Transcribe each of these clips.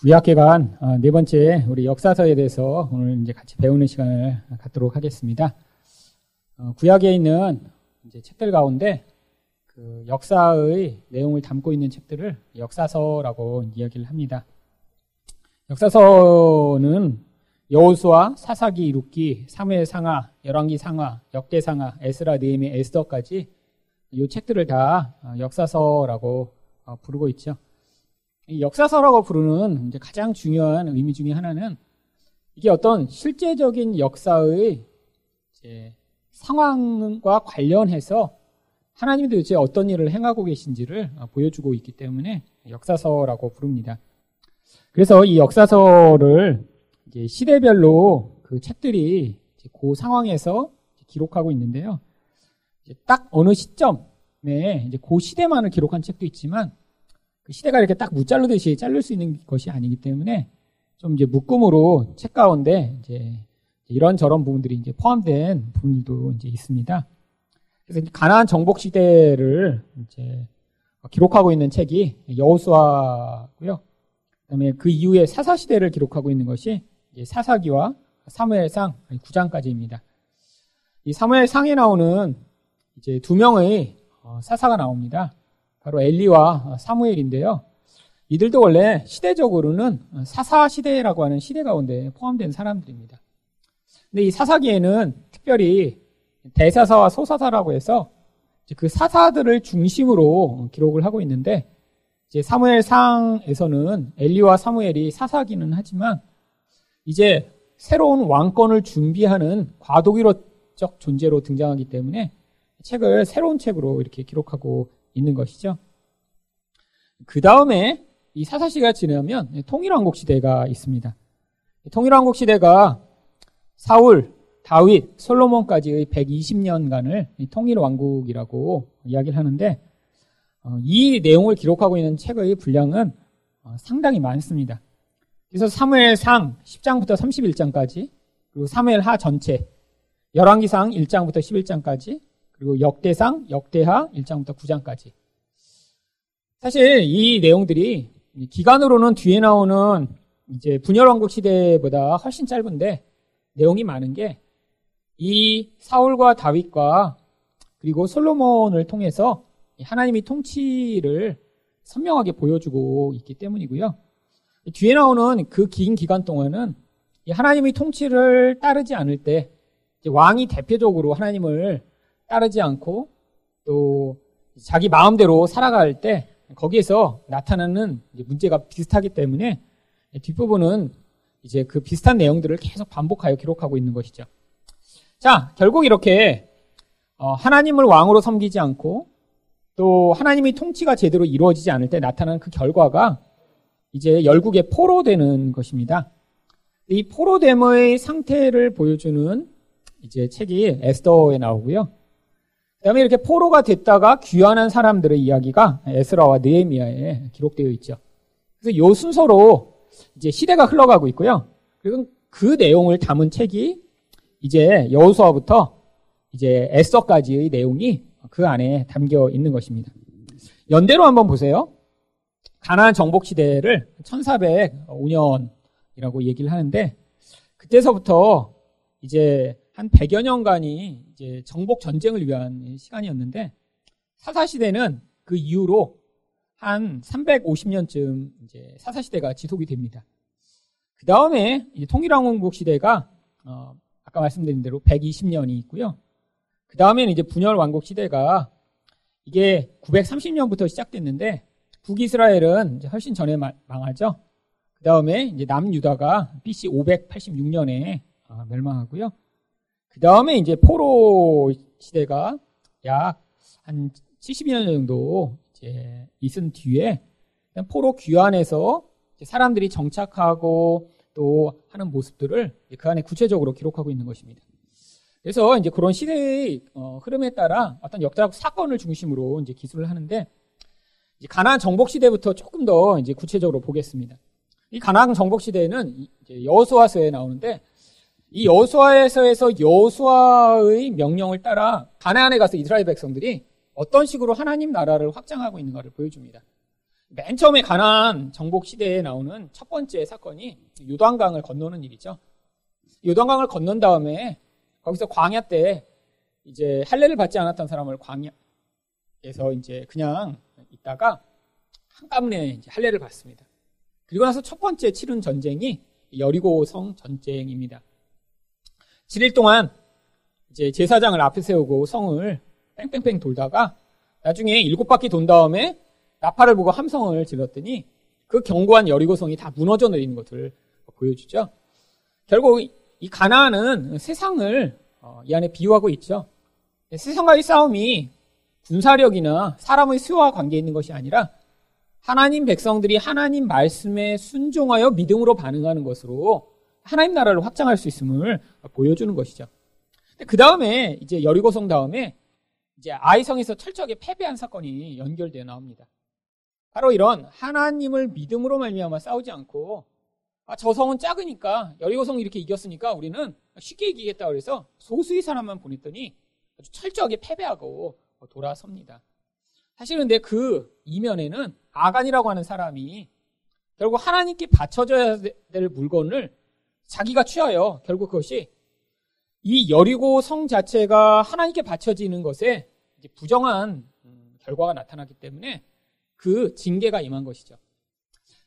구약계관 어, 네 번째 우리 역사서에 대해서 오늘 이제 같이 배우는 시간을 갖도록 하겠습니다. 어, 구약에 있는 이제 책들 가운데 그 역사의 내용을 담고 있는 책들을 역사서라고 이야기를 합니다. 역사서는 여호수아, 사사기, 룻기, 사무엘 상하, 열왕기 상하, 역대 상하, 에스라, 느헤미, 에스더까지 이 책들을 다 어, 역사서라고 부르고 있죠. 역사서라고 부르는 이제 가장 중요한 의미 중의 하나는 이게 어떤 실제적인 역사의 상황과 관련해서 하나님이 도대체 어떤 일을 행하고 계신지를 보여주고 있기 때문에 역사서라고 부릅니다. 그래서 이 역사서를 시대별로 그 책들이 그 상황에서 기록하고 있는데요. 딱 어느 시점에 이제 그 시대만을 기록한 책도 있지만 그 시대가 이렇게 딱 무자르듯이 자를 수 있는 것이 아니기 때문에 좀 이제 묶음으로 책 가운데 이제 이런 저런 부분들이 이제 포함된 부분들도 이제 있습니다. 그래서 가나안 정복 시대를 이제 기록하고 있는 책이 여호수아고요. 그다음에 그 이후에 사사 시대를 기록하고 있는 것이 사사기와 사무엘상 9장까지입니다. 이 사무엘상에 나오는 이제 두 명의 어, 사사가 나옵니다. 바로 엘리와 사무엘인데요. 이들도 원래 시대적으로는 사사 시대라고 하는 시대 가운데 포함된 사람들입니다. 근데 이 사사기에는 특별히 대사사와 소사사라고 해서 그 사사들을 중심으로 기록을 하고 있는데 이제 사무엘상에서는 엘리와 사무엘이 사사기는 하지만 이제 새로운 왕권을 준비하는 과도기로적 존재로 등장하기 때문에 책을 새로운 책으로 이렇게 기록하고 있는 것이죠. 그 다음에 이 사사시가 지나면 통일왕국 시대가 있습니다. 통일왕국 시대가 사울, 다윗, 솔로몬까지의 120년간을 통일왕국이라고 이야기를 하는데 어, 이 내용을 기록하고 있는 책의 분량은 어, 상당히 많습니다. 그래서 사무엘상 10장부터 31장까지 그리고 사무엘하 전체 열왕기상 1장부터 11장까지 그리고 역대상, 역대하 1장부터 9장까지. 사실 이 내용들이 기간으로는 뒤에 나오는 이제 분열왕국 시대보다 훨씬 짧은데 내용이 많은 게 이 사울과 다윗과 그리고 솔로몬을 통해서 하나님이 통치를 선명하게 보여주고 있기 때문이고요. 뒤에 나오는 그 긴 기간 동안은 하나님이 통치를 따르지 않을 때 왕이 대표적으로 하나님을 따르지 않고 또 자기 마음대로 살아갈 때 거기에서 나타나는 문제가 비슷하기 때문에 뒷부분은 이제 그 비슷한 내용들을 계속 반복하여 기록하고 있는 것이죠. 자, 결국 이렇게 어, 하나님을 왕으로 섬기지 않고 또 하나님이 통치가 제대로 이루어지지 않을 때 나타나는 그 결과가 이제 열국의 포로 되는 것입니다. 이 포로됨의 상태를 보여주는 이제 책이 에스더에 나오고요. 그다음에 이렇게 포로가 됐다가 귀환한 사람들의 이야기가 에스라와 느헤미야에 기록되어 있죠. 그래서 요 순서로 이제 시대가 흘러가고 있고요. 그리고 그 내용을 담은 책이 이제 여호수아부터 이제 에스더까지의 내용이 그 안에 담겨 있는 것입니다. 연대로 한번 보세요. 가나안 정복 시대를 1405년이라고 얘기를 하는데 그때서부터 이제 한 100여 년간이 이제 정복 전쟁을 위한 시간이었는데 사사 시대는 그 이후로 한 350년쯤 이제 사사 시대가 지속이 됩니다. 그 다음에 통일왕국 시대가 어 아까 말씀드린 대로 120년이 있고요. 그 다음에는 이제 분열 왕국 시대가 이게 930년부터 시작됐는데 북이스라엘은 훨씬 전에 망하죠. 그 다음에 이제 남유다가 BC 586년에 어, 멸망하고요. 그 다음에 이제 포로 시대가 약 한 70년 정도 이제 있은 뒤에 포로 귀환에서 사람들이 정착하고 또 하는 모습들을 그 안에 구체적으로 기록하고 있는 것입니다. 그래서 이제 그런 시대의 어, 흐름에 따라 어떤 역사적 사건을 중심으로 이제 기술을 하는데 이제 가나안 정복 시대부터 조금 더 이제 구체적으로 보겠습니다. 이 가나안 정복 시대는 여호수아서에 나오는데 이 여호수아에서에서 여호수아의 명령을 따라 가나안에 가서 이스라엘 백성들이 어떤 식으로 하나님 나라를 확장하고 있는가를 보여줍니다. 맨 처음에 가난 정복 시대에 나오는 첫 번째 사건이 요단강을 건너는 일이죠. 요단강을 건넌 다음에 거기서 광야 때 이제 할례를 받지 않았던 사람을 광야에서 이제 그냥 있다가 한꺼번에 이제 할례를 받습니다. 그리고 나서 첫 번째 치른 전쟁이 여리고 성 전쟁입니다. 7일 동안 이제 제사장을 앞에 세우고 성을 뺑뺑뺑 돌다가 나중에 일곱 바퀴 돈 다음에 나팔을 보고 함성을 질렀더니 그 견고한 여리고성이 다 무너져 내리는 것을 보여주죠. 결국 이 가나안은 세상을 어, 이 안에 비유하고 있죠. 세상과의 싸움이 군사력이나 사람의 수와 관계 있는 것이 아니라 하나님 백성들이 하나님 말씀에 순종하여 믿음으로 반응하는 것으로 하나님 나라를 확장할 수 있음을 보여주는 것이죠. 그 다음에 이제 여리고성 다음에 이제 아이성에서 철저하게 패배한 사건이 연결되어 나옵니다. 바로 이런 하나님을 믿음으로 말미암아 싸우지 않고 아, 저 성은 작으니까 여리고성 이렇게 이겼으니까 우리는 쉽게 이기겠다 그래서 소수의 사람만 보냈더니 아주 철저하게 패배하고 돌아섭니다. 사실은 근데 그 이면에는 아간이라고 하는 사람이 결국 하나님께 바쳐져야 될 물건을 자기가 취하여 결국 그것이 이 여리고 성 자체가 하나님께 바쳐지는 것에 부정한 음, 결과가 나타났기 때문에 그 징계가 임한 것이죠.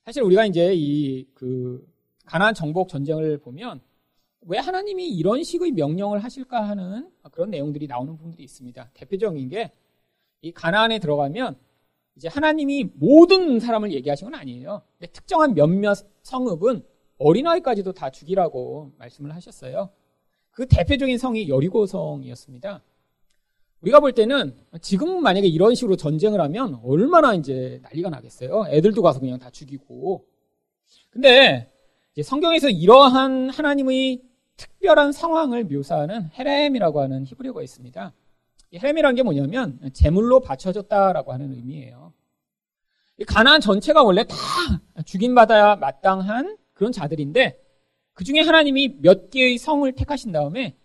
사실 우리가 이제 이 그 가나안 정복 전쟁을 보면 왜 하나님이 이런 식의 명령을 하실까 하는 그런 내용들이 나오는 부분들이 있습니다. 대표적인 게 이 가나안에 들어가면 이제 하나님이 모든 사람을 얘기하신 건 아니에요. 특정한 몇몇 성읍은 어린아이까지도 다 죽이라고 말씀을 하셨어요. 그 대표적인 성이 여리고성이었습니다. 우리가 볼 때는 지금 만약에 이런 식으로 전쟁을 하면 얼마나 이제 난리가 나겠어요. 애들도 가서 그냥 다 죽이고. 근데 성경에서 이러한 하나님의 특별한 상황을 묘사하는 헤렘이라고 하는 히브리어가 있습니다. 헤렘이라는 게 뭐냐면 제물로 바쳐졌다라고 하는 의미예요. 가나안 전체가 원래 다 죽임받아야 마땅한 그런 자들인데 그 중에 하나님이 몇 개의 성을 택하신 다음에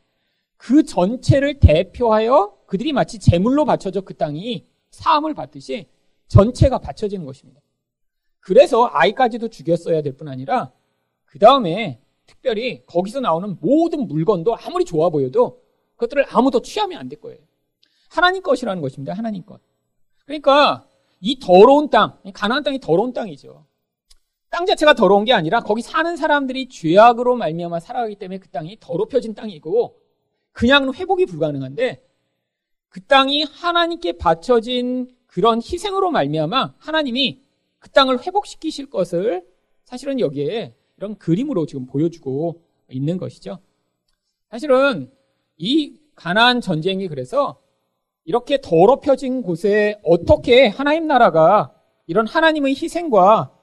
그 전체를 대표하여 그들이 마치 제물로 바쳐져 그 땅이 사함을 받듯이 전체가 바쳐지는 것입니다. 그래서 아이까지도 죽였어야 될 뿐 아니라 그 다음에 특별히 거기서 나오는 모든 물건도 아무리 좋아 보여도 그것들을 아무도 취하면 안 될 거예요. 하나님 것이라는 것입니다. 하나님 것. 그러니까 이 더러운 땅, 가나안 땅이 더러운 땅이죠. 땅 자체가 더러운 게 아니라 거기 사는 사람들이 죄악으로 말미암아 살아가기 때문에 그 땅이 더럽혀진 땅이고 그냥 회복이 불가능한데 그 땅이 하나님께 바쳐진 그런 희생으로 말미암아 하나님이 그 땅을 회복시키실 것을 사실은 여기에 이런 그림으로 지금 보여주고 있는 것이죠. 사실은 이 가나안 전쟁이 그래서 이렇게 더럽혀진 곳에 어떻게 하나님 나라가 이런 하나님의 희생과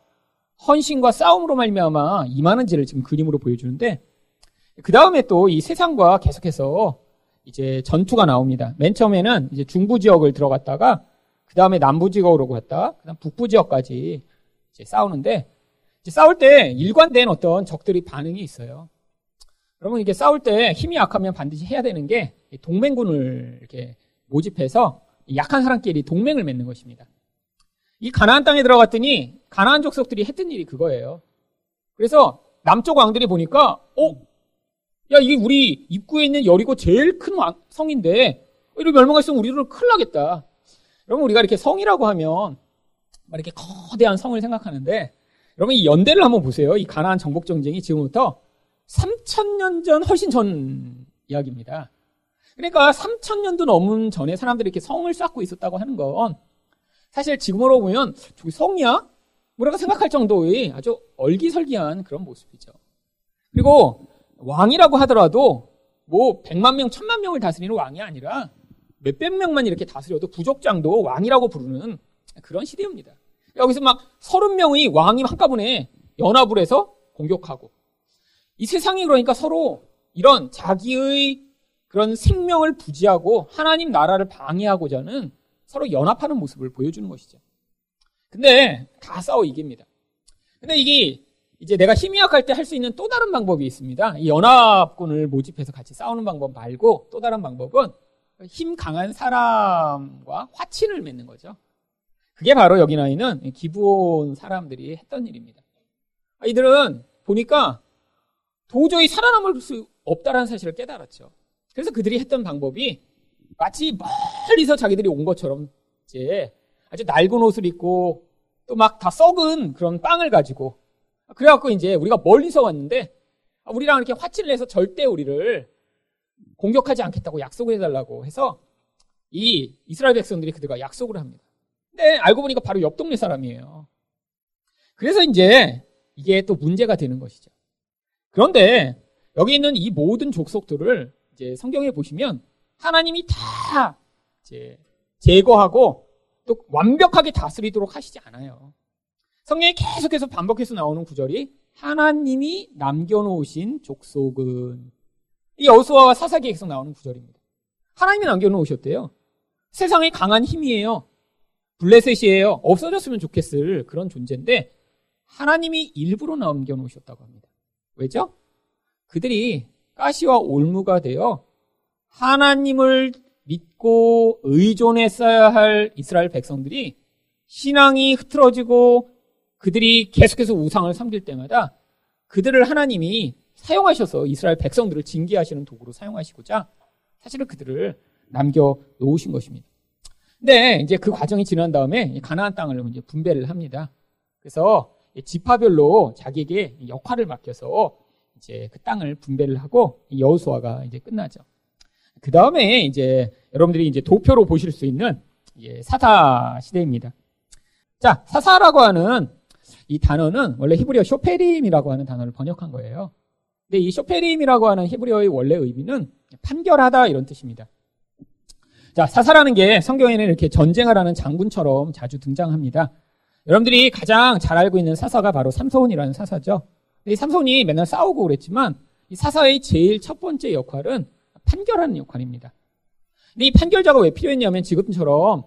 헌신과 싸움으로 말미암아 임하는 지를 지금 그림으로 보여주는데 그 다음에 또 이 세상과 계속해서 이제 전투가 나옵니다. 맨 처음에는 이제 중부 지역을 들어갔다가 그 다음에 남부 지역으로 갔다, 그다음 북부 지역까지 이제 싸우는데 이제 싸울 때 일관된 어떤 적들이 반응이 있어요. 여러분 이게 싸울 때 힘이 약하면 반드시 해야 되는 게 동맹군을 이렇게 모집해서 약한 사람끼리 동맹을 맺는 것입니다. 이 가나안 땅에 들어갔더니 가나안 족속들이 했던 일이 그거예요. 그래서 남쪽 왕들이 보니까 어, 야 이게 우리 입구에 있는 여리고 제일 큰 왕, 성인데 이렇게 멸망했으면 우리를 큰일 나겠다. 여러분 우리가 이렇게 성이라고 하면 이렇게 거대한 성을 생각하는데 여러분 이 연대를 한번 보세요. 이 가나안 정복 전쟁이 지금부터 3천년 전 훨씬 전 이야기입니다. 그러니까 3천년도 넘은 전에 사람들이 이렇게 성을 쌓고 있었다고 하는 건 사실 지금으로 보면 저기 성이야? 뭐라고 생각할 정도의 아주 얼기설기한 그런 모습이죠. 그리고 왕이라고 하더라도 뭐 100만 명, 1000만 명을 다스리는 왕이 아니라 몇백 명만 이렇게 다스려도 부족장도 왕이라고 부르는 그런 시대입니다. 여기서 막 30명의 왕이 한꺼번에 연합을 해서 공격하고 이 세상이 그러니까 서로 이런 자기의 그런 생명을 부지하고 하나님 나라를 방해하고자 하는 서로 연합하는 모습을 보여주는 것이죠. 근데 다 싸워 이깁니다. 근데 이게 이제 내가 힘이 약할 때 할 수 있는 또 다른 방법이 있습니다. 이 연합군을 모집해서 같이 싸우는 방법 말고 또 다른 방법은 힘 강한 사람과 화친을 맺는 거죠. 그게 바로 여기 나 있는 기부온 사람들이 했던 일입니다. 이들은 보니까 도저히 살아남을 수 없다라는 사실을 깨달았죠. 그래서 그들이 했던 방법이 마치 멀리서 자기들이 온 것처럼 이제 아주 낡은 옷을 입고 또 막 다 썩은 그런 빵을 가지고 그래갖고 이제 우리가 멀리서 왔는데 우리랑 이렇게 화치를 내서 절대 우리를 공격하지 않겠다고 약속을 해달라고 해서 이 이스라엘 백성들이 그들과 약속을 합니다. 근데 알고 보니까 바로 옆 동네 사람이에요. 그래서 이제 이게 또 문제가 되는 것이죠. 그런데 여기 있는 이 모든 족속들을 이제 성경에 보시면 하나님이 다 이제 제거하고 또 완벽하게 다스리도록 하시지 않아요. 성경에 계속해서 반복해서 나오는 구절이 하나님이 남겨놓으신 족속은 이 여수아와 사사기에 계속 나오는 구절입니다. 하나님이 남겨놓으셨대요. 세상의 강한 힘이에요. 블레셋이에요. 없어졌으면 좋겠을 그런 존재인데 하나님이 일부러 남겨놓으셨다고 합니다. 왜죠? 그들이 가시와 올무가 되어 하나님을 믿고 의존했어야 할 이스라엘 백성들이 신앙이 흐트러지고 그들이 계속해서 우상을 섬길 때마다 그들을 하나님이 사용하셔서 이스라엘 백성들을 징계하시는 도구로 사용하시고자 사실은 그들을 남겨 놓으신 것입니다. 근데 이제 그 과정이 지난 다음에 가나안 땅을 이제 분배를 합니다. 그래서 지파별로 자기에게 역할을 맡겨서 이제 그 땅을 분배를 하고 여호수아가 이제 끝나죠. 그 다음에 이제 여러분들이 이제 도표로 보실 수 있는 사사 시대입니다. 자, 사사라고 하는 이 단어는 원래 히브리어 쇼페림이라고 하는 단어를 번역한 거예요. 근데 이 쇼페림이라고 하는 히브리어의 원래 의미는 판결하다 이런 뜻입니다. 자, 사사라는 게 성경에는 이렇게 전쟁을 하는 장군처럼 자주 등장합니다. 여러분들이 가장 잘 알고 있는 사사가 바로 삼손이라는 사사죠. 이 삼손이 맨날 싸우고 그랬지만 이 사사의 제일 첫 번째 역할은 판결하는 역할입니다. 근데 이 판결자가 왜 필요했냐면 지금처럼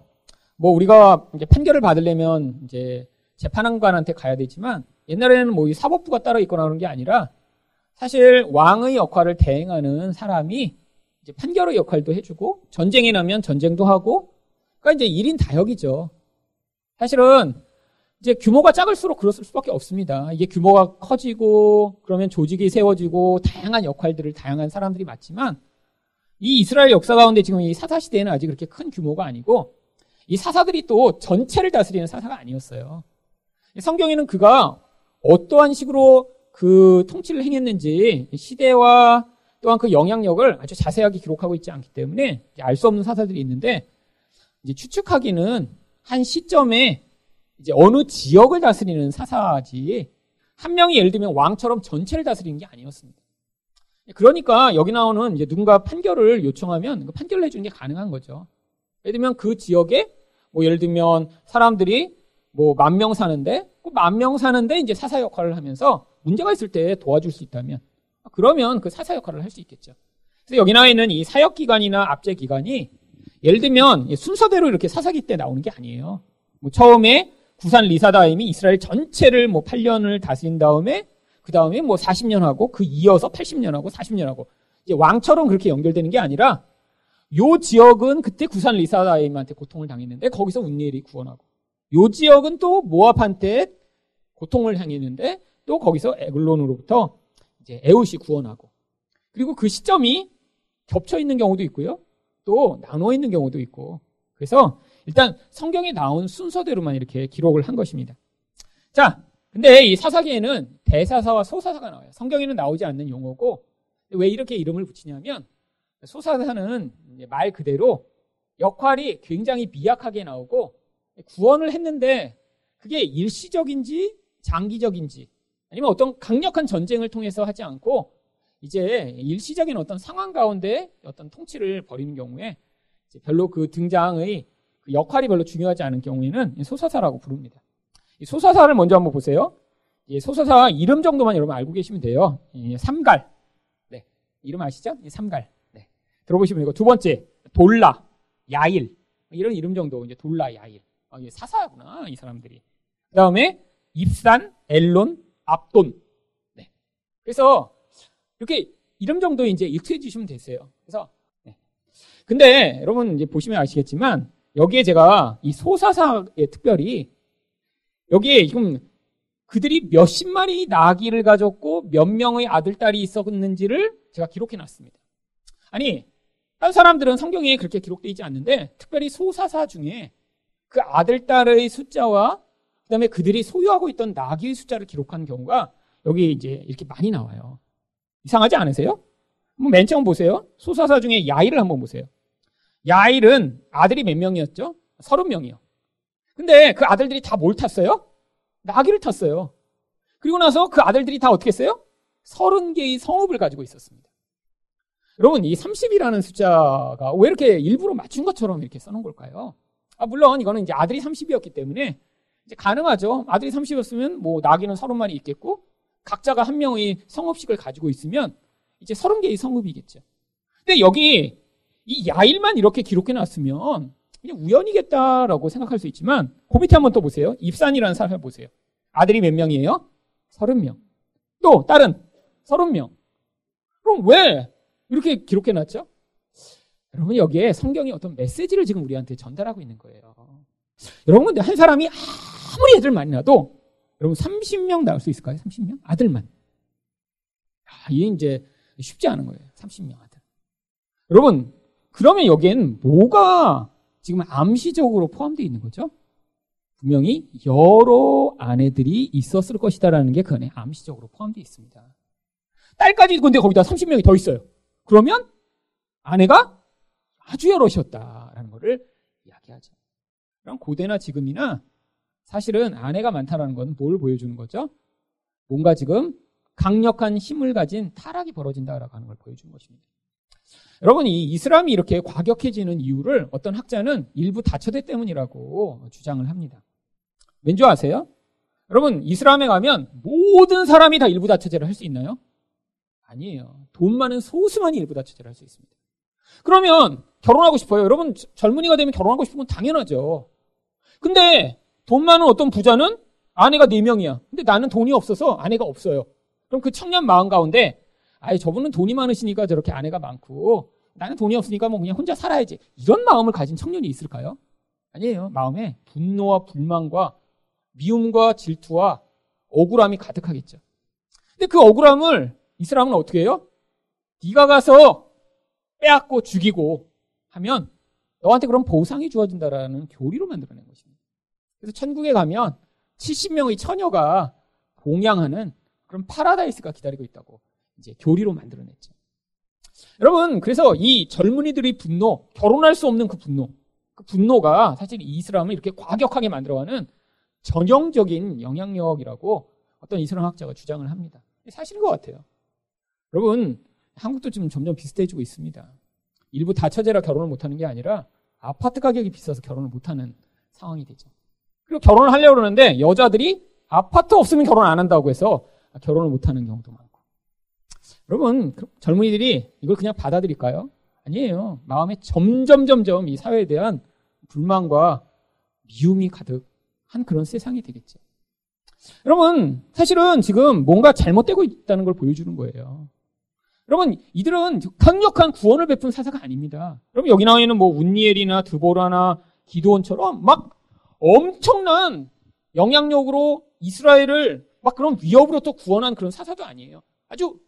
뭐 우리가 이제 판결을 받으려면 이제 재판관한테 가야 되지만 옛날에는 뭐 이 사법부가 따로 있거나 그런 게 아니라 사실 왕의 역할을 대행하는 사람이 이제 판결의 역할도 해주고 전쟁이 나면 전쟁도 하고 그러니까 이제 1인 다역이죠. 사실은 이제 규모가 작을수록 그랬을 수밖에 없습니다. 이게 규모가 커지고 그러면 조직이 세워지고 다양한 역할들을 다양한 사람들이 맡지만 이 이스라엘 역사 가운데 지금 이 사사 시대에는 아직 그렇게 큰 규모가 아니고 이 사사들이 또 전체를 다스리는 사사가 아니었어요. 성경에는 그가 어떠한 식으로 그 통치를 행했는지 시대와 또한 그 영향력을 아주 자세하게 기록하고 있지 않기 때문에 알 수 없는 사사들이 있는데 이제 추측하기는 한 시점에 이제 어느 지역을 다스리는 사사지 한 명이 예를 들면 왕처럼 전체를 다스리는 게 아니었습니다. 그러니까 여기 나오는 이제 누군가 판결을 요청하면 그 판결을 해주는 게 가능한 거죠. 예를 들면 그 지역에 뭐 예를 들면 사람들이 뭐 만 명 사는데 그 만 명 사는데 이제 사사 역할을 하면서 문제가 있을 때 도와줄 수 있다면 그러면 그 사사 역할을 할 수 있겠죠. 그래서 여기 나와 있는 이 사역 기간이나 압제 기간이 예를 들면 순서대로 이렇게 사사기 때 나오는 게 아니에요. 뭐 처음에 구산 리사다임이 이스라엘 전체를 뭐 8년을 다스린 다음에 그 다음에 뭐 40년 하고 그 이어서 80년 하고 40년 하고 이제 왕처럼 그렇게 연결되는 게 아니라 요 지역은 그때 구산 리사다임한테 고통을 당했는데 거기서 운니엘이 구원하고 요 지역은 또 모압한테 고통을 당했는데 또 거기서 에글론으로부터 이제 에웃이 구원하고 그리고 그 시점이 겹쳐 있는 경우도 있고요. 또 나눠 있는 경우도 있고 그래서 일단 성경에 나온 순서대로만 이렇게 기록을 한 것입니다. 자, 근데 이 사사기에는 대사사와 소사사가 나와요. 성경에는 나오지 않는 용어고 왜 이렇게 이름을 붙이냐면 소사사는 말 그대로 역할이 굉장히 미약하게 나오고 구원을 했는데 그게 일시적인지 장기적인지 아니면 어떤 강력한 전쟁을 통해서 하지 않고 이제 일시적인 어떤 상황 가운데 어떤 통치를 벌이는 경우에 별로 그 등장의 그 역할이 별로 중요하지 않은 경우에는 소사사라고 부릅니다. 이 소사사를 먼저 한번 보세요. 이 소사사 이름 정도만 여러분 알고 계시면 돼요. 삼갈. 네. 이름 아시죠? 삼갈. 네. 들어보시면 이거 두 번째 돌라, 야일 이런 이름 정도 이제 돌라, 야일. 아, 사사구나 이 사람들이. 그 다음에 입산, 엘론, 압돈. 네. 그래서 이렇게 이름 정도 이제 익숙해 주시면 되세요. 그래서 네. 근데 여러분 이제 보시면 아시겠지만 여기에 제가 이 소사사에 특별히 여기에 지금 그들이 몇십 마리 나귀를 가졌고 몇 명의 아들, 딸이 있었는지를 제가 기록해 놨습니다. 아니, 다른 사람들은 성경에 그렇게 기록되어 있지 않는데 특별히 소사사 중에 그 아들, 딸의 숫자와 그다음에 그들이 소유하고 있던 나귀의 숫자를 기록한 경우가 여기 이제 이렇게 많이 나와요. 이상하지 않으세요? 맨 처음 보세요. 소사사 중에 야일을 한번 보세요. 야일은 아들이 몇 명이었죠? 서른 명이요. 근데 그 아들들이 다 뭘 탔어요? 나귀를 탔어요. 그리고 나서 그 아들들이 다 어떻게 했어요? 서른 개의 성읍을 가지고 있었습니다. 여러분, 이 30이라는 숫자가 왜 이렇게 일부러 맞춘 것처럼 이렇게 써놓은 걸까요? 아, 물론 이거는 이제 아들이 30이었기 때문에 이제 가능하죠. 아들이 30이었으면 뭐 나귀는 30마리 있겠고 각자가 한 명의 성읍식을 가지고 있으면 이제 30개의 성읍이겠죠. 근데 여기 이 야일만 이렇게 기록해 놨으면 그냥 우연이겠다라고 생각할 수 있지만 그 밑에 한번 또 보세요. 입산이라는 사람을 보세요. 아들이 몇 명이에요? 30명. 또 딸은 30명. 그럼 왜 이렇게 기록해 놨죠? 여러분 여기에 성경이 어떤 메시지를 지금 우리한테 전달하고 있는 거예요. 여러분 근데 한 사람이 아무리 애들 많이 낳아도 여러분 30명 낳을 수 있을까요? 30명? 아들만. 아, 이게 이제 쉽지 않은 거예요. 30명 아들. 여러분 그러면 여기엔 뭐가 지금 암시적으로 포함되어 있는 거죠? 분명히 여러 아내들이 있었을 것이다라는 게 그 안에 암시적으로 포함되어 있습니다. 딸까지 근데 거기다 30명이 더 있어요. 그러면 아내가 아주 여럿이었다라는 것을 이야기하죠. 그럼 고대나 지금이나 사실은 아내가 많다라는 건 뭘 보여주는 거죠? 뭔가 지금 강력한 힘을 가진 타락이 벌어진다라고 하는 걸 보여주는 것입니다. 여러분, 이 이슬람이 이렇게 과격해지는 이유를 어떤 학자는 일부 다처제 때문이라고 주장을 합니다. 왠지 아세요? 여러분, 이슬람에 가면 모든 사람이 다 일부 다처제를 할 수 있나요? 아니에요. 돈 많은 소수만이 일부 다처제를 할 수 있습니다. 그러면 결혼하고 싶어요. 여러분, 젊은이가 되면 결혼하고 싶은 건 당연하죠. 근데 돈 많은 어떤 부자는 아내가 4명이야. 근데 나는 돈이 없어서 아내가 없어요. 그럼 그 청년 마음 가운데 아예 저분은 돈이 많으시니까 저렇게 아내가 많고 나는 돈이 없으니까 뭐 그냥 혼자 살아야지. 이런 마음을 가진 청년이 있을까요? 아니에요. 마음에 분노와 불만과 미움과 질투와 억울함이 가득하겠죠. 근데 그 억울함을 이 사람은 어떻게 해요? 네가 가서 빼앗고 죽이고 하면 너한테 그런 보상이 주어진다라는 교리로 만들어낸 것입니다. 그래서 천국에 가면 70명의 처녀가 봉양하는 그런 파라다이스가 기다리고 있다고 이제 교리로 만들어냈죠. 여러분, 그래서 이 젊은이들의 분노, 결혼할 수 없는 그 분노, 그 분노가 사실 이슬람을 이렇게 과격하게 만들어가는 전형적인 영향력이라고 어떤 이슬람 학자가 주장을 합니다. 사실인 것 같아요. 여러분, 한국도 지금 점점 비슷해지고 있습니다. 일부 다처제라 결혼을 못하는 게 아니라 아파트 가격이 비싸서 결혼을 못하는 상황이 되죠. 그리고 결혼을 하려고 그러는데 여자들이 아파트 없으면 결혼 안 한다고 해서 결혼을 못하는 경우도 많고. 여러분, 그 젊은이들이 이걸 그냥 받아들일까요? 아니에요. 마음에 점점, 점점 이 사회에 대한 불만과 미움이 가득한 그런 세상이 되겠죠. 여러분, 사실은 지금 뭔가 잘못되고 있다는 걸 보여주는 거예요. 여러분, 이들은 강력한 구원을 베푼 사사가 아닙니다. 여러분, 여기 나와 있는 뭐 운니엘이나 드보라나 기도원처럼 막 엄청난 영향력으로 이스라엘을 막 그런 위협으로 또 구원한 그런 사사도 아니에요. 아주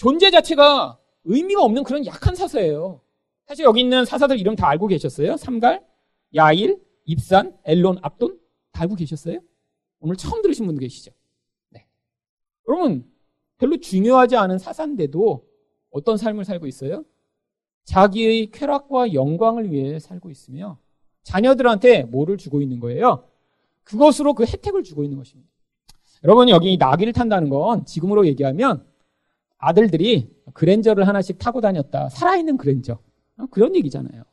존재 자체가 의미가 없는 그런 약한 사사예요. 사실 여기 있는 사사들 이름 다 알고 계셨어요? 삼갈, 야일, 입산, 엘론, 압돈 다 알고 계셨어요? 오늘 처음 들으신 분도 계시죠? 네. 여러분 별로 중요하지 않은 사사인데도 어떤 삶을 살고 있어요? 자기의 쾌락과 영광을 위해 살고 있으며 자녀들한테 뭐를 주고 있는 거예요? 그것으로 그 혜택을 주고 있는 것입니다. 여러분 여기 나귀를 탄다는 건 지금으로 얘기하면 아들들이 그랜저를 하나씩 타고 다녔다. 살아있는 그랜저. 어, 그런 얘기잖아요.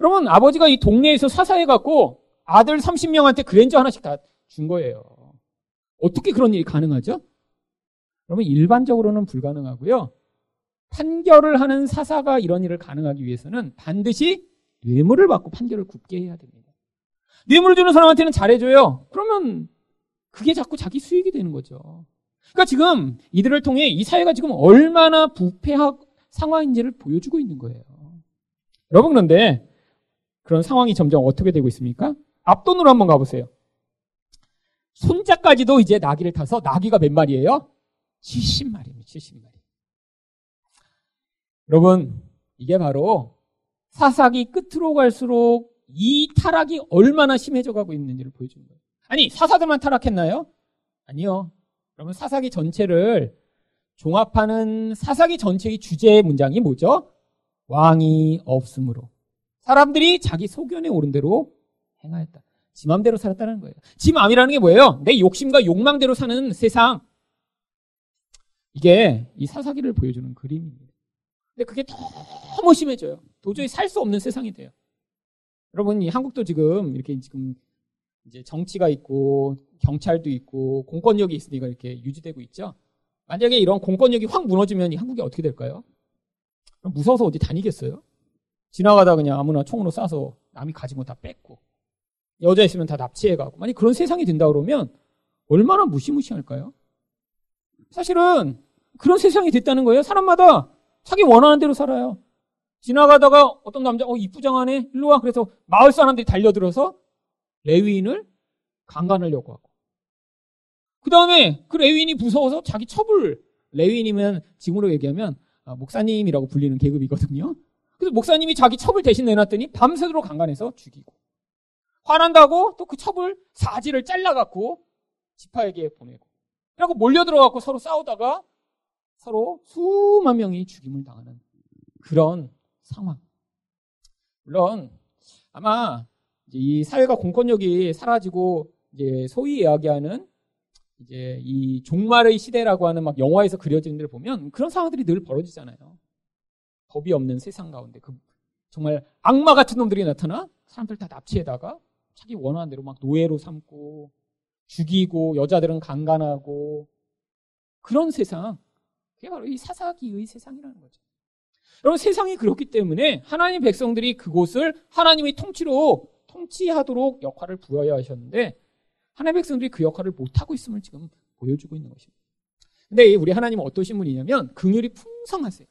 여러분, 아버지가 이 동네에서 사사해갖고 아들 30명한테 그랜저 하나씩 다 준 거예요. 어떻게 그런 일이 가능하죠? 여러분, 일반적으로는 불가능하고요. 판결을 하는 사사가 이런 일을 가능하기 위해서는 반드시 뇌물을 받고 판결을 굽게 해야 됩니다. 뇌물 주는 사람한테는 잘해줘요. 그러면 그게 자꾸 자기 수익이 되는 거죠. 그러니까 지금 이들을 통해 이 사회가 지금 얼마나 부패한 상황인지를 보여주고 있는 거예요. 여러분 그런데 그런 상황이 점점 어떻게 되고 있습니까? 앞돈으로 한번 가보세요. 손자까지도 이제 나귀를 타서 나귀가 몇 마리예요? 70마리입니다. 70마리. 여러분, 이게 바로 사사기 끝으로 갈수록 이 타락이 얼마나 심해져 가고 있는지를 보여주는 거예요. 아니, 사사들만 타락했나요? 아니요. 여러분, 사사기 전체를 종합하는 사사기 전체의 주제 문장이 뭐죠? 왕이 없으므로. 사람들이 자기 소견에 오른 대로 행하였다. 지 맘대로 살았다는 거예요. 지 맘이라는 게 뭐예요? 내 욕심과 욕망대로 사는 세상. 이게 이 사사기를 보여주는 그림입니다. 근데 그게 너무 심해져요. 도저히 살 수 없는 세상이 돼요. 여러분, 이 한국도 지금 이렇게 지금 이제 정치가 있고 경찰도 있고 공권력이 있으니까 이렇게 유지되고 있죠. 만약에 이런 공권력이 확 무너지면 이 한국이 어떻게 될까요? 무서워서 어디 다니겠어요? 지나가다 그냥 아무나 총으로 쏴서 남이 가진 거 다 뺏고 여자 있으면 다 납치해가고 만약 그런 세상이 된다 그러면 얼마나 무시무시할까요? 사실은 그런 세상이 됐다는 거예요. 사람마다 자기 원하는 대로 살아요. 지나가다가 어떤 남자, 어, 이쁘장하네? 일로 와. 그래서 마을 사람들이 달려들어서 레위인을 강간하려고 하고. 그 다음에 그 레위인이 무서워서 자기 첩을, 레위인이면 지금으로 얘기하면 아, 목사님이라고 불리는 계급이거든요. 그래서 목사님이 자기 첩을 대신 내놨더니 밤새도록 강간해서 죽이고. 화난다고 또 그 첩을 사지를 잘라갖고 지파에게 보내고. 그리고 몰려들어갖고 서로 싸우다가 서로 수만 명이 죽임을 당하는 그런 상황. 물론 아마 이 사회가 공권력이 사라지고 이제 소위 이야기하는 이제 이 종말의 시대라고 하는 막 영화에서 그려지는 데를 보면 그런 상황들이 늘 벌어지잖아요. 법이 없는 세상 가운데 그 정말 악마 같은 놈들이 나타나 사람들 다 납치해다가 자기 원하는 대로 막 노예로 삼고 죽이고 여자들은 강간하고 그런 세상 그게 바로 이 사사기의 세상이라는 거죠. 여러분 세상이 그렇기 때문에 하나님 백성들이 그곳을 하나님의 통치로 통치하도록 역할을 부여해야 하셨는데 하나님 백성들이 그 역할을 못하고 있음을 지금 보여주고 있는 것입니다. 근데 우리 하나님은 어떠신 분이냐면 긍휼이 풍성하세요.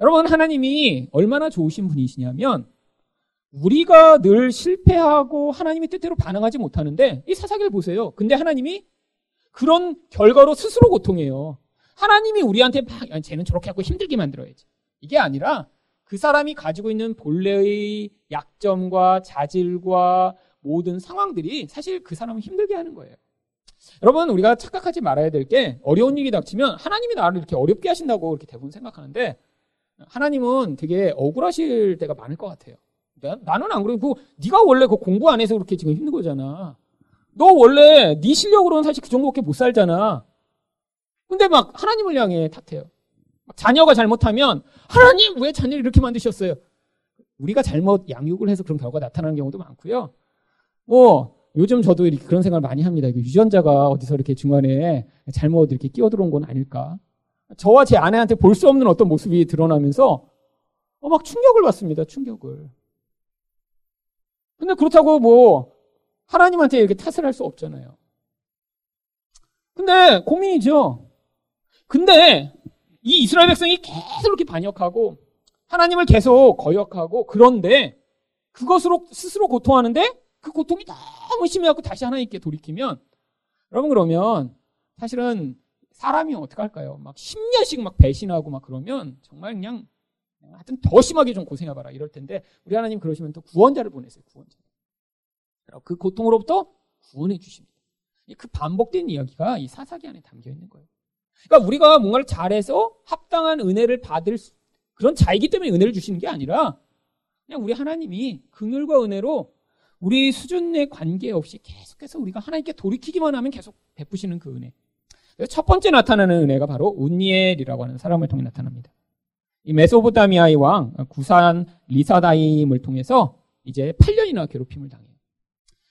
여러분 하나님이 얼마나 좋으신 분이시냐면 우리가 늘 실패하고 하나님의 뜻대로 반응하지 못하는데 이 사사기를 보세요. 근데 하나님이 그런 결과로 스스로 고통해요. 하나님이 우리한테 막 쟤는 저렇게 하고 힘들게 만들어야지. 이게 아니라 그 사람이 가지고 있는 본래의 약점과 자질과 모든 상황들이 사실 그 사람을 힘들게 하는 거예요. 여러분, 우리가 착각하지 말아야 될 게 어려운 일이 닥치면 하나님이 나를 이렇게 어렵게 하신다고 이렇게 대부분 생각하는데 하나님은 되게 억울하실 때가 많을 것 같아요. 나는 안 그러고 네가 원래 그 공부 안 해서 그렇게 지금 힘든 거잖아. 너 원래 네 실력으로는 사실 그 정도밖에 못 살잖아. 근데 막 하나님을 향해 탓해요. 자녀가 잘못하면 하나님 왜 자녀를 이렇게 만드셨어요? 우리가 잘못 양육을 해서 그런 결과가 나타나는 경우도 많고요. 뭐 요즘 저도 이렇게 그런 생각을 많이 합니다. 유전자가 어디서 이렇게 중간에 잘못 이렇게 끼어 들어온 건 아닐까? 저와 제 아내한테 볼 수 없는 어떤 모습이 드러나면서 어, 막 충격을 받습니다. 충격을. 근데 그렇다고 뭐 하나님한테 이렇게 탓을 할 수 없잖아요. 근데 고민이죠. 근데 이 이스라엘 백성이 계속 이렇게 반역하고 하나님을 계속 거역하고 그런데 그것으로 스스로 고통하는데 그 고통이 너무 심해갖고 다시 하나님께 돌이키면 여러분 그러면 사실은 사람이 어떻게 할까요? 막 10년씩 막 배신하고 막 그러면 정말 그냥 하여튼 더 심하게 좀 고생해봐라 이럴 텐데 우리 하나님 그러시면 또 구원자를 보내세요 구원자 그 고통으로부터 구원해 주십니다. 그 반복된 이야기가 이 사사기 안에 담겨 있는 거예요 그러니까 우리가 뭔가를 잘해서 합당한 은혜를 받을 그런 자이기 때문에 은혜를 주시는 게 아니라 그냥 우리 하나님이 긍휼과 은혜로 우리 수준에 관계없이 계속해서 우리가 하나님께 돌이키기만 하면 계속 베푸시는 그 은혜. 첫 번째 나타나는 은혜가 바로 운니엘이라고 하는 사람을 통해 나타납니다. 이 메소포타미아의 왕 구산 리사다임을 통해서 이제 8년이나 괴롭힘을 당해요.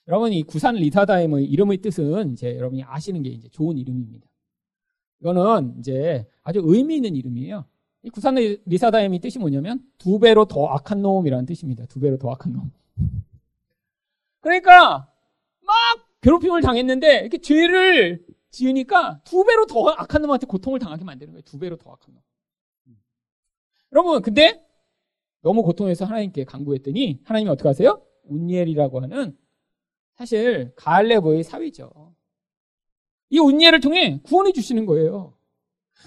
여러분 이 구산 리사다임의 이름의 뜻은 이제 여러분이 아시는 게 이제 좋은 이름입니다. 이거는 이제 아주 의미 있는 이름이에요. 이 구산 리사다임이 뜻이 뭐냐면 두 배로 더 악한 놈이라는 뜻입니다. 두 배로 더 악한 놈. 그러니까 막 괴롭힘을 당했는데 이렇게 죄를 지으니까 두 배로 더 악한 놈한테 고통을 당하게 만드는 거예요. 두 배로 더 악한 놈. 여러분, 근데 너무 고통해서 하나님께 강구했더니 하나님이 어떻게 하세요? 운니엘이라고 하는 사실 가알레브의 사위죠. 이 운니엘을 통해 구원해 주시는 거예요.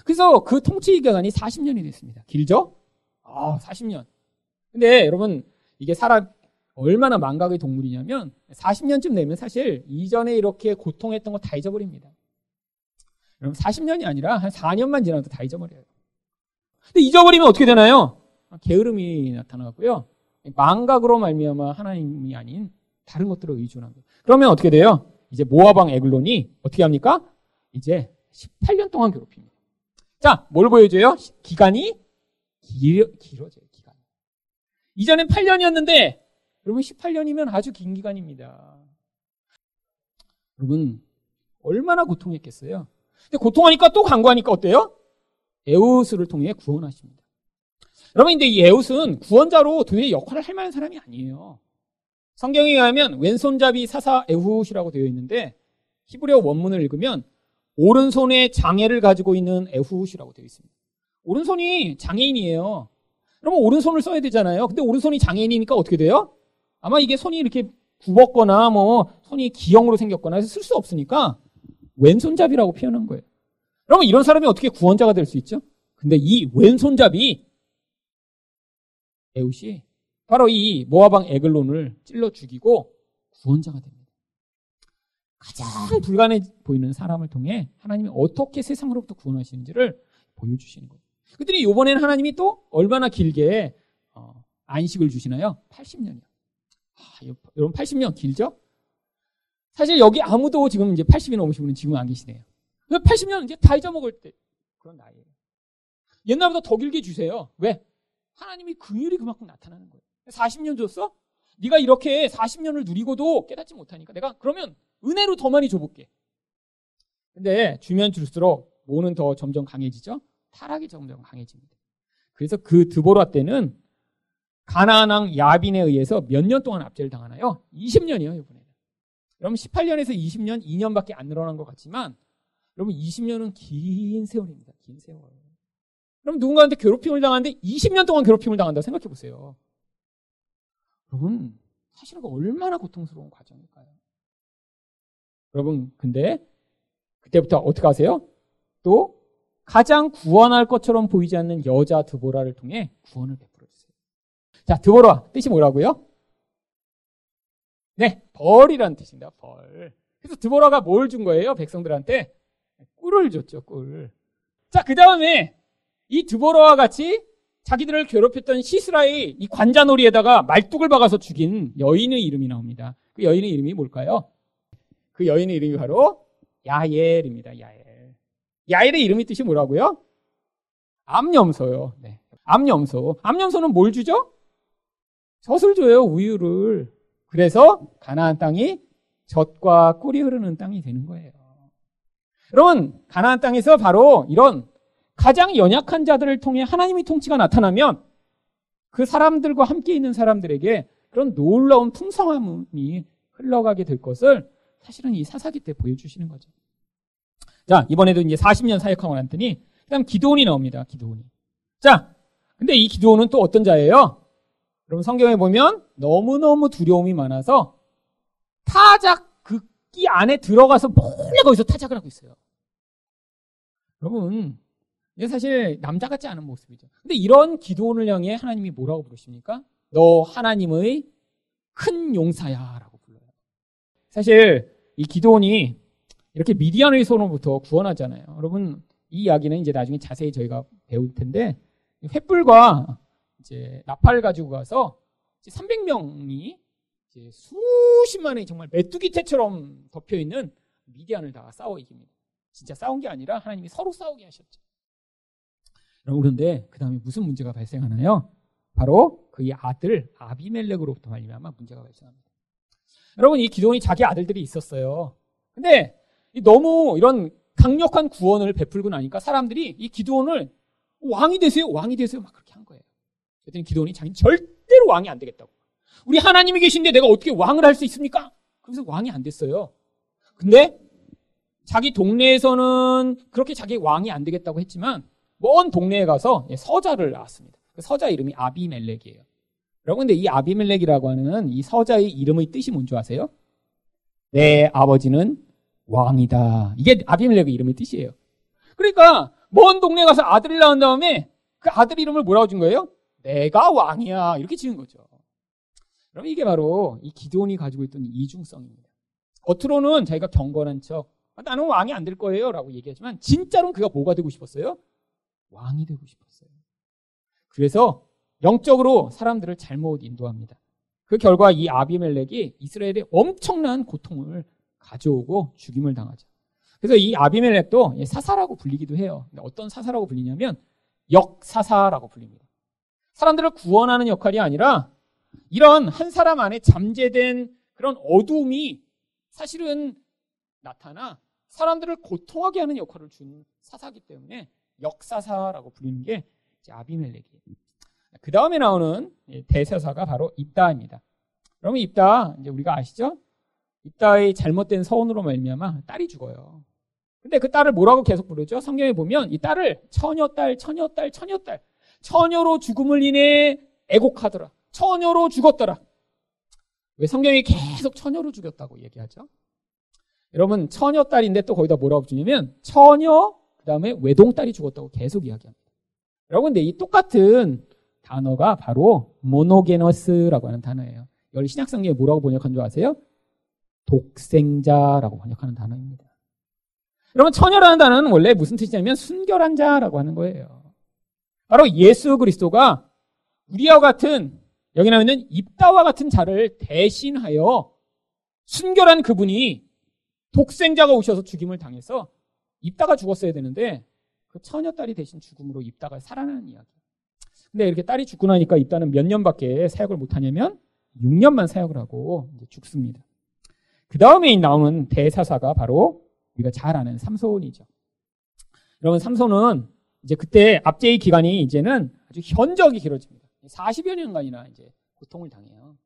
그래서 그 통치 기간이 40년이 됐습니다. 길죠? 아, 40년. 근데 여러분 이게 사람 얼마나 망각의 동물이냐면 40년쯤 되면 사실 이전에 이렇게 고통했던 거 다 잊어버립니다. 여러분 40년이 아니라 한 4년만 지나도 다 잊어버려요. 근데 잊어버리면 어떻게 되나요? 게으름이 나타나고요. 망각으로 말미암아 하나님이 아닌 다른 것들을 의존합니다. 그러면 어떻게 돼요? 이제 모아방 에글론이 어떻게 합니까? 이제 18년 동안 괴롭힙니다. 자, 뭘 보여줘요? 기간이 길, 길어져요, 기간. 이전엔 8년이었는데, 여러분 18년이면 아주 긴 기간입니다. 여러분, 얼마나 고통했겠어요? 근데 고통하니까 또 강구하니까 어때요? 에우스를 통해 구원하십니다. 여러분, 근데 이 에우스는 구원자로 도대체 역할을 할 만한 사람이 아니에요. 성경에 의하면 왼손잡이 사사 에훗이라고 되어 있는데 히브리어 원문을 읽으면 오른손에 장애를 가지고 있는 에훗이라고 되어 있습니다. 오른손이 장애인이에요. 그러면 오른손을 써야 되잖아요. 근데 오른손이 장애인이니까 어떻게 돼요? 아마 이게 손이 이렇게 굽었거나 뭐 손이 기형으로 생겼거나 해서 쓸 수 없으니까 왼손잡이라고 표현한 거예요. 그러면 이런 사람이 어떻게 구원자가 될 수 있죠? 근데 이 왼손잡이 에웃이 바로 이 모아방 에글론을 찔러 죽이고 구원자가 됩니다. 가장 불가능해 보이는 사람을 통해 하나님이 어떻게 세상으로부터 구원하시는지를 보여주시는 거예요. 그들이 이번에는 하나님이 또 얼마나 길게 어, 안식을 주시나요? 80년이요. 아, 여러분 80년 길죠? 사실 여기 아무도 지금 이제 80이 넘으신 분은 지금 안 계시네요. 80년 이제 다 잊어먹을 때 그런 나이에요. 옛날보다 더 길게 주세요. 왜? 하나님이 긍휼이 그만큼 나타나는 거예요. 40년 줬어? 네가 이렇게 40년을 누리고도 깨닫지 못하니까 내가 그러면 은혜로 더 많이 줘볼게. 근데 주면 줄수록 뭐는 더 점점 강해지죠? 타락이 점점 강해집니다. 그래서 그 드보라 때는 가나안 왕 야빈에 의해서 몇 년 동안 압제를 당하나요? 20년이요, 이번에는. 여러분 18년에서 20년, 2년밖에 안 늘어난 것 같지만 여러분 20년은 긴 세월입니다. 긴 세월. 그럼 누군가한테 괴롭힘을 당하는데 20년 동안 괴롭힘을 당한다 생각해 보세요. 여러분 사실은 얼마나 고통스러운 과정일까요? 여러분 근데 그때부터 어떻게 하세요? 또 가장 구원할 것처럼 보이지 않는 여자 드보라를 통해 구원을 베풀어 주세요. 자, 드보라 뜻이 뭐라고요? 네, 벌이라는 뜻입니다. 벌. 그래서 드보라가 뭘 준 거예요? 백성들한테 꿀을 줬죠. 꿀. 자, 그 다음에 이 드보라와 같이 자기들을 괴롭혔던 시스라의 이 관자놀이에다가 말뚝을 박아서 죽인 여인의 이름이 나옵니다. 그 여인의 이름이 뭘까요? 그 여인의 이름이 바로 야엘입니다. 야엘. 야엘의 이름이 뜻이 뭐라고요? 암염소요. 네. 암염소. 암염소는 뭘 주죠? 젖을 줘요. 우유를. 그래서 가나안 땅이 젖과 꿀이 흐르는 땅이 되는 거예요. 여러분, 가나안 땅에서 바로 이런 가장 연약한 자들을 통해 하나님의 통치가 나타나면 그 사람들과 함께 있는 사람들에게 그런 놀라운 풍성함이 흘러가게 될 것을 사실은 이 사사기 때 보여주시는 거죠. 자, 이번에도 이제 40년 사역하고 났더니, 그 다음 기도원이 나옵니다. 기도원이. 자, 근데 이 기도원은 또 어떤 자예요? 여러분 성경에 보면 너무너무 두려움이 많아서 타작 극기 안에 들어가서 몰래 거기서 타작을 하고 있어요. 여러분, 이게 사실 남자 같지 않은 모습이죠. 근데 이런 기도원을 향해 하나님이 뭐라고 부르십니까? 너 하나님의 큰 용사야 라고 불러요. 사실 이 기도원이 이렇게 미디안의 손으로부터 구원하잖아요. 여러분, 이 이야기는 이제 나중에 자세히 저희가 배울 텐데, 횃불과 이제 나팔 가지고 가서 300명이 이제 수십만의 정말 메뚜기 떼처럼 덮여 있는 미디안을 다 싸워 이깁니다. 진짜 싸운 게 아니라 하나님이 서로 싸우게 하셨죠. 여러분 그런데 그 다음에 무슨 문제가 발생하나요? 바로 그의 아들 아비멜렉으로부터 말미암아 문제가 발생합니다. 여러분 이 기도원이 자기 아들들이 있었어요. 근데 너무 이런 강력한 구원을 베풀고 나니까 사람들이 이 기도원을 왕이 되세요, 왕이 되세요 막 그렇게 한 거예요. 그랬더니 기도원이 자기 절대로 왕이 안 되겠다고. 우리 하나님이 계신데 내가 어떻게 왕을 할 수 있습니까? 그래서 왕이 안 됐어요. 근데 자기 동네에서는 그렇게 자기 왕이 안 되겠다고 했지만 먼 동네에 가서 서자를 낳았습니다. 그 서자 이름이 아비멜렉이에요. 여러분, 근데 이 아비멜렉이라고 하는 이 서자의 이름의 뜻이 뭔지 아세요? 내 아버지는 왕이다. 이게 아비멜렉의 이름의 뜻이에요. 그러니까 먼 동네 가서 아들을 낳은 다음에 그 아들 이름을 뭐라고 준 거예요? 내가 왕이야. 이렇게 지은 거죠. 그럼 이게 바로 이 기도원이 가지고 있던 이중성입니다. 겉으로는 자기가 경건한 척, 아, 나는 왕이 안 될 거예요. 라고 얘기하지만, 진짜로는 그가 뭐가 되고 싶었어요? 왕이 되고 싶었어요. 그래서 영적으로 사람들을 잘못 인도합니다. 그 결과 이 아비멜렉이 이스라엘에 엄청난 고통을 가져오고 죽임을 당하죠. 그래서 이 아비멜렉도 사사라고 불리기도 해요. 어떤 사사라고 불리냐면 역사사라고 불립니다. 사람들을 구원하는 역할이 아니라 이런 한 사람 안에 잠재된 그런 어두움이 사실은 나타나 사람들을 고통하게 하는 역할을 준 사사기 때문에 역사사라고 부르는 게 아비멜렉이에요. 그 다음에 나오는 대사사가 바로 입다입니다. 그러면 입다 이제 우리가 아시죠? 입다의 잘못된 서원으로 말미암아 딸이 죽어요. 근데 그 딸을 뭐라고 계속 부르죠? 성경에 보면 이 딸을 처녀딸, 처녀딸, 처녀딸, 처녀로 죽음을 인해 애곡하더라. 처녀로 죽었더라. 왜 성경이 계속 처녀로 죽였다고 얘기하죠? 여러분 처녀딸인데 또 거기다 뭐라고 주냐면 처녀 그 다음에 외동딸이 죽었다고 계속 이야기합니다. 여러분 근데 이 똑같은 단어가 바로 모노게너스라고 하는 단어예요. 여기 신약성경에 뭐라고 번역한 줄 아세요? 독생자라고 번역하는 단어입니다. 여러분 처녀라는 단어는 원래 무슨 뜻이냐면 순결한 자라고 하는 거예요. 바로 예수 그리스도가 우리와 같은 여기 나오는 입다와 같은 자를 대신하여 순결한 그분이 독생자가 오셔서 죽임을 당해서 입다가 죽었어야 되는데 그 처녀 딸이 대신 죽음으로 입다가 살아나는 이야기. 근데 이렇게 딸이 죽고 나니까 입다는 몇 년밖에 사역을 못 하냐면 6년만 사역을 하고 죽습니다. 그 다음에 나오는 대사사가 바로 우리가 잘 아는 삼손이죠. 여러분 삼손은 이제 그때 압제의 기간이 이제는 아주 현저하게 길어집니다. 40여 년간이나 이제 고통을 당해요.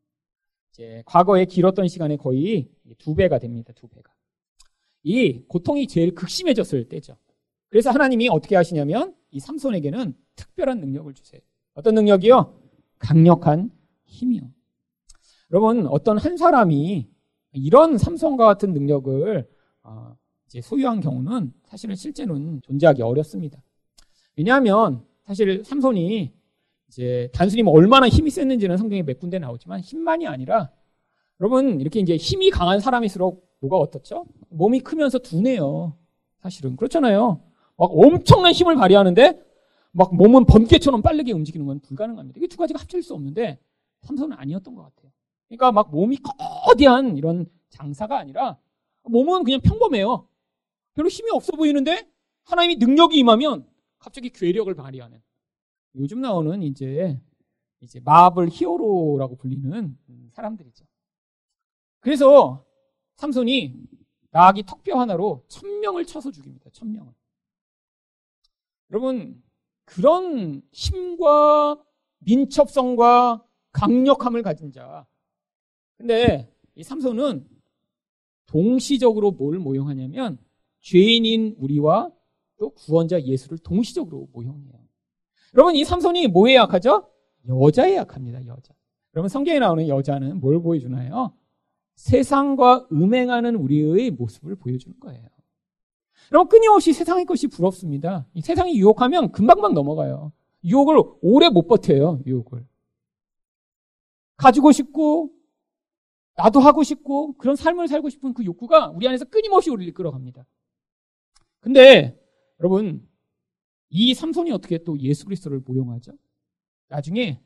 이제 과거에 길었던 시간에 거의 두 배가 됩니다. 두 배가. 이 고통이 제일 극심해졌을 때죠. 그래서 하나님이 어떻게 하시냐면 이 삼손에게는 특별한 능력을 주세요. 어떤 능력이요? 강력한 힘이요. 여러분 어떤 한 사람이 이런 삼손과 같은 능력을 어, 소유한 경우는 사실은 실제로는 존재하기 어렵습니다. 왜냐하면 사실 삼손이 이제 단순히 뭐 얼마나 힘이 셌는지는 성경에 몇 군데 나오지만 힘만이 아니라 여러분 이렇게 이제 힘이 강한 사람일수록 뭐가 어떻죠? 몸이 크면서 둔해요. 사실은 그렇잖아요. 막 엄청난 힘을 발휘하는데 막 몸은 번개처럼 빠르게 움직이는 건 불가능합니다. 이게 두 가지가 합칠 수 없는데 삼손은 아니었던 것 같아요. 그러니까 막 몸이 거대한 이런 장사가 아니라 몸은 그냥 평범해요. 별로 힘이 없어 보이는데 하나님이 능력이 임하면 갑자기 괴력을 발휘하는 요즘 나오는 이제 이제 마블 히어로라고 불리는 사람들이죠. 그래서 삼손이 나귀 턱뼈 하나로 천명을 쳐서 죽입니다. 천명을. 여러분 그런 힘과 민첩성과 강력함을 가진 자. 근데 이 삼손은 동시적으로 뭘 모형하냐면 죄인인 우리와 또 구원자 예수를 동시적으로 모형해요. 여러분 이 삼손이 뭐에 약하죠? 여자에 약합니다. 여자. 여러분 성경에 나오는 여자는 뭘 보여주나요? 세상과 음행하는 우리의 모습을 보여주는 거예요. 여러분 끊임없이 세상의 것이 부럽습니다. 이 세상이 유혹하면 금방금방 넘어가요. 유혹을 오래 못 버텨요. 유혹을. 가지고 싶고 나도 하고 싶고 그런 삶을 살고 싶은 그 욕구가 우리 안에서 끊임없이 우리를 이끌어갑니다. 근데 여러분 이 삼손이 어떻게 또 예수 그리스도를 모용하죠? 나중에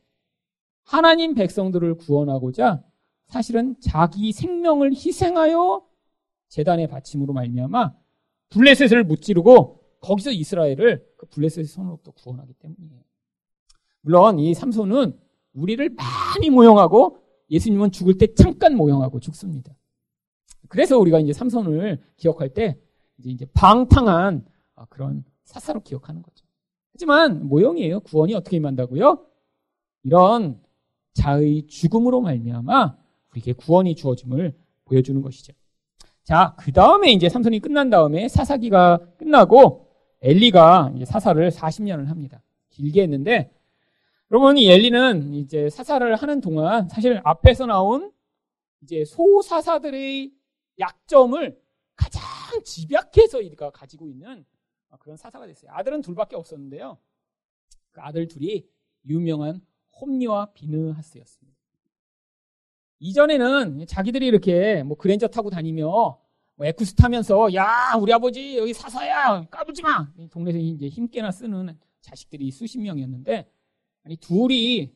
하나님 백성들을 구원하고자 사실은 자기 생명을 희생하여 재단의 바침으로 말미암아 블레셋을 무찌르고 거기서 이스라엘을 그 블레셋의 손으로부터 구원하기 때문이에요. 물론 이 삼손은 우리를 많이 모형하고 예수님은 죽을 때 잠깐 모형하고 죽습니다. 그래서 우리가 이제 삼손을 기억할 때 이제 방탕한 아, 그런 사사로 기억하는 거죠. 하지만 모형이에요. 구원이 어떻게 임한다고요? 이런 자의 죽음으로 말미암아 우리에게 구원이 주어짐을 보여주는 것이죠. 자, 그 다음에 이제 삼손이 끝난 다음에 사사기가 끝나고 엘리가 이제 사사를 40년을 합니다. 길게 했는데 여러분, 이 엘리는 이제 사사를 하는 동안 사실 앞에서 나온 이제 소사사들의 약점을 가장 집약해서 이가 가지고 있는 그런 사사가 됐어요. 아들은 둘밖에 없었는데요. 그 아들 둘이 유명한 홈리와 비느하스였습니다. 이전에는 자기들이 이렇게 뭐 그랜저 타고 다니며 뭐 에쿠스 타면서 야 우리 아버지 여기 사사야 까불지 마 동네에서 이제 힘께나 쓰는 자식들이 수십 명이었는데 아니 둘이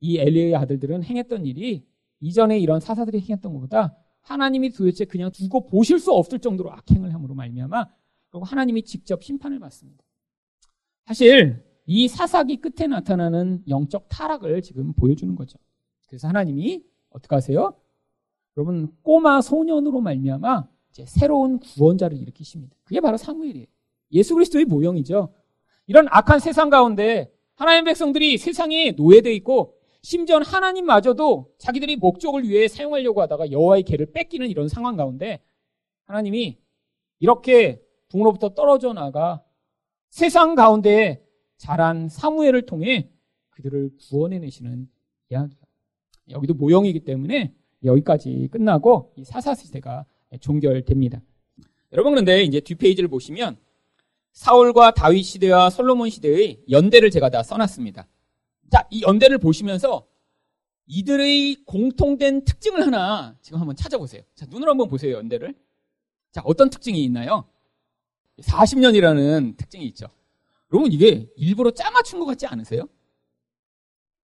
이 엘리의 아들들은 행했던 일이 이전에 이런 사사들이 행했던 것보다 하나님이 도대체 그냥 두고 보실 수 없을 정도로 악행을 함으로 말미암아 그리고 하나님이 직접 심판을 받습니다. 사실 이 사사기 끝에 나타나는 영적 타락을 지금 보여주는 거죠. 그래서 하나님이 어떻게 하세요? 여러분 꼬마 소년으로 말미암아 이제 새로운 구원자를 일으키십니다. 그게 바로 사무엘이에요. 예수 그리스도의 모형이죠. 이런 악한 세상 가운데 하나님 백성들이 세상에 노예되어 있고 심지어 하나님마저도 자기들이 목적을 위해 사용하려고 하다가 여호와의 개를 뺏기는 이런 상황 가운데 하나님이 이렇게 붕으로부터 떨어져 나가 세상 가운데 자란 사무엘을 통해 그들을 구원해내시는 이야기예요. 여기도 모형이기 때문에 여기까지 끝나고 이 사사 시대가 종결됩니다. 여러분 그런데 이제 뒷페이지를 보시면 사울과 다윗 시대와 솔로몬 시대의 연대를 제가 다 써놨습니다. 자, 이 연대를 보시면서 이들의 공통된 특징을 하나 지금 한번 찾아보세요. 자, 눈으로 한번 보세요, 연대를. 자, 어떤 특징이 있나요? 40년이라는 특징이 있죠. 여러분, 이게 일부러 짜맞춘 것 같지 않으세요?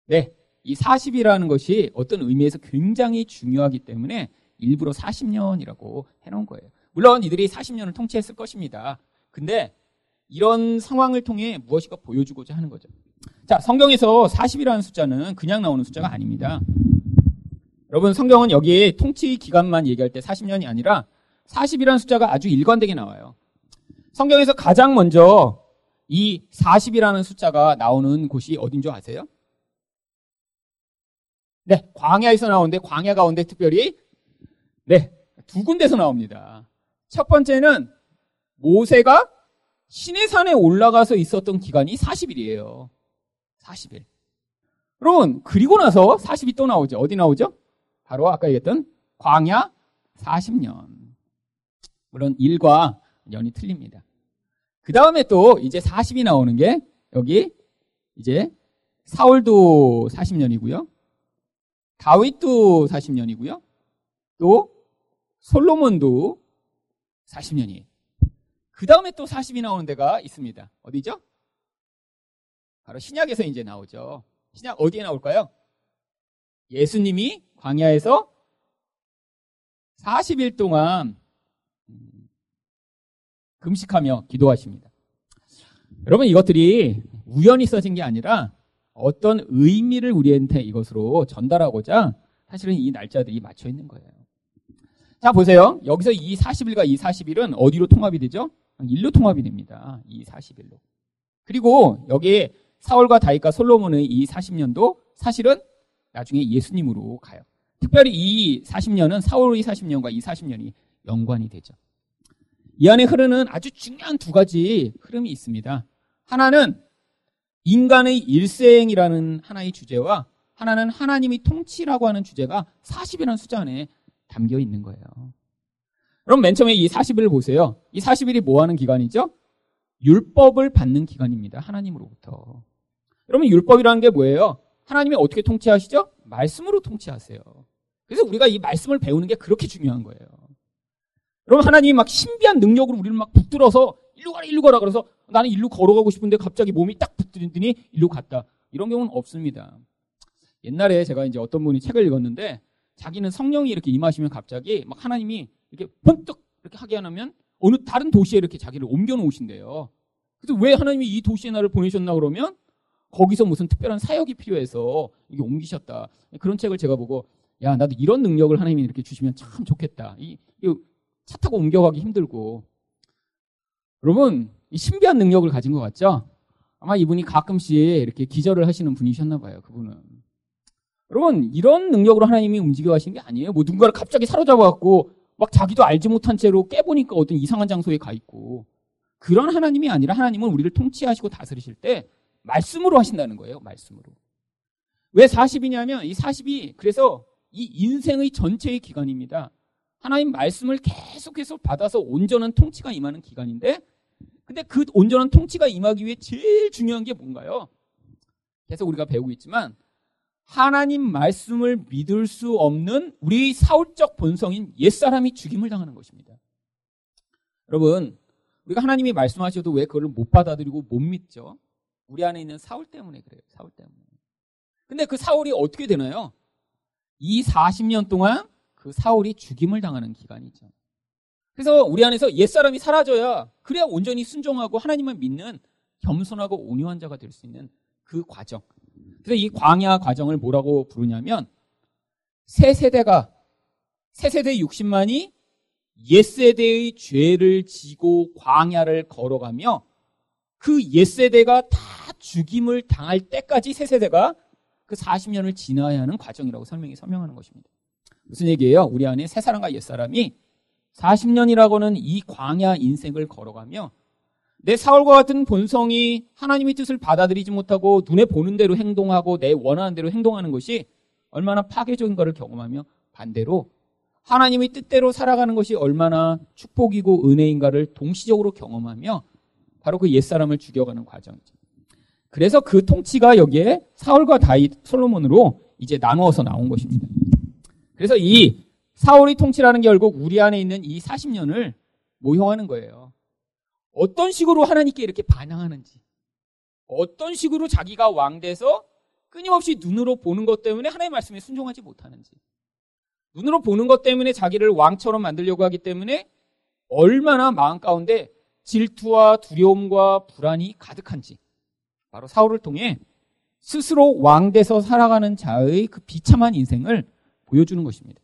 네. 이 40이라는 것이 어떤 의미에서 굉장히 중요하기 때문에 일부러 40년이라고 해놓은 거예요. 물론 이들이 40년을 통치했을 것입니다. 근데 이런 상황을 통해 무엇인가 보여주고자 하는 거죠. 자, 성경에서 40이라는 숫자는 그냥 나오는 숫자가 아닙니다. 여러분, 성경은 여기에 통치 기간만 얘기할 때 40년이 아니라 40이라는 숫자가 아주 일관되게 나와요. 성경에서 가장 먼저 이 40이라는 숫자가 나오는 곳이 어딘 줄 아세요? 네, 광야에서 나오는데 광야 가운데 특별히 네, 두 군데서 나옵니다. 첫 번째는 모세가 시내산에 올라가서 있었던 기간이 40일이에요. 40일. 여러분, 그리고 나서 40이 또 나오죠. 어디 나오죠? 바로 아까 얘기했던 광야 40년. 물론 일과 년이 틀립니다. 그 다음에 또 이제 40이 나오는 게 여기 이제 사울도 40년이고요. 다윗도 40년이고요. 또 솔로몬도 40년이에요. 그 다음에 또 40이 나오는 데가 있습니다. 어디죠? 바로 신약에서 이제 나오죠. 신약 어디에 나올까요? 예수님이 광야에서 40일 동안 음, 금식하며 기도하십니다. 여러분 이것들이 우연히 써진 게 아니라 어떤 의미를 우리한테 이것으로 전달하고자 사실은 이 날짜들이 맞춰 있는 거예요. 자 보세요. 여기서 이 40일과 이 40일은 어디로 통합이 되죠? 일로 통합이 됩니다. 이 40일로. 그리고 여기에 사울과 다윗과 솔로몬의 이 40년도 사실은 나중에 예수님으로 가요. 특별히 이 40년은 사울의 40년과 이 40년이 연관이 되죠. 이 안에 흐르는 아주 중요한 두 가지 흐름이 있습니다. 하나는 인간의 일생이라는 하나의 주제와 하나는 하나님이 통치라고 하는 주제가 40이라는 숫자 안에 담겨 있는 거예요. 그럼 맨 처음에 이 40일을 보세요. 이 40일이 뭐 하는 기간이죠? 율법을 받는 기간입니다. 하나님으로부터. 여러분, 율법이라는 게 뭐예요? 하나님이 어떻게 통치하시죠? 말씀으로 통치하세요. 그래서 우리가 이 말씀을 배우는 게 그렇게 중요한 거예요. 여러분, 하나님이 막 신비한 능력으로 우리를 막 붙들어서 일로 가라, 일로 가라. 그래서 나는 일로 걸어가고 싶은데 갑자기 몸이 딱 붙들더니 일로 갔다. 이런 경우는 없습니다. 옛날에 제가 이제 어떤 분이 책을 읽었는데 자기는 성령이 이렇게 임하시면 갑자기 막 하나님이 이렇게 번뜩 이렇게 하게 하면 어느 다른 도시에 이렇게 자기를 옮겨 놓으신대요. 그래서 왜 하나님이 이 도시에 나를 보내셨나 그러면 거기서 무슨 특별한 사역이 필요해서 이게 옮기셨다. 그런 책을 제가 보고 야 나도 이런 능력을 하나님이 이렇게 주시면 참 좋겠다. 이, 이 차 타고 옮겨가기 힘들고 여러분 이 신비한 능력을 가진 것 같죠? 아마 이분이 가끔씩 이렇게 기절을 하시는 분이셨나 봐요. 그분은 여러분 이런 능력으로 하나님이 움직여 가시는 게 아니에요. 뭐 누군가를 갑자기 사로잡아 갖고 막 자기도 알지 못한 채로 깨보니까 어떤 이상한 장소에 가 있고 그런 하나님이 아니라 하나님은 우리를 통치하시고 다스리실 때 말씀으로 하신다는 거예요. 말씀으로. 왜 40이냐면 이 40이 그래서 이 인생의 전체의 기간입니다. 하나님 말씀을 계속해서 받아서 온전한 통치가 임하는 기간인데 근데 그 온전한 통치가 임하기 위해 제일 중요한 게 뭔가요? 계속 우리가 배우고 있지만 하나님 말씀을 믿을 수 없는 우리 사울적 본성인 옛사람이 죽임을 당하는 것입니다. 여러분, 우리가 하나님이 말씀하셔도 왜 그걸 못 받아들이고 못 믿죠? 우리 안에 있는 사울 때문에 그래요. 사울 때문에. 근데 그 사울이 어떻게 되나요? 이 40년 동안 그 사울이 죽임을 당하는 기간이죠. 그래서 우리 안에서 옛사람이 사라져야 그래야 온전히 순종하고 하나님을 믿는 겸손하고 온유한 자가 될 수 있는 그 과정. 그래서 이 광야 과정을 뭐라고 부르냐면 새 세대가 새 세대 60만이 옛 세대의 죄를 지고 광야를 걸어가며 그 옛 세대가 다 죽임을 당할 때까지 새 세대가 그 40년을 지나야 하는 과정이라고 설명이 설명하는 것입니다. 무슨 얘기예요? 우리 안에 새 사람과 옛 사람이 40년이라고는 이 광야 인생을 걸어가며 내 사울과 같은 본성이 하나님의 뜻을 받아들이지 못하고 눈에 보는 대로 행동하고 내 원하는 대로 행동하는 것이 얼마나 파괴적인 것을 경험하며 반대로 하나님의 뜻대로 살아가는 것이 얼마나 축복이고 은혜인가를 동시적으로 경험하며 바로 그 옛사람을 죽여가는 과정이죠. 그래서 그 통치가 여기에 사울과 다윗, 솔로몬으로 이제 나누어서 나온 것입니다. 그래서 이 사울의 통치라는 게 결국 우리 안에 있는 이 40년을 모형하는 거예요. 어떤 식으로 하나님께 이렇게 반항하는지, 어떤 식으로 자기가 왕돼서 끊임없이 눈으로 보는 것 때문에 하나님의 말씀에 순종하지 못하는지, 눈으로 보는 것 때문에 자기를 왕처럼 만들려고 하기 때문에 얼마나 마음 가운데 질투와 두려움과 불안이 가득한지, 바로 사울을 통해 스스로 왕돼서 살아가는 자의 그 비참한 인생을 보여주는 것입니다.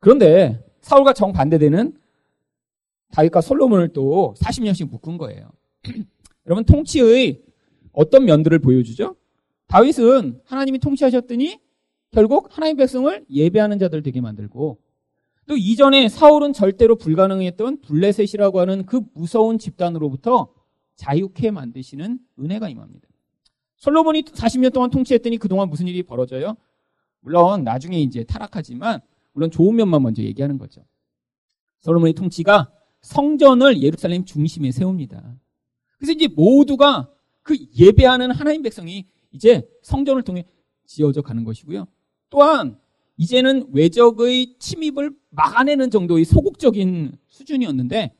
그런데 사울과 정반대되는 다윗과 솔로몬을 또 40년씩 묶은 거예요. 여러분 통치의 어떤 면들을 보여주죠? 다윗은 하나님이 통치하셨더니 결국 하나님 백성을 예배하는 자들 되게 만들고 또 이전에 사울은 절대로 불가능했던 블레셋이라고 하는 그 무서운 집단으로부터 자유케 만드시는 은혜가 임합니다. 솔로몬이 40년 동안 통치했더니 그동안 무슨 일이 벌어져요? 물론 나중에 이제 타락하지만 물론 좋은 면만 먼저 얘기하는 거죠. 솔로몬의 통치가 성전을 예루살렘 중심에 세웁니다. 그래서 이제 모두가 그 예배하는 하나님 백성이 이제 성전을 통해 지어져 가는 것이고요. 또한 이제는 외적의 침입을 막아내는 정도의 소극적인 수준이었는데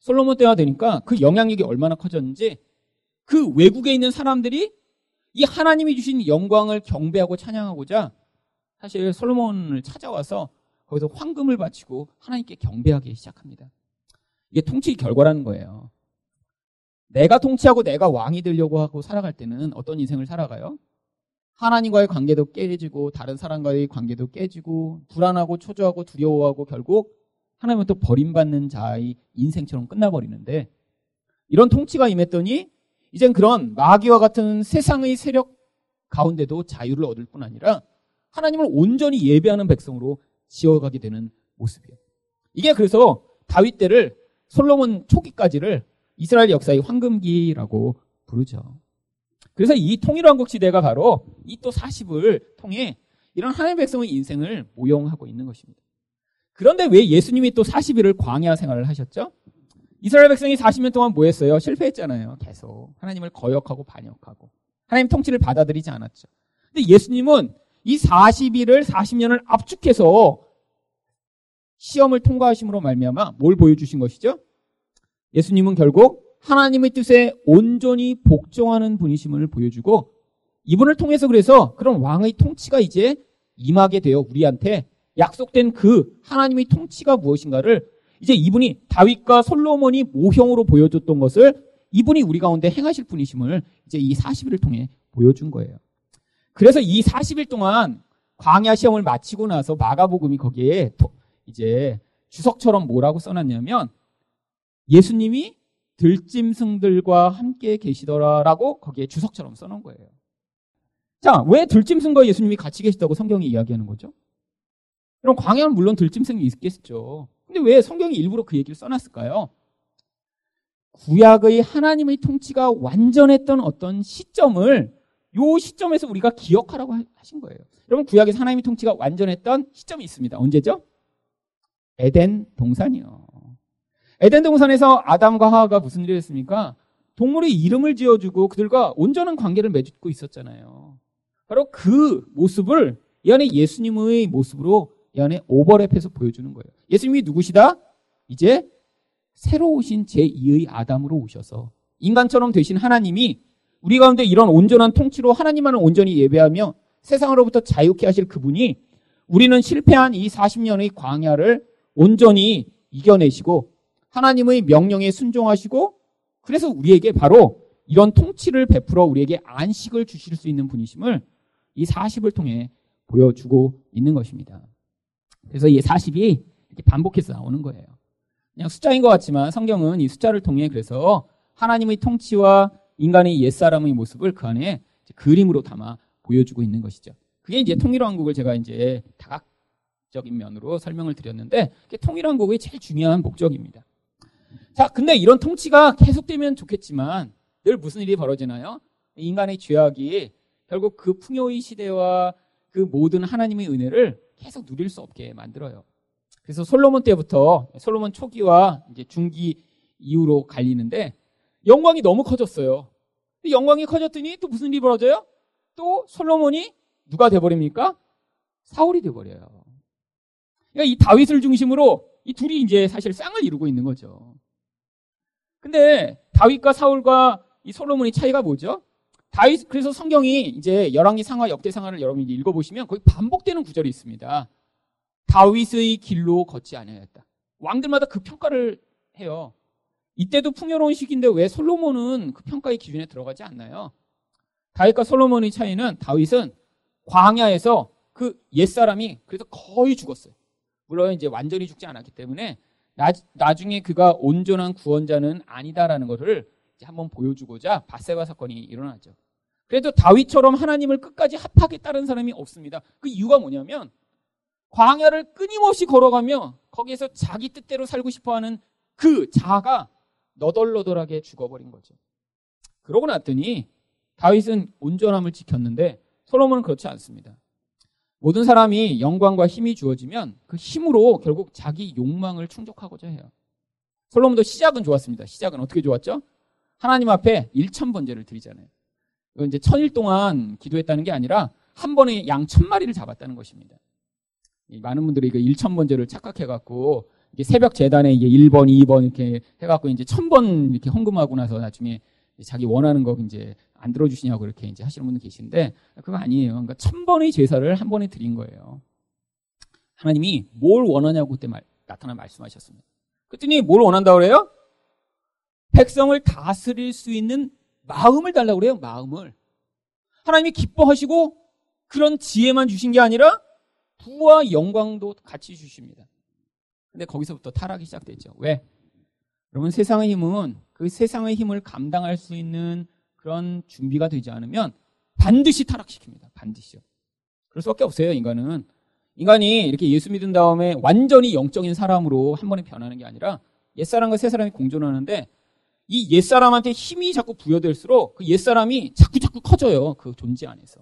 솔로몬 때가 되니까 그 영향력이 얼마나 커졌는지 그 외국에 있는 사람들이 이 하나님이 주신 영광을 경배하고 찬양하고자 사실 솔로몬을 찾아와서 거기서 황금을 바치고 하나님께 경배하기 시작합니다. 이게 통치 결과라는 거예요. 내가 통치하고 내가 왕이 되려고 하고 살아갈 때는 어떤 인생을 살아가요? 하나님과의 관계도 깨지고 다른 사람과의 관계도 깨지고 불안하고 초조하고 두려워하고 결국 하나님은 또 버림받는 자의 인생처럼 끝나버리는데 이런 통치가 임했더니 이젠 그런 마귀와 같은 세상의 세력 가운데도 자유를 얻을 뿐 아니라 하나님을 온전히 예배하는 백성으로 지어가게 되는 모습이에요. 이게 그래서 다윗 때를 솔로몬 초기까지를 이스라엘 역사의 황금기라고 부르죠. 그래서 이 통일왕국 시대가 바로 이 또 40을 통해 이런 하나님 백성의 인생을 모형하고 있는 것입니다. 그런데 왜 예수님이 또 40일을 광야 생활을 하셨죠? 이스라엘 백성이 40년 동안 뭐 했어요? 실패했잖아요. 계속. 하나님을 거역하고 반역하고. 하나님 통치를 받아들이지 않았죠. 근데 예수님은 이 40일을 40년을 압축해서 시험을 통과하심으로 말미암아 뭘 보여주신 것이죠? 예수님은 결국 하나님의 뜻에 온전히 복종하는 분이심을 보여주고 이분을 통해서 그래서 그런 왕의 통치가 이제 임하게 되어 우리한테 약속된 그 하나님의 통치가 무엇인가를 이제 이분이 다윗과 솔로몬이 모형으로 보여줬던 것을 이분이 우리 가운데 행하실 분이심을 이제 이 40일을 통해 보여준 거예요. 그래서 이 40일 동안 광야 시험을 마치고 나서 마가복음이 거기에 이제 주석처럼 뭐라고 써놨냐면 예수님이 들짐승들과 함께 계시더라라고 거기에 주석처럼 써놓은 거예요. 자, 왜 들짐승과 예수님이 같이 계시다고 성경이 이야기하는 거죠? 그럼 광야는 물론 들짐승이 있겠죠. 근데 왜 성경이 일부러 그 얘기를 써놨을까요? 구약의 하나님의 통치가 완전했던 어떤 시점을 요 시점에서 우리가 기억하라고 하신 거예요. 여러분 구약에서 하나님의 통치가 완전했던 시점이 있습니다. 언제죠? 에덴 동산이요. 에덴 동산에서 아담과 하와가 무슨 일을 했습니까? 동물의 이름을 지어주고 그들과 온전한 관계를 맺고 있었잖아요. 바로 그 모습을 이 안에 예수님의 모습으로 이 안에 오버랩해서 보여주는 거예요. 예수님이 누구시다? 이제 새로 오신 제2의 아담으로 오셔서 인간처럼 되신 하나님이 우리 가운데 이런 온전한 통치로 하나님만을 온전히 예배하며 세상으로부터 자유케 하실 그분이 우리는 실패한 이 40년의 광야를 온전히 이겨내시고 하나님의 명령에 순종하시고 그래서 우리에게 바로 이런 통치를 베풀어 우리에게 안식을 주실 수 있는 분이심을 이 40을 통해 보여주고 있는 것입니다. 그래서 이 40이 이렇게 반복해서 나오는 거예요. 그냥 숫자인 것 같지만 성경은 이 숫자를 통해 그래서 하나님의 통치와 인간의 옛사람의 모습을 그 안에 그림으로 담아 보여주고 있는 것이죠. 그게 이제 통일왕국을 제가 이제 다각적인 면으로 설명을 드렸는데 통일왕국의 제일 중요한 목적입니다. 자, 근데 이런 통치가 계속되면 좋겠지만 늘 무슨 일이 벌어지나요? 인간의 죄악이 결국 그 풍요의 시대와 그 모든 하나님의 은혜를 계속 누릴 수 없게 만들어요. 그래서 솔로몬 때부터 솔로몬 초기와 이제 중기 이후로 갈리는데 영광이 너무 커졌어요. 영광이 커졌더니 또 무슨 일이 벌어져요? 또 솔로몬이 누가 돼버립니까? 사울이 돼버려요. 그러니까 이 다윗을 중심으로 이 둘이 이제 사실 쌍을 이루고 있는 거죠. 근데 다윗과 사울과 이 솔로몬의 차이가 뭐죠? 다윗 그래서 성경이 이제 열왕기 상하 역대 상하를 여러분이 읽어보시면 거의 반복되는 구절이 있습니다. 다윗의 길로 걷지 않아야 했다. 왕들마다 그 평가를 해요. 이때도 풍요로운 시기인데 왜 솔로몬은 그 평가의 기준에 들어가지 않나요? 다윗과 솔로몬의 차이는 다윗은 광야에서 그 옛사람이 그래서 거의 죽었어요. 물론 이제 완전히 죽지 않았기 때문에 나, 나중에 그가 온전한 구원자는 아니다라는 것을 한번 보여주고자 바세바 사건이 일어나죠. 그래도 다윗처럼 하나님을 끝까지 합하게 따른 사람이 없습니다. 그 이유가 뭐냐면 광야를 끊임없이 걸어가며 거기에서 자기 뜻대로 살고 싶어하는 그 자아가 너덜너덜하게 죽어버린 거죠. 그러고 났더니 다윗은 온전함을 지켰는데 솔로몬은 그렇지 않습니다. 모든 사람이 영광과 힘이 주어지면 그 힘으로 결국 자기 욕망을 충족하고자 해요. 솔로몬도 시작은 좋았습니다. 시작은 어떻게 좋았죠? 하나님 앞에 1천 번제를 드리잖아요. 이건 이제 천일 동안 기도했다는 게 아니라 한 번에 양 천 마리를 잡았다는 것입니다. 많은 분들이 그 1천 번제를 착각해갖고 새벽 재단에 이게 1번, 2번 이렇게 해갖고 이제 천번 이렇게 헌금하고 나서 나중에 자기 원하는 거 이제 안 들어주시냐고 이렇게 이제 하시는 분들 계신데 그거 아니에요. 그러니까 천 번의 제사를 한 번에 드린 거예요. 하나님이 뭘 원하냐고 그때 말, 나타나 말씀하셨습니다. 그랬더니 뭘 원한다고 그래요? 백성을 다스릴 수 있는 마음을 달라고 그래요. 마음을. 하나님이 기뻐하시고 그런 지혜만 주신 게 아니라 부와 영광도 같이 주십니다. 근데 거기서부터 타락이 시작됐죠. 왜? 여러분 세상의 힘은 그 세상의 힘을 감당할 수 있는 그런 준비가 되지 않으면 반드시 타락시킵니다. 반드시요. 그럴 수밖에 없어요. 인간은 인간이 이렇게 예수 믿은 다음에 완전히 영적인 사람으로 한 번에 변하는 게 아니라 옛사람과 새사람이 공존하는데 이 옛사람한테 힘이 자꾸 부여될수록 그 옛사람이 자꾸 자꾸 커져요. 그 존재 안에서.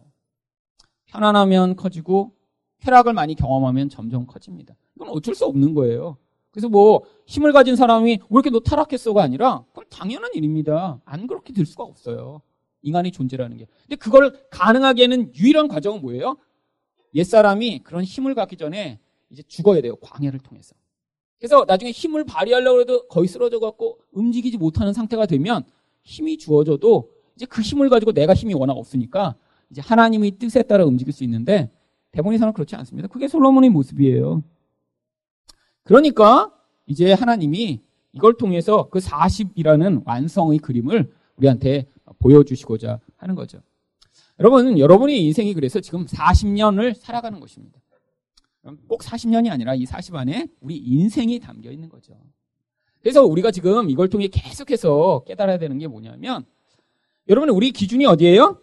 편안하면 커지고 쾌락을 많이 경험하면 점점 커집니다. 이건 어쩔 수 없는 거예요. 그래서 뭐 힘을 가진 사람이 왜 이렇게 너 타락했어가 아니라 그건 당연한 일입니다. 안 그렇게 될 수가 없어요. 인간의 존재라는 게. 근데 그걸 가능하게 하는 유일한 과정은 뭐예요? 옛사람이 그런 힘을 갖기 전에 이제 죽어야 돼요. 광야를 통해서. 그래서 나중에 힘을 발휘하려고 해도 거의 쓰러져 갖고 움직이지 못하는 상태가 되면 힘이 주어져도 이제 그 힘을 가지고 내가 힘이 워낙 없으니까 이제 하나님의 뜻에 따라 움직일 수 있는데 대본에서는 그렇지 않습니다. 그게 솔로몬의 모습이에요. 그러니까 이제 하나님이 이걸 통해서 그 40이라는 완성의 그림을 우리한테 보여주시고자 하는 거죠. 여러분, 여러분의 인생이 그래서 지금 40년을 살아가는 것입니다. 꼭 40년이 아니라 이 40 안에 우리 인생이 담겨 있는 거죠. 그래서 우리가 지금 이걸 통해 계속해서 깨달아야 되는 게 뭐냐면 여러분 우리 기준이 어디예요?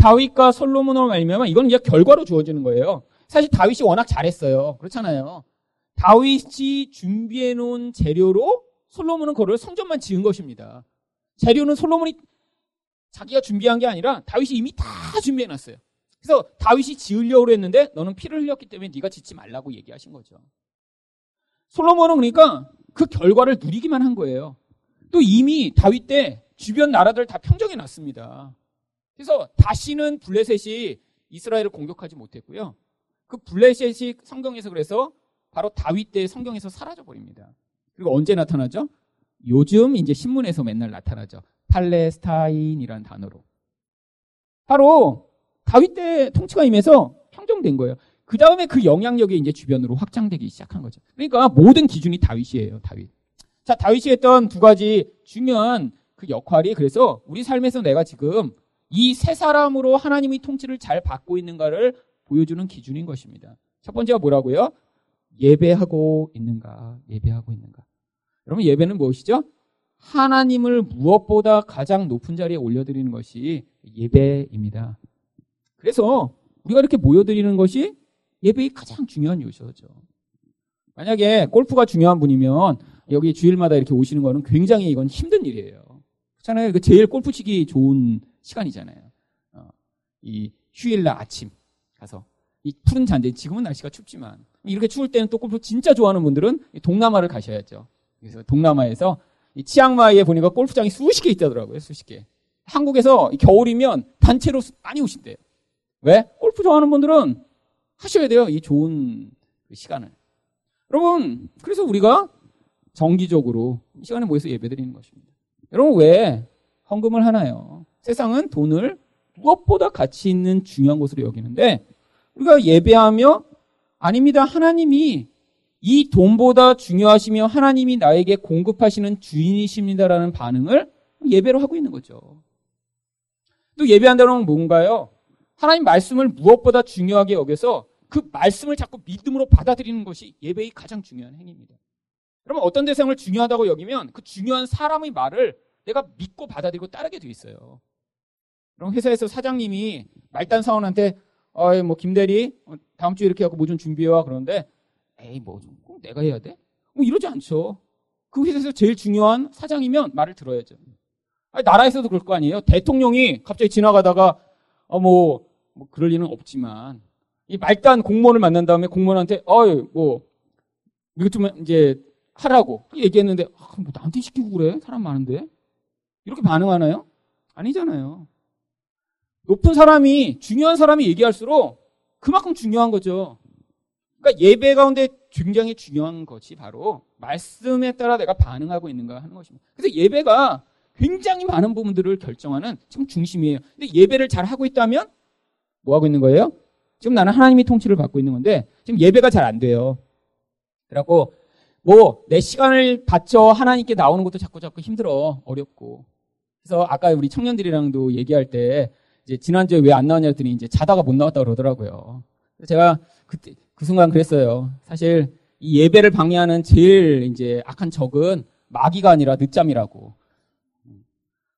다윗과 솔로몬으로 말미암아 이건 이제 결과로 주어지는 거예요. 사실 다윗이 워낙 잘했어요. 그렇잖아요. 다윗이 준비해 놓은 재료로 솔로몬은 그를 성전만 지은 것입니다. 재료는 솔로몬이 자기가 준비한 게 아니라 다윗이 이미 다 준비해 놨어요. 그래서 다윗이 지으려고 했는데 너는 피를 흘렸기 때문에 네가 짓지 말라고 얘기하신 거죠. 솔로몬은 그러니까 그 결과를 누리기만 한 거예요. 또 이미 다윗 때 주변 나라들 다 평정해 놨습니다. 그래서 다시는 블레셋이 이스라엘을 공격하지 못했고요. 그 블레셋이 성경에서 그래서 바로 다윗 때 성경에서 사라져 버립니다. 그리고 언제 나타나죠? 요즘 이제 신문에서 맨날 나타나죠. 팔레스타인이라는 단어로. 바로 다윗 때 통치가 임해서 평정된 거예요. 그 다음에 그 영향력이 이제 주변으로 확장되기 시작한 거죠. 그러니까 모든 기준이 다윗이에요, 다윗. 자, 다윗이 했던 두 가지 중요한 그 역할이 그래서 우리 삶에서 내가 지금 이 세 사람으로 하나님의 통치를 잘 받고 있는가를 보여주는 기준인 것입니다. 첫 번째가 뭐라고요? 예배하고 있는가, 예배하고 있는가. 여러분, 예배는 무엇이죠? 하나님을 무엇보다 가장 높은 자리에 올려드리는 것이 예배입니다. 그래서 우리가 이렇게 모여드리는 것이 예배의 가장 중요한 요소죠. 만약에 골프가 중요한 분이면 여기 주일마다 이렇게 오시는 거는 굉장히 이건 힘든 일이에요. 그렇잖아요. 그 제일 골프 치기 좋은 시간이잖아요. 어, 이 휴일날 아침 가서 이 푸른 잔디 지금은 날씨가 춥지만 이렇게 추울 때는 또 골프 진짜 좋아하는 분들은 동남아를 가셔야죠. 그래서 동남아에서 이 치앙마이에 보니까 골프장이 수십 개 있다더라고요. 수십 개. 한국에서 겨울이면 단체로 많이 오신대요. 왜? 골프 좋아하는 분들은 하셔야 돼요. 이 좋은 그 시간을. 여러분, 그래서 우리가 정기적으로 이 시간에 모여서 예배 드리는 것입니다. 여러분, 왜 헌금을 하나요? 세상은 돈을 무엇보다 가치 있는 중요한 것으로 여기는데, 우리가 예배하며, 아닙니다. 하나님이 이 돈보다 중요하시며 하나님이 나에게 공급하시는 주인이십니다라는 반응을 예배로 하고 있는 거죠. 또 예배한다는 건 뭔가요? 하나님 말씀을 무엇보다 중요하게 여겨서 그 말씀을 자꾸 믿음으로 받아들이는 것이 예배의 가장 중요한 행위입니다. 그러면 어떤 대상을 중요하다고 여기면 그 중요한 사람의 말을 내가 믿고 받아들이고 따르게 돼 있어요. 그럼 회사에서 사장님이 말단 사원한테 어이 뭐 김대리 어, 다음 주에 이렇게 하고 뭐 좀 준비해와 그러는데 에이 뭐꼭 내가 해야 돼? 뭐 이러지 않죠. 그 회사에서 제일 중요한 사장이면 말을 들어야죠. 아니, 나라에서도 그럴 거 아니에요. 대통령이 갑자기 지나가다가 어 뭐 뭐 그럴 리는 없지만 이 말단 공무원을 만난 다음에 공무원한테 어이 뭐 이것 좀 이제 하라고 얘기했는데 아, 뭐 나한테 시키고 그래 사람 많은데 이렇게 반응하나요? 아니잖아요. 높은 사람이 중요한 사람이 얘기할수록 그만큼 중요한 거죠. 그러니까 예배 가운데 굉장히 중요한 것이 바로 말씀에 따라 내가 반응하고 있는가 하는 것입니다. 그래서 예배가 굉장히 많은 부분들을 결정하는 참 중심이에요. 근데 예배를 잘 하고 있다면 뭐 하고 있는 거예요? 지금 나는 하나님이 통치를 받고 있는 건데 지금 예배가 잘 안 돼요. 그래갖고 뭐 내 시간을 바쳐 하나님께 나오는 것도 자꾸 자꾸 힘들어 어렵고 그래서 아까 우리 청년들이랑도 얘기할 때 이제 지난주에 왜 안 나왔냐 했더니 이제 자다가 못 나왔다 그러더라고요. 제가 그때 그 순간 그랬어요. 사실 이 예배를 방해하는 제일 이제 악한 적은 마귀가 아니라 늦잠이라고.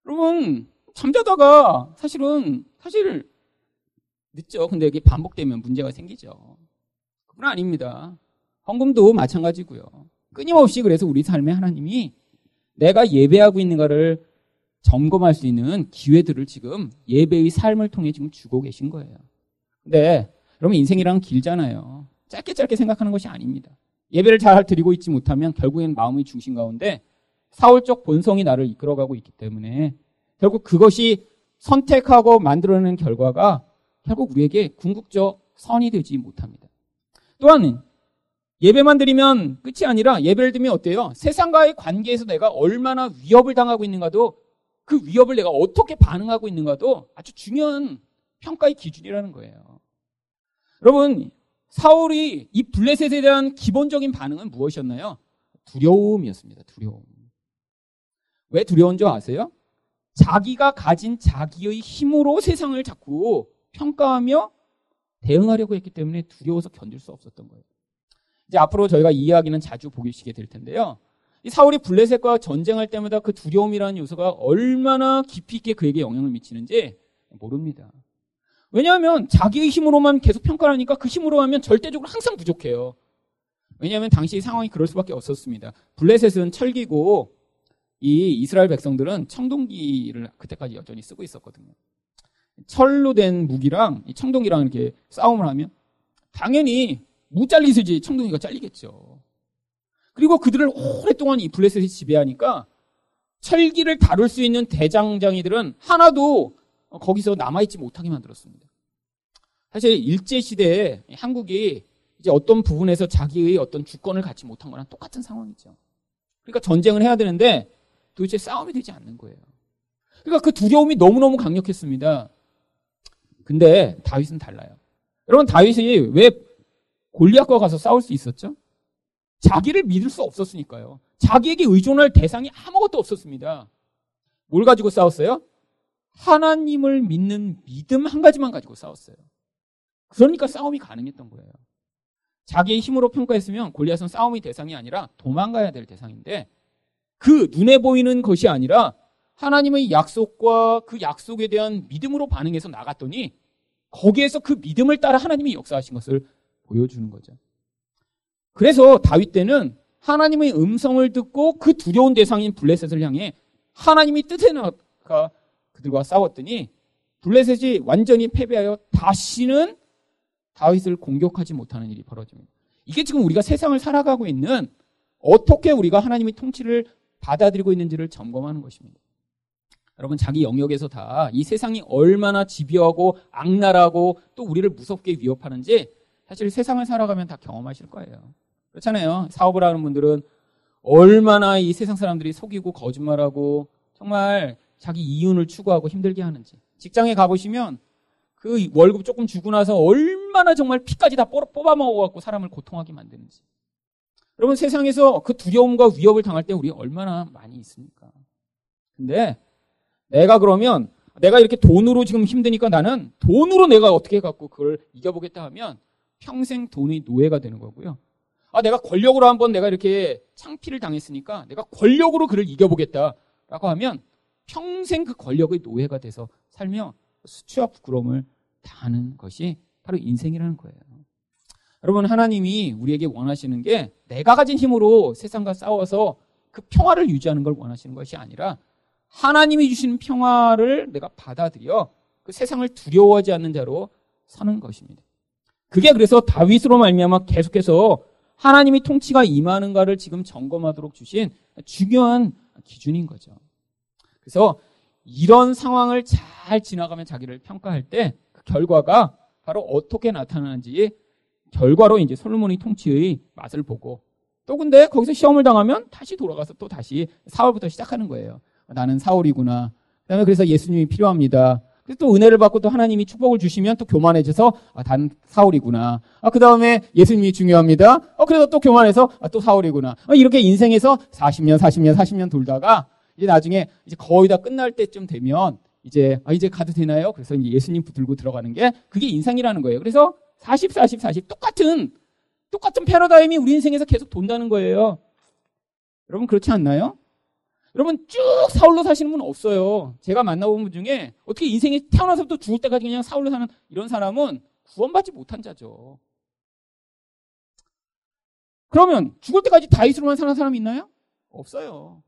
여러분 잠자다가 사실은 사실 늦죠. 근데 이게 반복되면 문제가 생기죠. 그건 아닙니다. 헌금도 마찬가지고요. 끊임없이 그래서 우리 삶에 하나님이 내가 예배하고 있는가를 점검할 수 있는 기회들을 지금 예배의 삶을 통해 지금 주고 계신 거예요. 근데 여러분 인생이랑 길잖아요. 짧게 짧게 생각하는 것이 아닙니다. 예배를 잘 드리고 있지 못하면 결국엔 마음의 중심 가운데 사울적 본성이 나를 이끌어가고 있기 때문에 결국 그것이 선택하고 만들어내는 결과가 결국 우리에게 궁극적 선이 되지 못합니다. 또한 예배만 드리면 끝이 아니라 예배를 드리면 어때요? 세상과의 관계에서 내가 얼마나 위협을 당하고 있는가도 그 위협을 내가 어떻게 반응하고 있는가도 아주 중요한 평가의 기준이라는 거예요. 여러분, 사울이 이 블레셋에 대한 기본적인 반응은 무엇이었나요? 두려움이었습니다. 두려움. 왜 두려운 줄 아세요? 자기가 가진 자기의 힘으로 세상을 자꾸 평가하며 대응하려고 했기 때문에 두려워서 견딜 수 없었던 거예요. 이제 앞으로 저희가 이 이야기는 자주 보시게 될 텐데요. 이 사울이 블레셋과 전쟁할 때마다 그 두려움이라는 요소가 얼마나 깊이 있게 그에게 영향을 미치는지 모릅니다. 왜냐하면 자기의 힘으로만 계속 평가를 하니까 그 힘으로 하면 절대적으로 항상 부족해요. 왜냐하면 당시 상황이 그럴 수밖에 없었습니다. 블레셋은 철기고 이 이스라엘 백성들은 청동기를 그때까지 여전히 쓰고 있었거든요. 철로 된 무기랑 이 청동기랑 이렇게 싸움을 하면 당연히 무 잘리듯이 청동기가 잘리겠죠. 그리고 그들을 오랫동안 이 블레셋이 지배하니까 철기를 다룰 수 있는 대장장이들은 하나도 거기서 남아있지 못하게 만들었습니다. 사실 일제시대에 한국이 이제 어떤 부분에서 자기의 어떤 주권을 갖지 못한 거랑 똑같은 상황이죠. 그러니까 전쟁을 해야 되는데 도대체 싸움이 되지 않는 거예요. 그러니까 그 두려움이 너무너무 강력했습니다. 근데 다윗은 달라요. 여러분 다윗이 왜 골리앗과 가서 싸울 수 있었죠? 자기를 믿을 수 없었으니까요. 자기에게 의존할 대상이 아무것도 없었습니다. 뭘 가지고 싸웠어요? 하나님을 믿는 믿음 한 가지만 가지고 싸웠어요. 그러니까 싸움이 가능했던 거예요. 자기의 힘으로 평가했으면 골리앗은 싸움의 대상이 아니라 도망가야 될 대상인데 그 눈에 보이는 것이 아니라 하나님의 약속과 그 약속에 대한 믿음으로 반응해서 나갔더니 거기에서 그 믿음을 따라 하나님이 역사하신 것을 보여주는 거죠. 그래서 다윗 때는 하나님의 음성을 듣고 그 두려운 대상인 블레셋을 향해 하나님이 뜻에 나가 그들과 싸웠더니 블레셋이 완전히 패배하여 다시는 다윗을 공격하지 못하는 일이 벌어집니다. 이게 지금 우리가 세상을 살아가고 있는 어떻게 우리가 하나님의 통치를 받아들이고 있는지를 점검하는 것입니다. 여러분 자기 영역에서 다 이 세상이 얼마나 집요하고 악랄하고 또 우리를 무섭게 위협하는지 사실 세상을 살아가면 다 경험하실 거예요. 그렇잖아요. 사업을 하는 분들은 얼마나 이 세상 사람들이 속이고 거짓말하고 정말 자기 이윤을 추구하고 힘들게 하는지. 직장에 가보시면 그 월급 조금 주고 나서 얼마나 정말 피까지 다 뽑아 먹어갖고 사람을 고통하게 만드는지. 여러분 세상에서 그 두려움과 위협을 당할 때 우리 얼마나 많이 있습니까? 근데 내가 그러면 내가 이렇게 돈으로 지금 힘드니까 나는 돈으로 내가 어떻게 해갖고 그걸 이겨보겠다 하면 평생 돈의 노예가 되는 거고요. 아, 내가 권력으로 한번 내가 이렇게 창피를 당했으니까 내가 권력으로 그를 이겨보겠다라고 하면 평생 그 권력의 노예가 돼서 살며 수치와 부끄러움을 다하는 것이 바로 인생이라는 거예요. 여러분, 하나님이 우리에게 원하시는 게 내가 가진 힘으로 세상과 싸워서 그 평화를 유지하는 걸 원하시는 것이 아니라 하나님이 주시는 평화를 내가 받아들여 그 세상을 두려워하지 않는 자로 사는 것입니다. 그게 그래서 다윗으로 말미암아 계속해서 하나님이 통치가 임하는가를 지금 점검하도록 주신 중요한 기준인 거죠. 그래서 이런 상황을 잘 지나가면 자기를 평가할 때 그 결과가 바로 어떻게 나타나는지 결과로 이제 솔로몬의 통치의 맛을 보고 또 근데 거기서 시험을 당하면 다시 돌아가서 또 다시 사월부터 시작하는 거예요. 나는 사울이구나. 그다음에 그래서 예수님이 필요합니다. 그래서 또 은혜를 받고 또 하나님이 축복을 주시면 또 교만해져서 아, 단 사울이구나. 아, 그 다음에 예수님이 중요합니다. 어, 그래서 또 교만해서 아, 또 사울이구나. 아, 이렇게 인생에서 40년, 40년, 40년 돌다가 이제 나중에 이제 거의 다 끝날 때쯤 되면 이제 아, 이제 가도 되나요? 그래서 이제 예수님 붙들고 들어가는 게 그게 인생이라는 거예요. 그래서 40, 40, 40 똑같은 똑같은 패러다임이 우리 인생에서 계속 돈다는 거예요. 여러분 그렇지 않나요? 여러분 쭉 사울로 사시는 분 없어요. 제가 만나본 분 중에 어떻게 인생에 태어나서부터 죽을 때까지 그냥 사울로 사는 이런 사람은 구원받지 못한 자죠. 그러면 죽을 때까지 다윗으로만 사는 사람이 있나요? 없어요.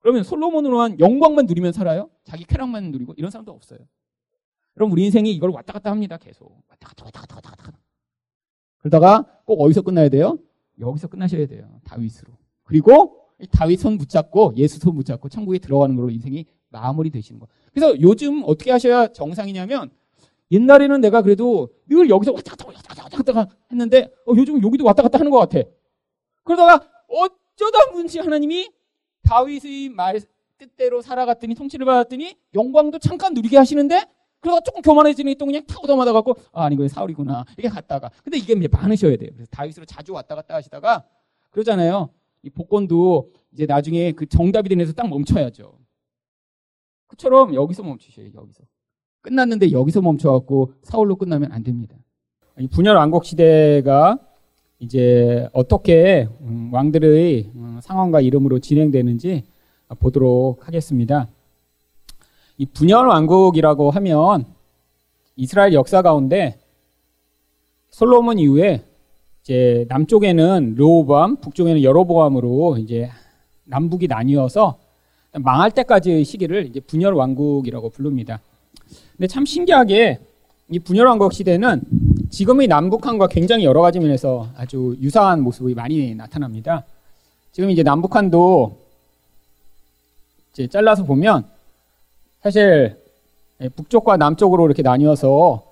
그러면 솔로몬으로만 영광만 누리면 살아요? 자기 쾌락만 누리고 이런 사람도 없어요. 그럼 우리 인생이 이걸 왔다 갔다 합니다. 계속 왔다 갔다 왔다 갔다 왔다 갔다. 그러다가 꼭 어디서 끝나야 돼요? 여기서 끝나셔야 돼요. 다윗으로. 그리고 다윗 손 붙잡고 예수 손 붙잡고 천국에 들어가는 걸로 인생이 마무리 되시는 거. 그래서 요즘 어떻게 하셔야 정상이냐면 옛날에는 내가 그래도 늘 여기서 왔다 갔다 왔다 갔다 왔다 갔다 했는데 어, 요즘 여기도 왔다 갔다 하는 것 같아. 그러다가 어쩌다 문지 하나님이 다윗의 말 뜻대로 살아갔더니 통치를 받았더니 영광도 잠깐 누리게 하시는데 그러다 조금 교만해지니 또 그냥 타고 넘어다 갖고 아, 아니 이거 사울이구나 이렇게 갔다가 근데 이게 많으셔야 돼요. 그래서 다윗으로 자주 왔다 갔다 하시다가 그러잖아요. 이 복권도 이제 나중에 그 정답이 되면서 딱 멈춰야죠. 그처럼 여기서 멈추셔요. 여기서. 끝났는데 여기서 멈춰갖고 사울로 끝나면 안 됩니다. 분열 왕국 시대가 이제 어떻게 음, 왕들의 음, 상황과 이름으로 진행되는지 보도록 하겠습니다. 이 분열 왕국이라고 하면 이스라엘 역사 가운데 솔로몬 이후에 이제 남쪽에는 르호보암, 북쪽에는 여로보암으로 이제 남북이 나뉘어서 망할 때까지의 시기를 이제 분열 왕국이라고 부릅니다. 근데 참 신기하게 이 분열 왕국 시대는 지금의 남북한과 굉장히 여러 가지 면에서 아주 유사한 모습이 많이 나타납니다. 지금 이제 남북한도 이제 잘라서 보면 사실 북쪽과 남쪽으로 이렇게 나뉘어서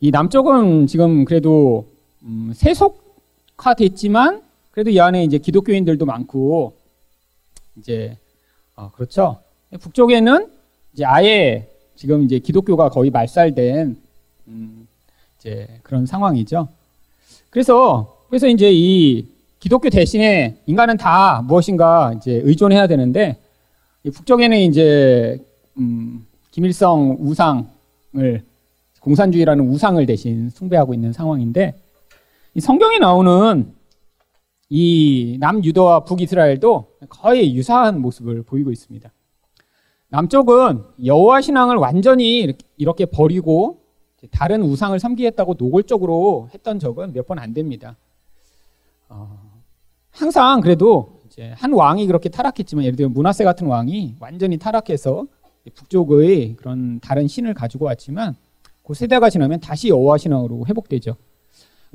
이 남쪽은 지금 그래도 음, 세속화됐지만 그래도 이 안에 이제 기독교인들도 많고 이제 어, 그렇죠. 북쪽에는 이제 아예 지금 이제 기독교가 거의 말살된 음, 이제 그런 상황이죠. 그래서 그래서 이제 이 기독교 대신에 인간은 다 무엇인가 이제 의존해야 되는데 북쪽에는 이제 음, 김일성 우상을 공산주의라는 우상을 대신 숭배하고 있는 상황인데 성경에 나오는 이 남유다와 북이스라엘도 거의 유사한 모습을 보이고 있습니다. 남쪽은 여호와 신앙을 완전히 이렇게 버리고 다른 우상을 섬기겠다고 노골적으로 했던 적은 몇 번 안 됩니다. 어, 항상 그래도 한 왕이 그렇게 타락했지만 예를 들면 문하세 같은 왕이 완전히 타락해서 북쪽의 그런 다른 신을 가지고 왔지만 그 세대가 지나면 다시 여호와 신앙으로 회복되죠.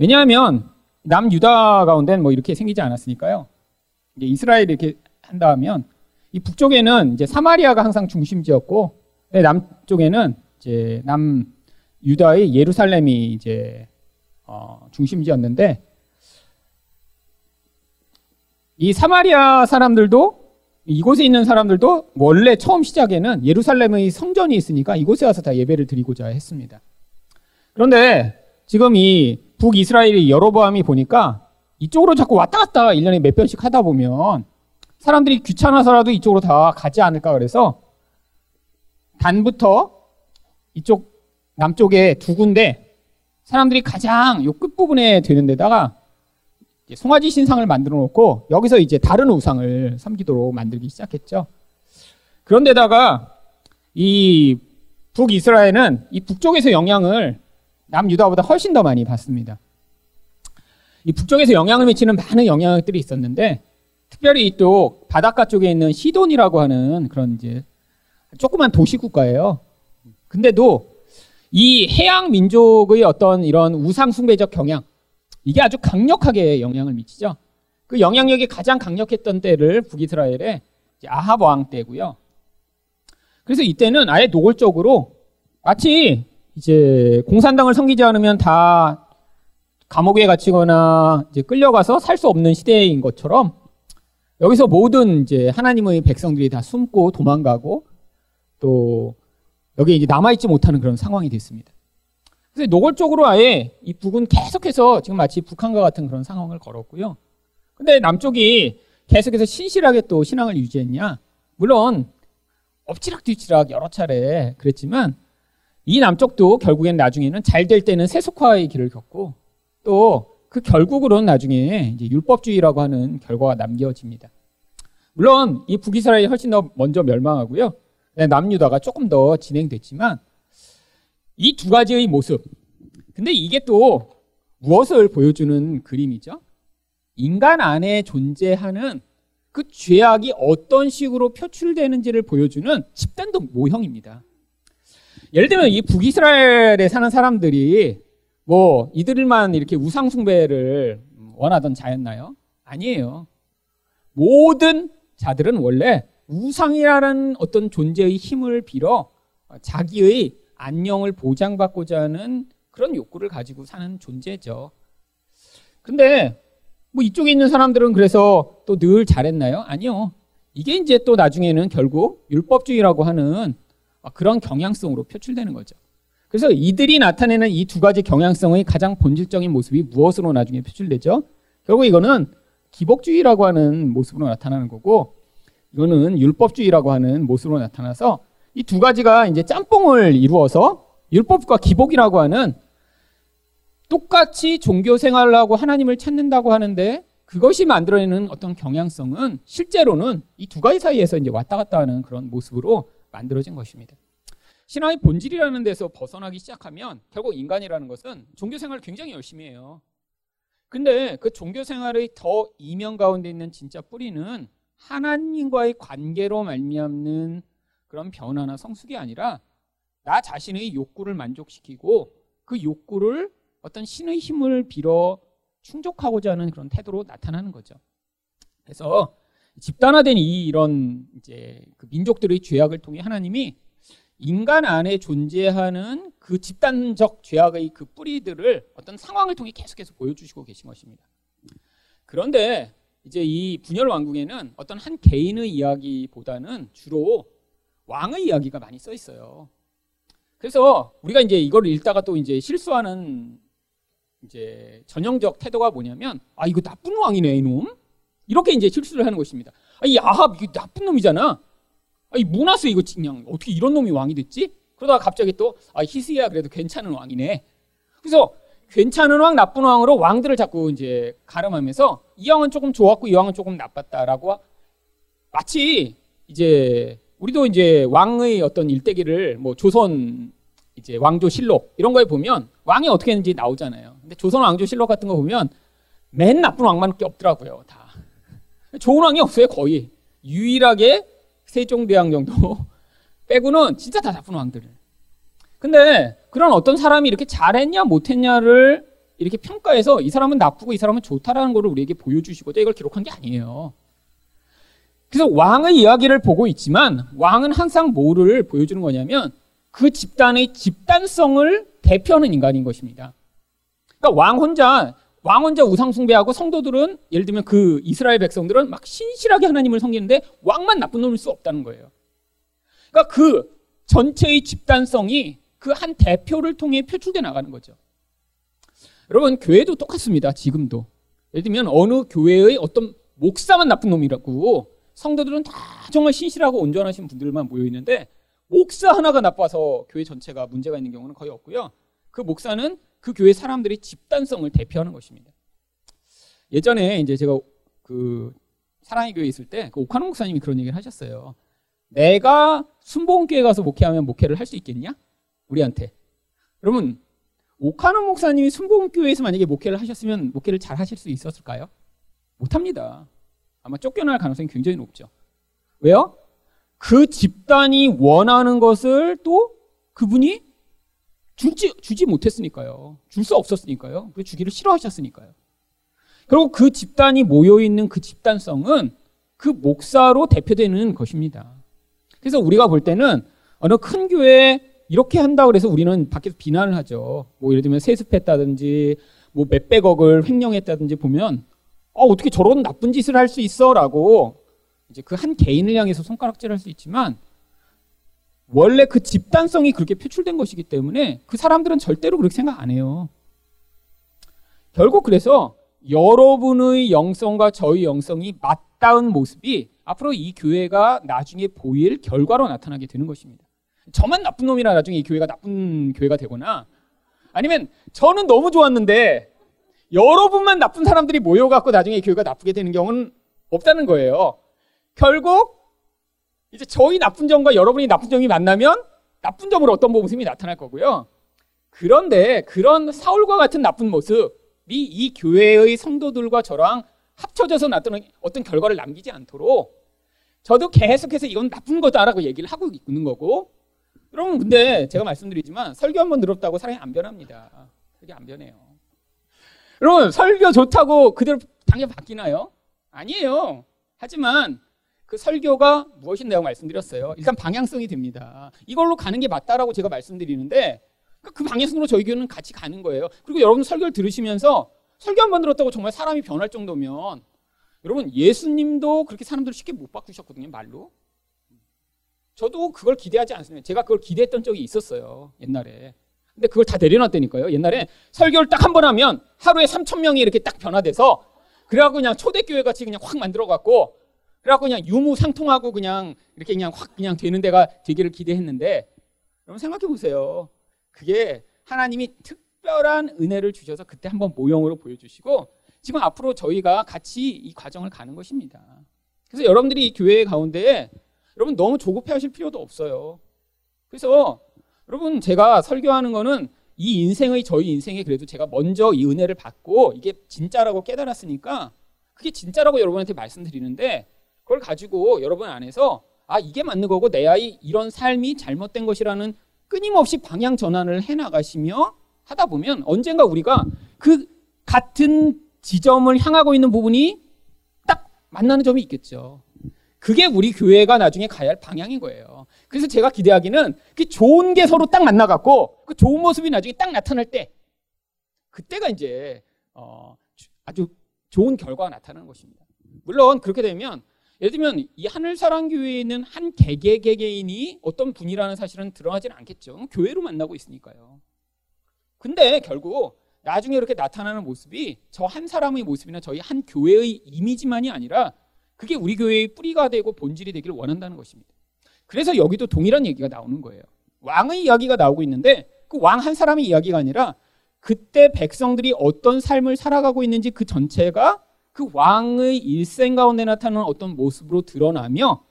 왜냐하면 남유다 가운데는 뭐 이렇게 생기지 않았으니까요. 이제 이스라엘이 이렇게 한다 하면 이 북쪽에는 이제 사마리아가 항상 중심지였고 남쪽에는 이제 남 유다의 예루살렘이 이제 어, 중심지였는데 이 사마리아 사람들도 이곳에 있는 사람들도 원래 처음 시작에는 예루살렘의 성전이 있으니까 이곳에 와서 다 예배를 드리고자 했습니다. 그런데 지금 이 북이스라엘이 여로보암이 보니까 이쪽으로 자꾸 왔다 갔다 1년에 몇 번씩 하다 보면 사람들이 귀찮아서라도 이쪽으로 다 가지 않을까 그래서 단부터 이쪽 남쪽에 두 군데 사람들이 가장 요 끝부분에 되는 데다가 송아지 신상을 만들어 놓고 여기서 이제 다른 우상을 섬기도록 만들기 시작했죠. 그런데다가 이 북이스라엘은 이 북쪽에서 영향을 남유다보다 훨씬 더 많이 받습니다. 이 북쪽에서 영향을 미치는 많은 영향들이 있었는데 특별히 또 바닷가 쪽에 있는 시돈이라고 하는 그런 이제 조그만 도시 국가예요. 근데도 이 해양 민족의 어떤 이런 우상 숭배적 경향 이게 아주 강력하게 영향을 미치죠. 그 영향력이 가장 강력했던 때를 북이스라엘의 아합 왕 때고요. 그래서 이때는 아예 노골적으로 마치 이제 공산당을 섬기지 않으면 다 감옥에 갇히거나 이제 끌려가서 살 수 없는 시대인 것처럼 여기서 모든 이제 하나님의 백성들이 다 숨고 도망가고 또 여기에 이제 남아있지 못하는 그런 상황이 됐습니다. 그래서 노골적으로 아예 이 북은 계속해서 지금 마치 북한과 같은 그런 상황을 걸었고요. 근데 남쪽이 계속해서 신실하게 또 신앙을 유지했냐? 물론 엎치락뒤치락 여러 차례 그랬지만 이 남쪽도 결국엔 나중에는 잘 될 때는 세속화의 길을 겪고 또 그 결국으로는 나중에 율법주의라고 하는 결과가 남겨집니다. 물론 이 북이스라엘이 훨씬 더 먼저 멸망하고요. 네, 남유다가 조금 더 진행됐지만 이 두 가지의 모습. 근데 이게 또 무엇을 보여주는 그림이죠? 인간 안에 존재하는 그 죄악이 어떤 식으로 표출되는지를 보여주는 집단도 모형입니다. 예를 들면 이 북이스라엘에 사는 사람들이 뭐 이들만 이렇게 우상 숭배를 원하던 자였나요? 아니에요. 모든 자들은 원래 우상이라는 어떤 존재의 힘을 빌어 자기의 안녕을 보장받고자 하는 그런 욕구를 가지고 사는 존재죠. 근데 뭐 이쪽에 있는 사람들은 그래서 또 늘 잘했나요? 아니요. 이게 이제 또 나중에는 결국 율법주의라고 하는 그런 경향성으로 표출되는 거죠. 그래서 이들이 나타내는 이 두 가지 경향성의 가장 본질적인 모습이 무엇으로 나중에 표출되죠? 결국 이거는 기복주의라고 하는 모습으로 나타나는 거고 이거는 율법주의라고 하는 모습으로 나타나서 이 두 가지가 이제 짬뽕을 이루어서 율법과 기복이라고 하는 똑같이 종교 생활을 하고 하나님을 찾는다고 하는데 그것이 만들어내는 어떤 경향성은 실제로는 이 두 가지 사이에서 이제 왔다 갔다 하는 그런 모습으로 만들어진 것입니다. 신화의 본질이라는 데서 벗어나기 시작하면 결국 인간이라는 것은 종교 생활을 굉장히 열심히 해요. 근데 그 종교 생활의 더 이면 가운데 있는 진짜 뿌리는 하나님과의 관계로 말미암는 그런 변화나 성숙이 아니라 나 자신의 욕구를 만족시키고 그 욕구를 어떤 신의 힘을 빌어 충족하고자 하는 그런 태도로 나타나는 거죠. 그래서 집단화된 이 이런 이제 그 민족들의 죄악을 통해 하나님이 인간 안에 존재하는 그 집단적 죄악의 그 뿌리들을 어떤 상황을 통해 계속해서 보여주시고 계신 것입니다. 그런데 이제 이 분열 왕국에는 어떤 한 개인의 이야기보다는 주로 왕의 이야기가 많이 써 있어요. 그래서 우리가 이제 이걸 읽다가 또 이제 실수하는 이제 전형적 태도가 뭐냐면 아 이거 나쁜 왕이네 이놈 이렇게 이제 실수를 하는 것입니다. 아, 이 아합 이거 나쁜 놈이잖아. 아, 이 문하스 이거 그냥 어떻게 이런 놈이 왕이 됐지? 그러다가 갑자기 또 아, 히스야 그래도 괜찮은 왕이네. 그래서 괜찮은 왕, 나쁜 왕으로 왕들을 자꾸 이제 가름하면서 이 왕은 조금 좋았고 이 왕은 조금 나빴다라고 마치 이제 우리도 이제 왕의 어떤 일대기를 뭐 조선 이제 왕조 실록 이런 거에 보면 왕이 어떻게 했는지 나오잖아요. 근데 조선 왕조 실록 같은 거 보면 맨 나쁜 왕만밖에 없더라고요. 다 좋은 왕이 없어요 거의 유일하게 세종대왕 정도 빼고는 진짜 다 나쁜 왕들. 근데 그런 어떤 사람이 이렇게 잘했냐 못했냐를 이렇게 평가해서 이 사람은 나쁘고 이 사람은 좋다라는 것을 우리에게 보여주시고자 이걸 기록한 게 아니에요. 그래서 왕의 이야기를 보고 있지만 왕은 항상 뭐를 보여주는 거냐면 그 집단의 집단성을 대표하는 인간인 것입니다. 그러니까 왕 혼자 왕 혼자 우상 숭배하고 성도들은 예를 들면 그 이스라엘 백성들은 막 신실하게 하나님을 섬기는데 왕만 나쁜 놈일 수 없다는 거예요. 그러니까 그 전체의 집단성이 그 한 대표를 통해 표출돼 나가는 거죠. 여러분 교회도 똑같습니다. 지금도 예를 들면 어느 교회의 어떤 목사만 나쁜 놈이라고 성도들은 다 정말 신실하고 온전하신 분들만 모여 있는데 목사 하나가 나빠서 교회 전체가 문제가 있는 경우는 거의 없고요. 그 목사는 그 교회 사람들의 집단성을 대표하는 것입니다. 예전에 이제 제가 그 사랑의 교회 있을 때 그 오카노 목사님이 그런 얘기를 하셨어요. 내가 순복음교회 가서 목회하면 목회를 할 수 있겠냐? 우리한테. 여러분 오카노 목사님이 순복음교회에서 만약에 목회를 하셨으면 목회를 잘 하실 수 있었을까요? 못합니다. 아마 쫓겨날 가능성이 굉장히 높죠. 왜요? 그 집단이 원하는 것을 또 그분이 주지, 주지 못했으니까요. 줄 수 없었으니까요. 그 주기를 싫어하셨으니까요. 그리고 그 집단이 모여있는 그 집단성은 그 목사로 대표되는 것입니다. 그래서 우리가 볼 때는 어느 큰 교회에 이렇게 한다 그래서 우리는 밖에서 비난을 하죠. 뭐 예를 들면 세습했다든지 뭐 몇백억을 횡령했다든지 보면 어, 어떻게 저런 나쁜 짓을 할 수 있어? 라고 이제 그 한 개인을 향해서 손가락질 할 수 있지만 원래 그 집단성이 그렇게 표출된 것이기 때문에 그 사람들은 절대로 그렇게 생각 안 해요. 결국 그래서 여러분의 영성과 저희 영성이 맞닿은 모습이 앞으로 이 교회가 나중에 보일 결과로 나타나게 되는 것입니다. 저만 나쁜 놈이라 나중에 이 교회가 나쁜 교회가 되거나 아니면 저는 너무 좋았는데 여러분만 나쁜 사람들이 모여갖고 나중에 이 교회가 나쁘게 되는 경우는 없다는 거예요. 결국 이제 저희 나쁜 점과 여러분이 나쁜 점이 만나면 나쁜 점으로 어떤 모습이 나타날 거고요. 그런데 그런 사울과 같은 나쁜 모습이 이 교회의 성도들과 저랑 합쳐져서 나타나는 어떤 결과를 남기지 않도록 저도 계속해서 이건 나쁜 거다라고 얘기를 하고 있는 거고 여러분 근데 제가 말씀드리지만 설교 한 번 들었다고 사람이 안 변합니다. 그게 안 변해요. 여러분 설교 좋다고 그대로 당연 바뀌나요? 아니에요. 하지만 그 설교가 무엇인데요 말씀드렸어요. 일단 방향성이 됩니다. 이걸로 가는 게 맞다라고 제가 말씀드리는데 그 방향성으로 저희 교회는 같이 가는 거예요. 그리고 여러분 설교를 들으시면서 설교 한 번 들었다고 정말 사람이 변할 정도면 여러분 예수님도 그렇게 사람들을 쉽게 못 바꾸셨거든요 말로. 저도 그걸 기대하지 않습니다. 제가 그걸 기대했던 적이 있었어요 옛날에. 근데 그걸 다 내려놨다니까요. 옛날에 설교를 딱 한 번 하면 하루에 3천 명이 이렇게 딱 변화돼서 그래갖고 그냥 초대교회 같이 그냥 확 만들어갖고 그래갖고 그냥 유무상통하고 그냥 이렇게 그냥 확 그냥 되는 데가 되기를 기대했는데 여러분 생각해 보세요. 그게 하나님이 특별한 은혜를 주셔서 그때 한번 모형으로 보여주시고 지금 앞으로 저희가 같이 이 과정을 가는 것입니다. 그래서 여러분들이 이 교회 가운데 여러분 너무 조급해 하실 필요도 없어요. 그래서 여러분 제가 설교하는 거는 이 인생의 저희 인생에 그래도 제가 먼저 이 은혜를 받고 이게 진짜라고 깨달았으니까 그게 진짜라고 여러분한테 말씀드리는데 그걸 가지고 여러분 안에서 아 이게 맞는 거고 내 아이 이런 삶이 잘못된 것이라는 끊임없이 방향 전환을 해 나가시며 하다 보면 언젠가 우리가 그 같은 지점을 향하고 있는 부분이 딱 만나는 점이 있겠죠. 그게 우리 교회가 나중에 가야 할 방향인 거예요. 그래서 제가 기대하기는 그 좋은 게 서로 딱 만나갖고 그 좋은 모습이 나중에 딱 나타날 때 그때가 이제 어 아주 좋은 결과가 나타나는 것입니다. 물론 그렇게 되면 예를 들면 이 하늘사랑교회에는 한 개개 개개인이 어떤 분이라는 사실은 드러나지는 않겠죠. 교회로 만나고 있으니까요. 근데 결국 나중에 이렇게 나타나는 모습이 저 한 사람의 모습이나 저희 한 교회의 이미지만이 아니라 그게 우리 교회의 뿌리가 되고 본질이 되기를 원한다는 것입니다. 그래서 여기도 동일한 얘기가 나오는 거예요. 왕의 이야기가 나오고 있는데 그 왕 한 사람의 이야기가 아니라 그때 백성들이 어떤 삶을 살아가고 있는지 그 전체가 그 왕의 일생 가운데 나타나는 어떤 모습으로 드러나며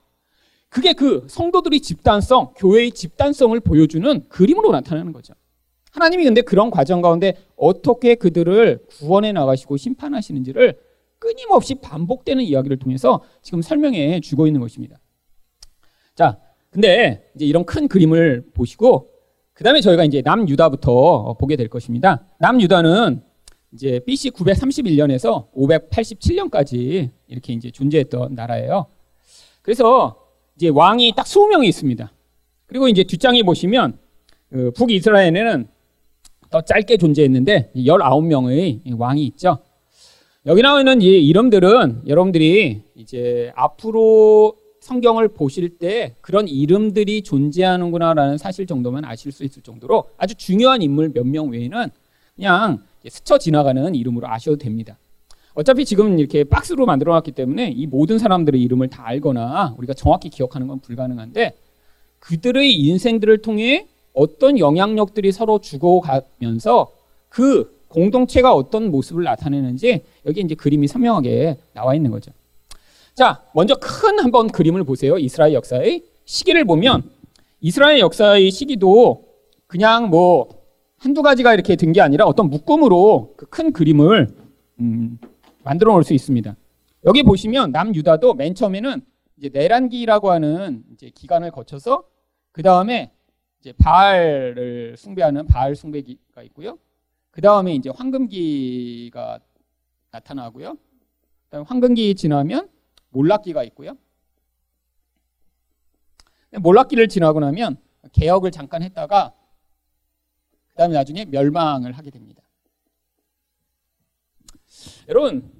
그게 그 성도들의 집단성, 교회의 집단성을 보여주는 그림으로 나타나는 거죠. 하나님이 근데 그런 과정 가운데 어떻게 그들을 구원해 나가시고 심판하시는지를 끊임없이 반복되는 이야기를 통해서 지금 설명해 주고 있는 것입니다. 자, 근데 이제 이런 큰 그림을 보시고 그 다음에 저희가 이제 남유다부터 보게 될 것입니다. 남유다는 이제 BC 931년에서 587년까지 이렇게 이제 존재했던 나라예요. 그래서 이제 왕이 딱 20명이 있습니다. 그리고 이제 뒷장에 보시면 그 북이스라엘에는 더 짧게 존재했는데 19명의 왕이 있죠. 여기 나와 있는 이 이름들은 여러분들이 이제 앞으로 성경을 보실 때 그런 이름들이 존재하는구나라는 사실 정도만 아실 수 있을 정도로 아주 중요한 인물 몇 명 외에는 그냥 스쳐 지나가는 이름으로 아셔도 됩니다. 어차피 지금 이렇게 박스로 만들어 놨기 때문에 이 모든 사람들의 이름을 다 알거나 우리가 정확히 기억하는 건 불가능한데 그들의 인생들을 통해 어떤 영향력들이 서로 주고가면서 그 공동체가 어떤 모습을 나타내는지 여기 이제 그림이 선명하게 나와 있는 거죠. 자, 먼저 큰 한번 그림을 보세요. 이스라엘 역사의 시기를 보면 이스라엘 역사의 시기도 그냥 뭐 한두 가지가 이렇게 든게 아니라 어떤 묶음으로 그 큰 그림을 음, 만들어 놓을 수 있습니다. 여기 보시면 남유다도 맨 처음에는 이제 내란기라고 하는 이제 기간을 거쳐서 그 다음에 이제 바알을 숭배하는 바알 숭배기가 있고요. 그 다음에 이제 황금기가 나타나고요. 그다음 황금기 지나면 몰락기가 있고요. 몰락기를 지나고 나면 개혁을 잠깐 했다가 그 다음에 나중에 멸망을 하게 됩니다. 여러분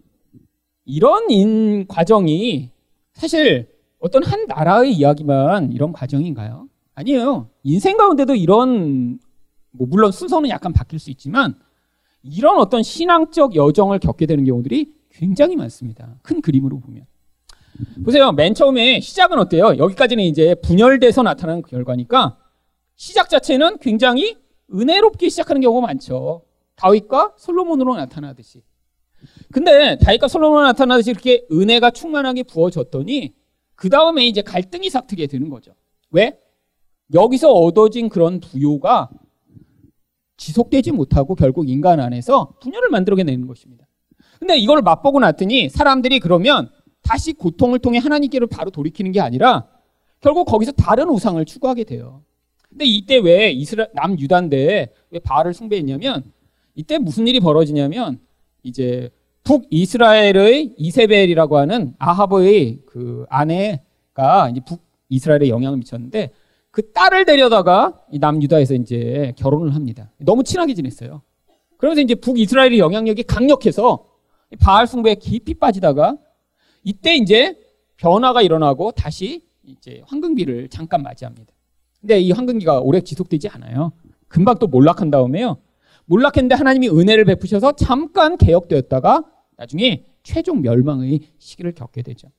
이런 인 과정이 사실 어떤 한 나라의 이야기만 이런 과정인가요? 아니에요. 인생 가운데도 이런 뭐 물론 순서는 약간 바뀔 수 있지만 이런 어떤 신앙적 여정을 겪게 되는 경우들이 굉장히 많습니다. 큰 그림으로 보면. 보세요. 맨 처음에 시작은 어때요? 여기까지는 이제 분열돼서 나타나는 결과니까 시작 자체는 굉장히 은혜롭게 시작하는 경우가 많죠. 다윗과 솔로몬으로 나타나듯이. 근데 다윗과 솔로몬으로 나타나듯이 이렇게 은혜가 충만하게 부어졌더니 그 다음에 이제 갈등이 삭트게 되는 거죠. 왜? 여기서 얻어진 그런 부요가 지속되지 못하고 결국 인간 안에서 분열을 만들어내 는 것입니다. 근데 이걸 맛보고 났더니 사람들이 그러면 다시 고통을 통해 하나님께로 바로 돌이키는 게 아니라 결국 거기서 다른 우상을 추구하게 돼요. 근데 이때 왜 이스라 남유다인데 왜 바알을 숭배했냐면 이때 무슨 일이 벌어지냐면 이제 북이스라엘의 이세벨이라고 하는 아하브의 그 아내가 이제 북이스라엘에 영향을 미쳤는데 그 딸을 데려다가 이 남유다에서 이제 결혼을 합니다. 너무 친하게 지냈어요. 그러면서 이제 북이스라엘의 영향력이 강력해서 바알 숭배에 깊이 빠지다가 이때 이제 변화가 일어나고 다시 이제 황금기를 잠깐 맞이합니다. 근데 이 황금기가 오래 지속되지 않아요. 금방 또 몰락한 다음에요. 몰락했는데 하나님이 은혜를 베푸셔서 잠깐 개혁되었다가 나중에 최종 멸망의 시기를 겪게 되죠.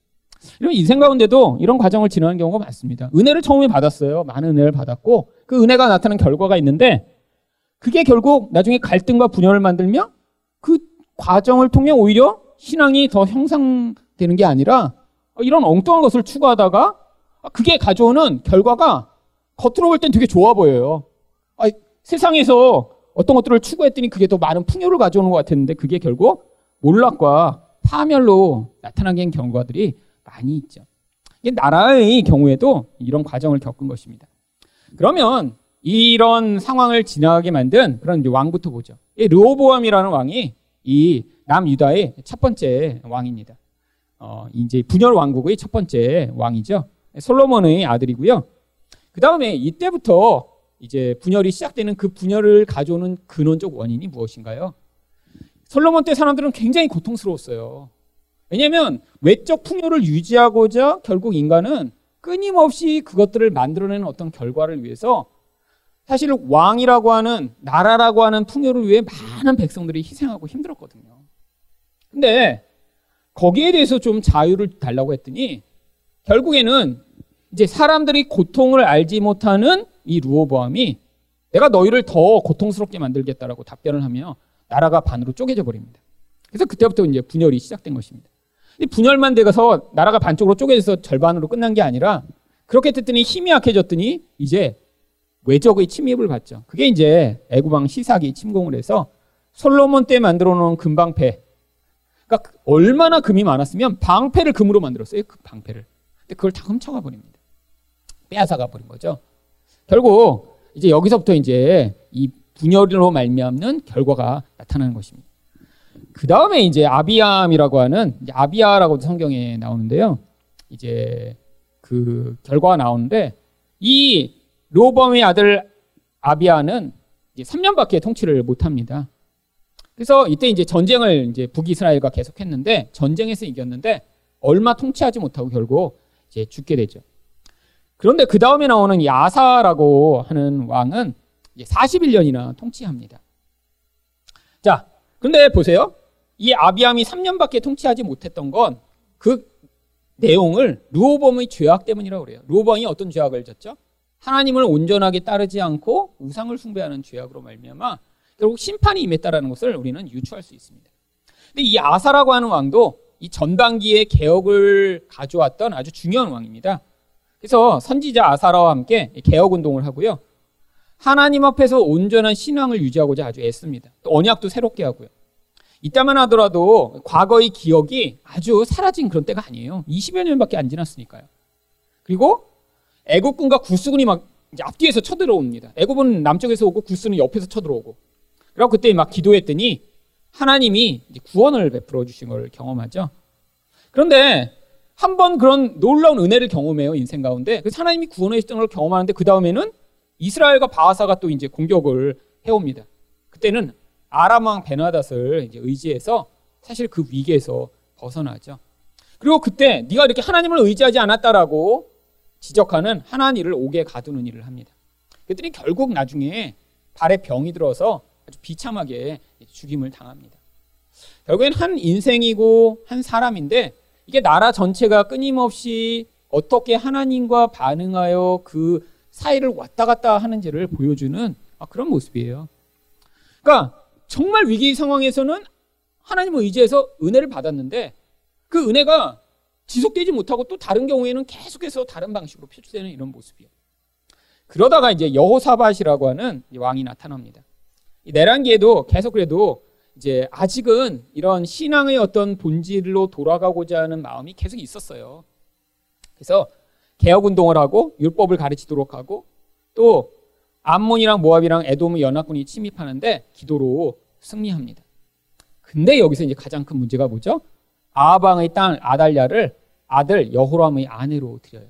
이런 인생 가운데도 이런 과정을 지나는 경우가 많습니다. 은혜를 처음에 받았어요. 많은 은혜를 받았고 그 은혜가 나타난 결과가 있는데 그게 결국 나중에 갈등과 분열을 만들며 그 과정을 통해 오히려 신앙이 더 형성되는 게 아니라 이런 엉뚱한 것을 추구하다가 그게 가져오는 결과가 겉으로 볼 땐 되게 좋아 보여요. 아, 세상에서 어떤 것들을 추구했더니 그게 더 많은 풍요를 가져오는 것 같았는데 그게 결국 몰락과 파멸로 나타나게 된 경과들이 많이 있죠. 나라의 경우에도 이런 과정을 겪은 것입니다. 그러면 이런 상황을 지나가게 만든 그런 왕부터 보죠. 이 르호보암이라는 왕이 이 남유다의 첫 번째 왕입니다. 어, 이제 분열 왕국의 첫 번째 왕이죠. 솔로몬의 아들이고요. 그 다음에 이때부터 이제 분열이 시작되는 그 분열을 가져오는 근원적 원인이 무엇인가요? 솔로몬 때 사람들은 굉장히 고통스러웠어요. 왜냐하면 외적 풍요를 유지하고자 결국 인간은 끊임없이 그것들을 만들어내는 어떤 결과를 위해서 사실 왕이라고 하는 나라라고 하는 풍요를 위해 많은 백성들이 희생하고 힘들었거든요. 근데 거기에 대해서 좀 자유를 달라고 했더니 결국에는 이제 사람들이 고통을 알지 못하는 이 루오보암이 내가 너희를 더 고통스럽게 만들겠다라고 답변을 하며 나라가 반으로 쪼개져 버립니다. 그래서 그때부터 이제 분열이 시작된 것입니다. 분열만 되어서 나라가 반쪽으로 쪼개져서 절반으로 끝난 게 아니라 그렇게 됐더니 힘이 약해졌더니 이제 외적의 침입을 받죠. 그게 이제 애구방 시삭이 침공을 해서 솔로몬 때 만들어 놓은 금방패. 그러니까 얼마나 금이 많았으면 방패를 금으로 만들었어요. 그 방패를. 근데 그걸 다 훔쳐가 버립니다. 빼앗아가 버린 거죠. 결국 이제 여기서부터 이제 이 분열로 말미암는 결과가 나타나는 것입니다. 그 다음에 이제 아비암이라고 하는 아비아라고 성경에 나오는데요. 이제 그 결과가 나오는데 이 로범의 아들 아비아는 이제 3년밖에 통치를 못합니다. 그래서 이때 이제 전쟁을 이제 북이스라엘과 계속했는데 전쟁에서 이겼는데 얼마 통치하지 못하고 결국 이제 죽게 되죠. 그런데 그 다음에 나오는 이 아사라고 하는 왕은 41년이나 통치합니다. 자, 근데 보세요. 이 아비암이 3년밖에 통치하지 못했던 건 그 내용을 루오범의 죄악 때문이라고 그래요. 루오범이 어떤 죄악을 졌죠? 하나님을 온전하게 따르지 않고 우상을 숭배하는 죄악으로 말미암아 결국 심판이 임했다라는 것을 우리는 유추할 수 있습니다. 근데 이 아사라고 하는 왕도 이 전반기에 개혁을 가져왔던 아주 중요한 왕입니다. 그래서 선지자 아사라와 함께 개혁 운동을 하고요. 하나님 앞에서 온전한 신앙을 유지하고자 아주 애씁니다. 또 언약도 새롭게 하고요. 이따만 하더라도 과거의 기억이 아주 사라진 그런 때가 아니에요. 20여 년밖에 안 지났으니까요. 그리고 애국군과 구스군이 막 앞뒤에서 쳐들어옵니다. 애국은 남쪽에서 오고 구스는 옆에서 쳐들어오고. 그리고 그때 막 기도했더니 하나님이 구원을 베풀어 주신 걸 경험하죠. 그런데 한 번 그런 놀라운 은혜를 경험해요, 인생 가운데. 그래서 하나님이 주신 걸 경험하는데 그 다음에는 이스라엘과 바하사가 또 이제 공격을 해옵니다. 그때는 아람 왕 베나닷을 이제 의지해서 사실 그 위기에서 벗어나죠. 그리고 그때 네가 이렇게 하나님을 의지하지 않았다라고 지적하는 하나님을 옥에 가두는 일을 합니다. 그랬더니 결국 나중에 발에 병이 들어서 아주 비참하게 죽임을 당합니다. 결국엔 한 인생이고 한 사람인데 이게 나라 전체가 끊임없이 어떻게 하나님과 반응하여 그 사이를 왔다 갔다 하는지를 보여주는 아, 그런 모습이에요. 그러니까 정말 위기 상황에서는 하나님을 의지해서 은혜를 받았는데 그 은혜가 지속되지 못하고 또 다른 경우에는 계속해서 다른 방식으로 표출되는 이런 모습이에요. 그러다가 이제 여호사밧이라고 하는 왕이 나타납니다. 내란기에도 계속 그래도 이제 아직은 이런 신앙의 어떤 본질로 돌아가고자 하는 마음이 계속 있었어요. 그래서 개혁 운동을 하고 율법을 가르치도록 하고 또 암몬이랑 모압이랑 에돔의 연합군이 침입하는데 기도로 승리합니다. 근데 여기서 이제 가장 큰 문제가 뭐죠? 아방의 딸 아달랴를 아들 여호람의 아내로 드려요.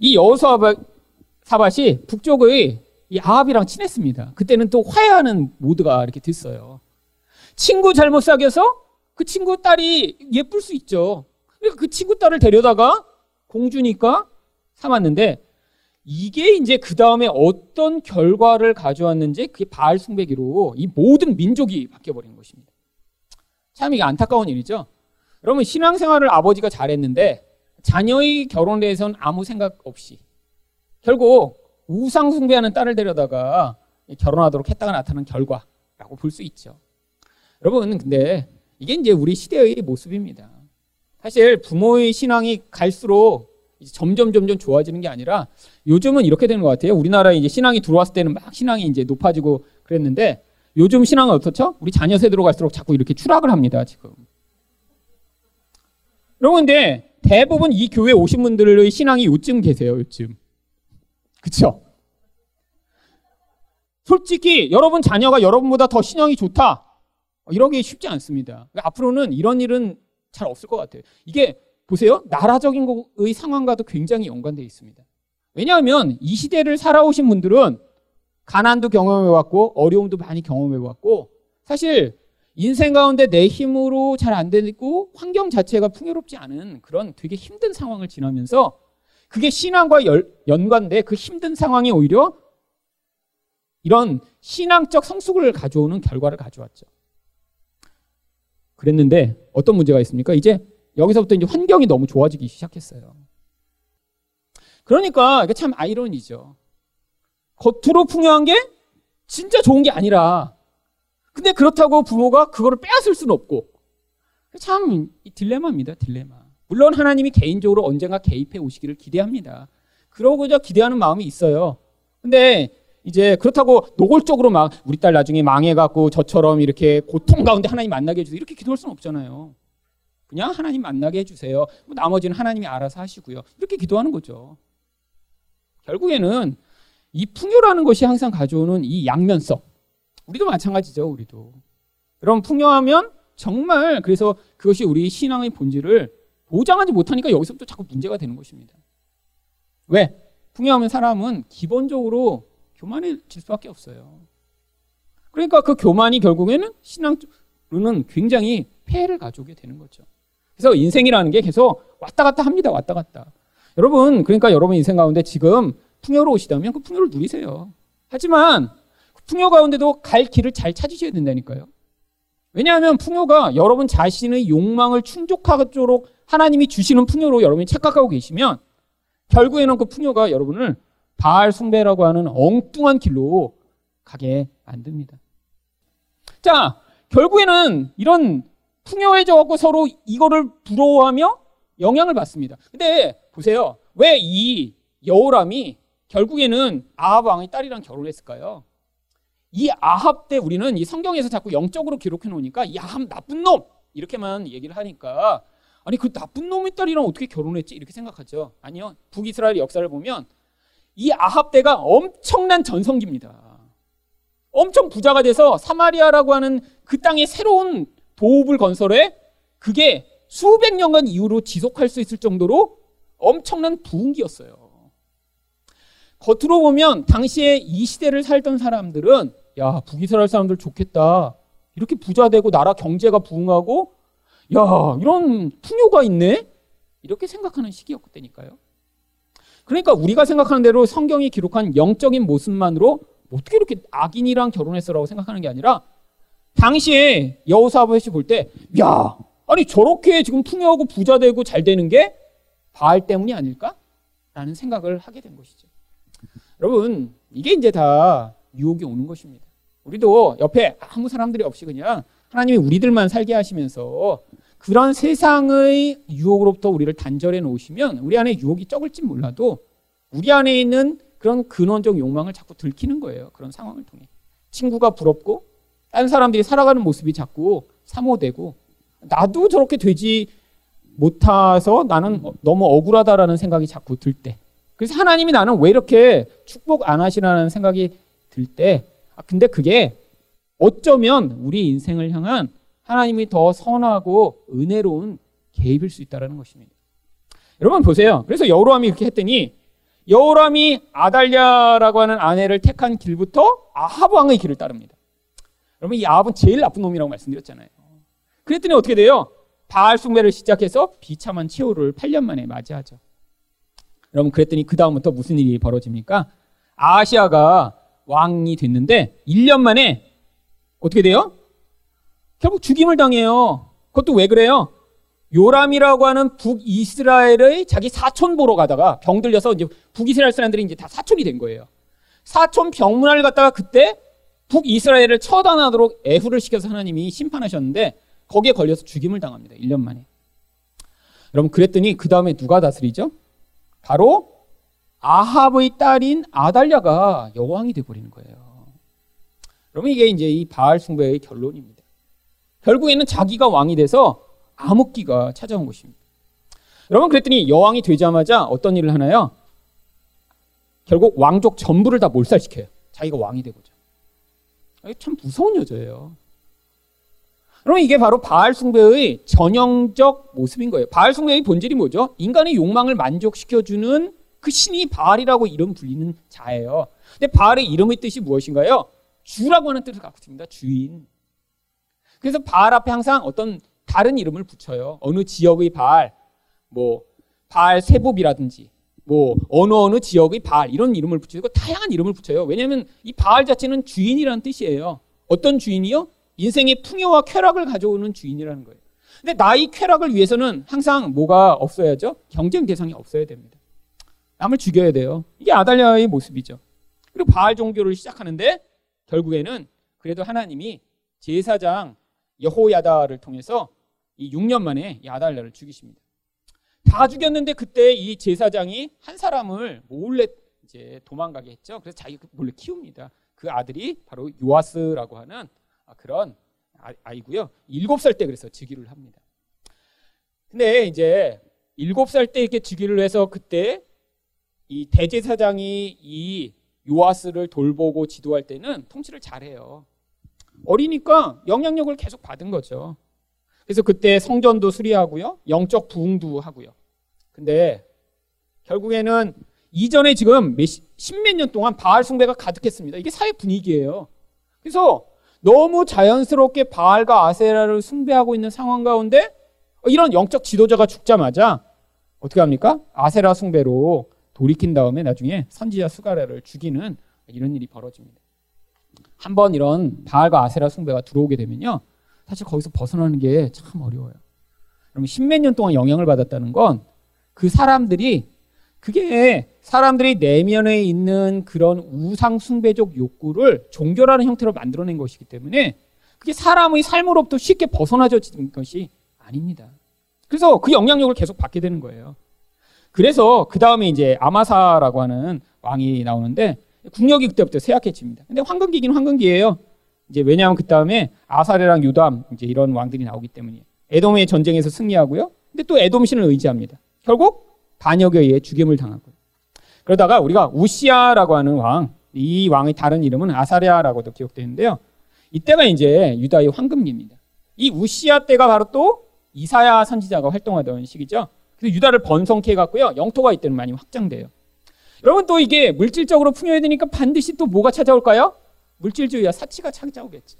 이 여호사밧이 북쪽의 이 아합이랑 친했습니다. 그때는 또 화해하는 모드가 이렇게 됐어요. 친구 잘못 사귀어서 그 친구 딸이 예쁠 수 있죠. 그러니까 그 친구 딸을 데려다가 공주니까 삼았는데 이게 이제 그 다음에 어떤 결과를 가져왔는지 그게 바알 숭배기로 이 모든 민족이 바뀌어버린 것입니다. 참 이게 안타까운 일이죠. 여러분 신앙생활을 아버지가 잘했는데 자녀의 결혼에 대해서는 아무 생각 없이 결국 우상 숭배하는 딸을 데려다가 결혼하도록 했다가 나타난 결과라고 볼 수 있죠. 여러분 근데 이게 이제 우리 시대의 모습입니다. 사실 부모의 신앙이 갈수록 점점 점점 좋아지는 게 아니라 요즘은 이렇게 되는 것 같아요. 우리나라에 이제 신앙이 들어왔을 때는 막 신앙이 이제 높아지고 그랬는데 요즘 신앙은 어떻죠? 우리 자녀 세대로 갈수록 자꾸 이렇게 추락을 합니다, 지금. 근데 대부분 이 교회 오신 분들의 신앙이 요쯤 계세요, 요쯤. 그쵸? 솔직히 여러분 자녀가 여러분보다 더 신앙이 좋다. 이러기 쉽지 않습니다. 그러니까 앞으로는 이런 일은 잘 없을 것 같아요. 이게 보세요. 나라적인 거의 상황과도 굉장히 연관되어 있습니다. 왜냐하면 이 시대를 살아오신 분들은 가난도 경험해왔고 어려움도 많이 경험해왔고 사실 인생 가운데 내 힘으로 잘 안 되고 환경 자체가 풍요롭지 않은 그런 되게 힘든 상황을 지나면서 그게 신앙과 열, 연관돼 그 힘든 상황이 오히려 이런 신앙적 성숙을 가져오는 결과를 가져왔죠. 그랬는데 어떤 문제가 있습니까? 이제 여기서부터 이제 환경이 너무 좋아지기 시작했어요. 그러니까 이게 참 아이러니죠. 겉으로 풍요한 게 진짜 좋은 게 아니라 근데 그렇다고 부모가 그거를 빼앗을 수는 없고 참 딜레마입니다. 딜레마. 물론 하나님이 개인적으로 언젠가 개입해 오시기를 기대합니다. 그러고자 기대하는 마음이 있어요. 근데 이제 그렇다고 노골적으로 막 우리 딸 나중에 망해갖고 저처럼 이렇게 고통 가운데 하나님 만나게 해주세요. 이렇게 기도할 수는 없잖아요. 그냥 하나님 만나게 해주세요. 뭐 나머지는 하나님이 알아서 하시고요. 이렇게 기도하는 거죠. 결국에는 이 풍요라는 것이 항상 가져오는 이 양면성. 우리도 마찬가지죠, 우리도. 그럼 풍요하면 정말 그래서 그것이 우리 신앙의 본질을 보장하지 못하니까 여기서부터 자꾸 문제가 되는 것입니다. 왜? 풍요하면 사람은 기본적으로 교만해질 수밖에 없어요. 그러니까 그 교만이 결국에는 신앙으로는 굉장히 폐해를 가져오게 되는 거죠. 그래서 인생이라는 게 계속 왔다 갔다 합니다. 왔다 갔다. 여러분, 그러니까 여러분 인생 가운데 지금 풍요로우시다면 그 풍요를 누리세요. 하지만 풍요 가운데도 갈 길을 잘 찾으셔야 된다니까요. 왜냐하면 풍요가 여러분 자신의 욕망을 충족하도록 하나님이 주시는 풍요로 여러분이 착각하고 계시면 결국에는 그 풍요가 여러분을 바알 숭배라고 하는 엉뚱한 길로 가게 만듭니다. 자, 결국에는 이런 풍요해져 갖고 서로 이거를 부러워하며 영향을 받습니다. 근데 보세요. 왜 이 여호람이 결국에는 아합 왕의 딸이랑 결혼했을까요? 이 아합 때 우리는 이 성경에서 자꾸 영적으로 기록해 놓으니까 이 아합 나쁜 놈 이렇게만 얘기를 하니까 아니 그 나쁜 놈의 딸이랑 어떻게 결혼했지 이렇게 생각하죠. 아니요. 북이스라엘 역사를 보면 이 아합 때가 엄청난 전성기입니다. 엄청 부자가 돼서 사마리아라고 하는 그 땅에 새로운 도읍을 건설해 그게 수백 년간 이후로 지속할 수 있을 정도로 엄청난 부흥기였어요. 겉으로 보면 당시에 이 시대를 살던 사람들은 야 북이스라엘 사람들 좋겠다. 이렇게 부자 되고 나라 경제가 부흥하고 야 이런 풍요가 있네. 이렇게 생각하는 시기였다니까요. 그러니까 우리가 생각하는 대로 성경이 기록한 영적인 모습만으로 어떻게 이렇게 악인이랑 결혼했어라고 생각하는 게 아니라 당시에 여호사아버지 볼 때, 야, 아니 저렇게 지금 풍요하고 부자 되고 잘 되는 게 바알 때문이 아닐까? 라는 생각을 하게 된 것이죠. 여러분, 이게 이제 다 유혹이 오는 것입니다. 우리도 옆에 아무 사람들이 없이 그냥 하나님이 우리들만 살게 하시면서 그런 세상의 유혹으로부터 우리를 단절해 놓으시면 우리 안에 유혹이 적을지 몰라도 우리 안에 있는 그런 근원적 욕망을 자꾸 들키는 거예요. 그런 상황을 통해. 친구가 부럽고 다른 사람들이 살아가는 모습이 자꾸 사모되고 나도 저렇게 되지 못해서 나는 너무 억울하다라는 생각이 자꾸 들 때. 그래서 하나님이 나는 왜 이렇게 축복 안 하시라는 생각이 들 때. 아, 근데 그게 어쩌면 우리 인생을 향한 하나님이 더 선하고 은혜로운 개입일 수 있다는 것입니다. 여러분 보세요. 그래서 여호람이 그렇게 했더니 여호람이 아달랴라고 하는 아내를 택한 길부터 아합 왕의 길을 따릅니다. 여러분 이 아합은 제일 나쁜 놈이라고 말씀드렸잖아요. 그랬더니 어떻게 돼요? 바알 숭배를 시작해서 비참한 최후를 8년 만에 맞이하죠. 여러분 그랬더니 그 다음부터 무슨 일이 벌어집니까? 아시아가 왕이 됐는데 1년 만에 어떻게 돼요? 결국 죽임을 당해요. 그것도 왜 그래요? 요람이라고 하는 북이스라엘의 자기 사촌 보러 가다가 병들려서 이제 북이스라엘 사람들이 이제 다 사촌이 된 거예요. 사촌 병문안을 갔다가 그때 북이스라엘을 처단하도록 애후를 시켜서 하나님이 심판하셨는데 거기에 걸려서 죽임을 당합니다. 1년 만에. 여러분 그랬더니 그 다음에 누가 다스리죠? 바로 아합의 딸인 아달랴가 여왕이 돼버리는 거예요. 여러분 이게 이제 이 바알 숭배의 결론입니다. 결국에는 자기가 왕이 돼서 암흑기가 찾아온 것입니다. 여러분 그랬더니 여왕이 되자마자 어떤 일을 하나요? 결국 왕족 전부를 다 몰살시켜요. 자기가 왕이 되고자. 참 무서운 여자예요. 그럼 이게 바로 바알 숭배의 전형적 모습인 거예요. 바알 숭배의 본질이 뭐죠? 인간의 욕망을 만족시켜주는 그 신이 바알이라고 이름 불리는 자예요. 근데 바알의 이름의 뜻이 무엇인가요? 주라고 하는 뜻을 갖고 있습니다. 주인. 그래서 바알 앞에 항상 어떤 다른 이름을 붙여요. 어느 지역의 바알, 뭐 바알 세복이라든지 뭐 어느 어느 지역의 바알 이런 이름을 붙이고 다양한 이름을 붙여요. 왜냐하면 이 바알 자체는 주인이라는 뜻이에요. 어떤 주인이요? 인생의 풍요와 쾌락을 가져오는 주인이라는 거예요. 근데 나의 쾌락을 위해서는 항상 뭐가 없어야죠? 경쟁 대상이 없어야 됩니다. 남을 죽여야 돼요. 이게 아달랴의 모습이죠. 그리고 바알 종교를 시작하는데 결국에는 그래도 하나님이 제사장 여호야다를 통해서 이 6년 만에 야달랴를 죽이십니다. 다 죽였는데 그때 이 제사장이 한 사람을 몰래 이제 도망가게 했죠. 그래서 자기가 몰래 키웁니다. 그 아들이 바로 요아스라고 하는 그런 아, 아이고요. 일곱 살 때 그래서 즉위를 합니다. 근데 이제 일곱 살 때 이렇게 즉위를 해서 그때 이 대제사장이 이 요아스를 돌보고 지도할 때는 통치를 잘해요. 어리니까 영향력을 계속 받은 거죠. 그래서 그때 성전도 수리하고요. 영적 부흥도 하고요. 근데 결국에는 이전에 지금 십몇 년 동안 바알 숭배가 가득했습니다. 이게 사회 분위기예요. 그래서 너무 자연스럽게 바알과 아세라를 숭배하고 있는 상황 가운데 이런 영적 지도자가 죽자마자 어떻게 합니까? 아세라 숭배로 돌이킨 다음에 나중에 선지자 수가라를 죽이는 이런 일이 벌어집니다. 한번 이런 바알과 아세라 숭배가 들어오게 되면요. 사실 거기서 벗어나는 게 참 어려워요. 그러면 십몇 년 동안 영향을 받았다는 건 그 사람들이 그게 사람들이 내면에 있는 그런 우상 숭배적 욕구를 종교라는 형태로 만들어낸 것이기 때문에 그게 사람의 삶으로부터 쉽게 벗어나져지는 것이 아닙니다. 그래서 그 영향력을 계속 받게 되는 거예요. 그래서 그 다음에 이제 아마사라고 하는 왕이 나오는데 국력이 그때부터 쇠약해집니다. 근데 황금기기는 황금기예요. 이제 왜냐하면 그 다음에 아사레랑 유담 이제 이런 왕들이 나오기 때문이에요. 에돔의 전쟁에서 승리하고요. 근데 또 에돔 신을 의지합니다. 결국 반역에 의해 죽임을 당하고요. 그러다가 우리가 우시아라고 하는 왕, 이 왕의 다른 이름은 아사랴라고도 기억되는데요. 이때가 이제 유다의 황금기입니다. 이 우시아 때가 바로 또 이사야 선지자가 활동하던 시기죠. 그래서 유다를 번성케 해갖고요. 영토가 이때는 많이 확장돼요. 여러분 또 이게 물질적으로 풍요해지니까 반드시 또 뭐가 찾아올까요? 물질주의와 사치가 찾아오겠죠.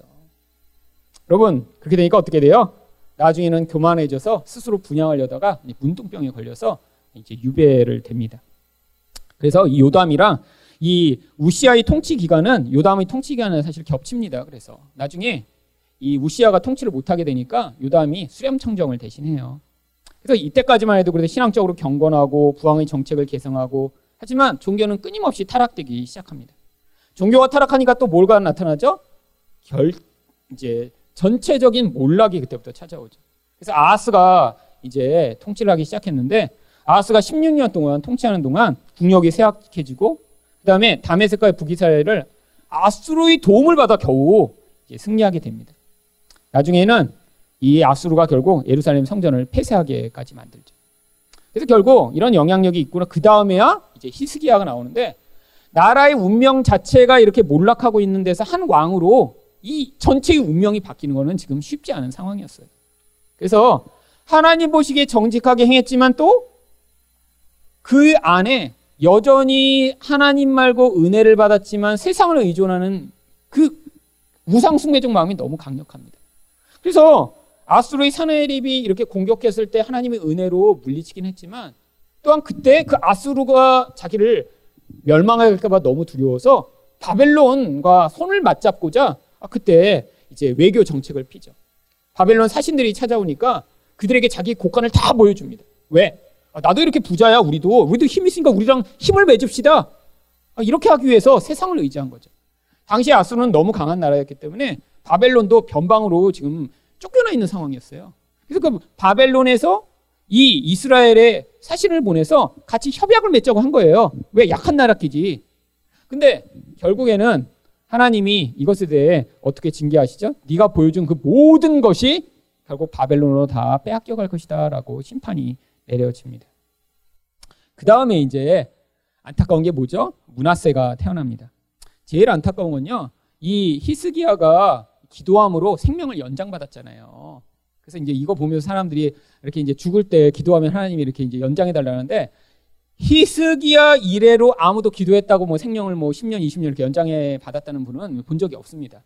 여러분 그렇게 되니까 어떻게 돼요? 나중에는 교만해져서 스스로 분양하려다가 문둥병에 걸려서 이제 유배를 됩니다. 그래서 이 요담이랑 이 우시아의 통치 기간은 요담의 통치 기간은 사실 겹칩니다. 그래서 나중에 이 우시아가 통치를 못하게 되니까 요담이 수렴 청정을 대신해요. 그래서 이때까지만 해도 그래도 신앙적으로 경건하고 부왕의 정책을 개성하고 하지만 종교는 끊임없이 타락되기 시작합니다. 종교가 타락하니까 또 뭐가 나타나죠? 결 이제 전체적인 몰락이 그때부터 찾아오죠. 그래서 아하스가 이제 통치를 하기 시작했는데 아하스가 16년 동안 통치하는 동안 국력이 쇠약해지고 그다음에 다메섹과의 북이스라엘을 아수르의 도움을 받아 겨우 승리하게 됩니다. 나중에는 이 아수르가 결국 예루살렘 성전을 폐쇄하게까지 만들죠. 그래서 결국 이런 영향력이 있구나. 그 다음에야 이제 히스기야가 나오는데 나라의 운명 자체가 이렇게 몰락하고 있는 데서 한 왕으로 이 전체의 운명이 바뀌는 것은 지금 쉽지 않은 상황이었어요. 그래서 하나님 보시기에 정직하게 행했지만 또 그 안에 여전히 하나님 말고 은혜를 받았지만 세상을 의존하는 그 우상숭배적 마음이 너무 강력합니다. 그래서 아수르의 사내립이 이렇게 공격했을 때 하나님의 은혜로 물리치긴 했지만 또한 그때 그 아수르가 자기를 멸망할까봐 너무 두려워서 바벨론과 손을 맞잡고자 그때 이제 외교 정책을 피죠. 바벨론 사신들이 찾아오니까 그들에게 자기 곡간을 다 보여줍니다. 왜? 아, 나도 이렇게 부자야, 우리도. 우리도 힘 있으니까 우리랑 힘을 맺읍시다. 아, 이렇게 하기 위해서 세상을 의지한 거죠. 당시 아수르는 너무 강한 나라였기 때문에 바벨론도 변방으로 지금 쫓겨나 있는 상황이었어요. 그래서 그 바벨론에서 이 이스라엘의 사신을 보내서 같이 협약을 맺자고 한 거예요. 왜 약한 나라 끼지? 근데 결국에는 하나님이 이것에 대해 어떻게 징계하시죠? 네가 보여준 그 모든 것이 결국 바벨론으로 다 빼앗겨 갈 것이다라고 심판이 내려집니다. 그 다음에 이제 안타까운 게 뭐죠? 문하세가 태어납니다. 제일 안타까운 건요. 이 히스기야가 기도함으로 생명을 연장받았잖아요. 그래서 이제 이거 보면서 사람들이 이렇게 이제 죽을 때 기도하면 하나님이 이렇게 이제 연장해 달라는데 히스기야 이래로 아무도 기도했다고 뭐 생명을 뭐 10년, 20년 이렇게 연장해 받았다는 분은 본 적이 없습니다.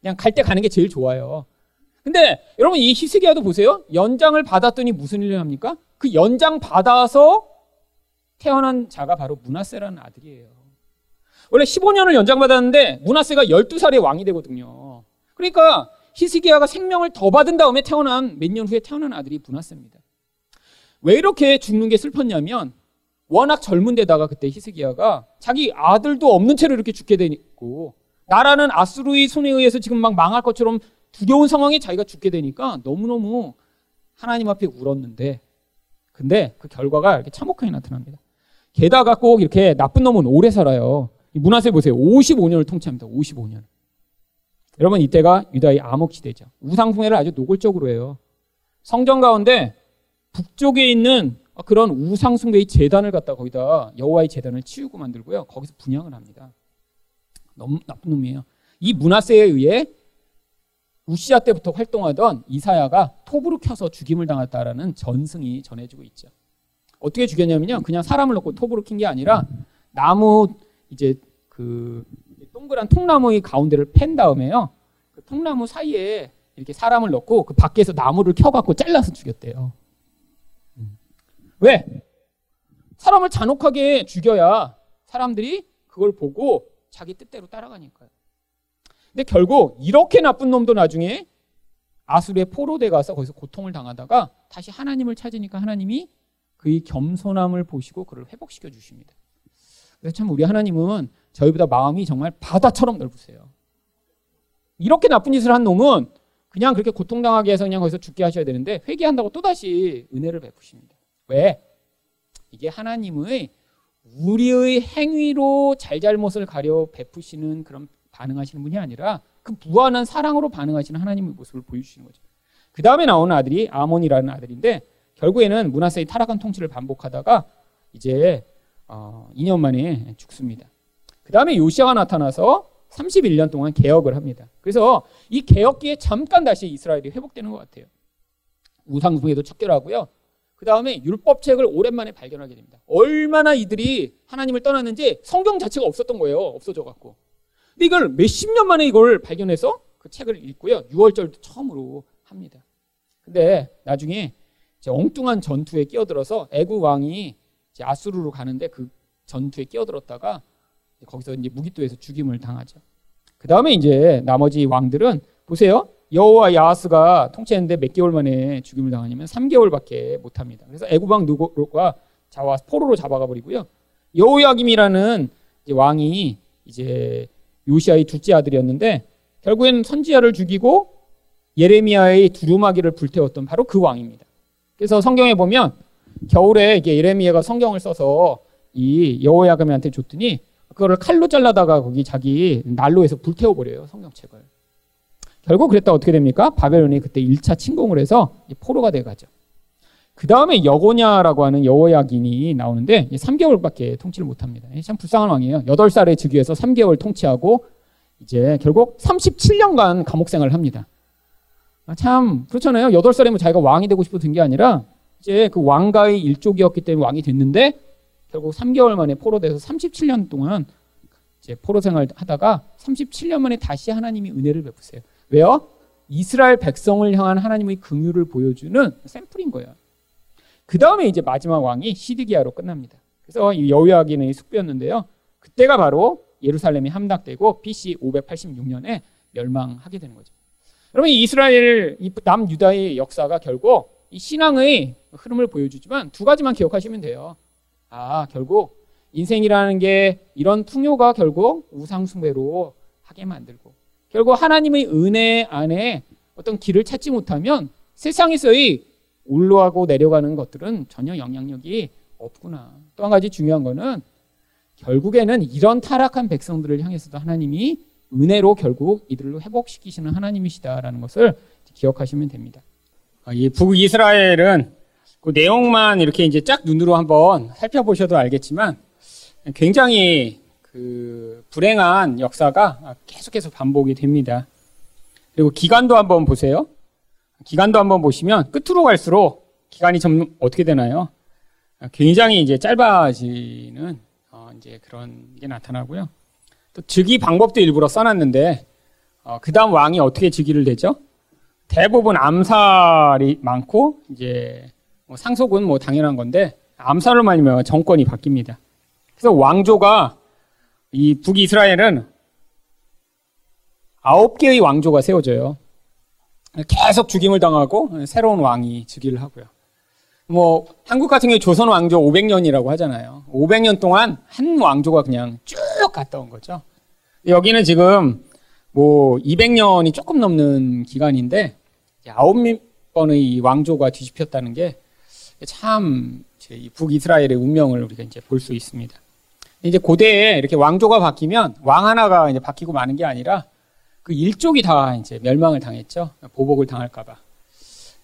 그냥 갈 때 가는 게 제일 좋아요. 근데 여러분 이 히스기야도 보세요. 연장을 받았더니 무슨 일을 합니까? 그 연장 받아서 태어난 자가 바로 문하세라는 아들이에요. 원래 15년을 연장받았는데 문하세가 12살에 왕이 되거든요. 그러니까 히스기야가 생명을 더 받은 다음에 태어난 몇 년 후에 태어난 아들이 문하세입니다. 왜 이렇게 죽는 게 슬펐냐면 워낙 젊은 데다가 그때 히스기야가 자기 아들도 없는 채로 이렇게 죽게 되고 나라는 아수르의 손에 의해서 지금 막 망할 것처럼 두려운 상황에 자기가 죽게 되니까 너무너무 하나님 앞에 울었는데 근데 그 결과가 이렇게 참혹하게 나타납니다. 게다가 꼭 이렇게 나쁜 놈은 오래 살아요. 문화세 보세요. 55년을 통치합니다. 55년. 여러분 이때가 유다의 암흑 시대죠. 우상숭배를 아주 노골적으로 해요. 성전 가운데 북쪽에 있는 그런 우상숭배의 재단을 갖다 거기다 여호와의 재단을 치우고 만들고요. 거기서 분양을 합니다. 너무 나쁜 놈이에요. 이 문화세에 의해 우시아 때부터 활동하던 이사야가 톱으로 켜서 죽임을 당했다라는 전승이 전해지고 있죠. 어떻게 죽였냐면요. 그냥 사람을 넣고 톱으로 킨 게 아니라 나무 이제 그 동그란 통나무의 가운데를 팬 다음에요. 그 통나무 사이에 이렇게 사람을 넣고 그 밖에서 나무를 켜갖고 잘라서 죽였대요. 음. 왜? 사람을 잔혹하게 죽여야 사람들이 그걸 보고 자기 뜻대로 따라가니까요. 근데 결국 이렇게 나쁜 놈도 나중에 아수르의 포로대 가서 거기서 고통을 당하다가 다시 하나님을 찾으니까 하나님이 그의 겸손함을 보시고 그를 회복시켜 주십니다. 그래서 참 우리 하나님은 저희보다 마음이 정말 바다처럼 넓으세요. 이렇게 나쁜 짓을 한 놈은 그냥 그렇게 고통당하게 해서 그냥 거기서 죽게 하셔야 되는데 회개한다고 또다시 은혜를 베푸십니다. 왜? 이게 하나님의 우리의 행위로 잘잘못을 가려 베푸시는 그런 반응하시는 분이 아니라 그 무한한 사랑으로 반응하시는 하나님의 모습을 보여주시는 거죠. 그 다음에 나오는 아들이 아몬이라는 아들인데 결국에는 문하세의 타락한 통치를 반복하다가 이제 어, 2년 만에 죽습니다. 그 다음에 요시아가 나타나서 31년 동안 개혁을 합니다. 그래서 이 개혁기에 잠깐 다시 이스라엘이 회복되는 것 같아요. 우상숭에도 척결하고요. 그 다음에 율법책을 오랜만에 발견하게 됩니다. 얼마나 이들이 하나님을 떠났는지 성경 자체가 없었던 거예요. 없어져 갖고. 근데 이걸 몇십 년 만에 이걸 발견해서 그 책을 읽고요. 6월절도 처음으로 합니다. 근데 나중에 엉뚱한 전투에 끼어들어서 애국 왕이 아수르로 가는데 그 전투에 끼어들었다가 거기서 이제 무기도에서 죽임을 당하죠. 그 다음에 이제 나머지 왕들은 보세요. 여호와 야하스가 통치했는데 몇 개월 만에 죽임을 당하냐면 3개월밖에 못합니다. 그래서 애굽왕 누고가 자와 포로로 잡아가 버리고요. 여호야김이라는 왕이 이제 요시아의 둘째 아들이었는데 결국엔 선지자를 죽이고 예레미야의 두루마기를 불태웠던 바로 그 왕입니다. 그래서 성경에 보면 겨울에 이게 예레미야가 성경을 써서 이 여호야김한테 줬더니 그거를 칼로 잘라다가 거기 자기 난로에서 불태워 버려요 성경책을. 결국 그랬다 어떻게 됩니까? 바벨론이 그때 1차 침공을 해서 포로가 돼 가죠. 그 다음에 여고냐라고 하는 여호야긴이 나오는데 3개월밖에 통치를 못합니다. 참 불쌍한 왕이에요. 8살에 즉위해서 3개월 통치하고 이제 결국 37년간 감옥 생활을 합니다. 아, 참 그렇잖아요. 8살이면 자기가 왕이 되고 싶어 든게 아니라 이제 그 왕가의 일족이었기 때문에 왕이 됐는데 결국 3개월 만에 포로 돼서 37년 동안 이제 포로 생활 하다가 37년 만에 다시 하나님이 은혜를 베푸세요. 왜요? 이스라엘 백성을 향한 하나님의 긍휼을 보여주는 샘플인 거예요. 그 다음에 이제 마지막 왕이 시드기야로 끝납니다. 그래서 이 여호야긴의 숙부였는데요. 그때가 바로 예루살렘이 함락되고 BC 586년에 멸망하게 되는 거죠. 여러분 이스라엘 남 유다의 역사가 결국 이 신앙의 흐름을 보여주지만 두 가지만 기억하시면 돼요. 아 결국 인생이라는 게 이런 풍요가 결국 우상숭배로 하게 만들고 결국 하나님의 은혜 안에 어떤 길을 찾지 못하면 세상에서의 올라가고 내려가는 것들은 전혀 영향력이 없구나. 또 한 가지 중요한 거는 결국에는 이런 타락한 백성들을 향해서도 하나님이 은혜로 결국 이들을 회복시키시는 하나님이시다라는 것을 기억하시면 됩니다. 아, 이 북이스라엘은 그 내용만 이렇게 이제 쫙 눈으로 한번 살펴보셔도 알겠지만 굉장히 그 불행한 역사가 계속해서 반복이 됩니다. 그리고 기간도 한번 보세요. 기간도 한번 보시면 끝으로 갈수록 기간이 점 어떻게 되나요? 굉장히 이제 짧아지는 어 이제 그런 게 나타나고요. 또 즉위 방법도 일부러 써놨는데 어 그다음 왕이 어떻게 즉위를 되죠? 대부분 암살이 많고 이제 뭐 상속은 뭐 당연한 건데 암살로 말미암아 정권이 바뀝니다. 그래서 왕조가 이 북이스라엘은 아홉 개의 왕조가 세워져요. 계속 죽임을 당하고 새로운 왕이 즉위를 하고요. 뭐 한국 같은 경우 조선 왕조 500년이라고 하잖아요. 500년 동안 한 왕조가 그냥 쭉 갔다 온 거죠. 여기는 지금 뭐 200년이 조금 넘는 기간인데 아홉 번의 왕조가 뒤집혔다는 게 참 북이스라엘의 운명을 우리가 이제 볼 수 있습니다. 이제 고대에 이렇게 왕조가 바뀌면 왕 하나가 이제 바뀌고 마는 게 아니라 그 일족이 다 이제 멸망을 당했죠. 보복을 당할까봐.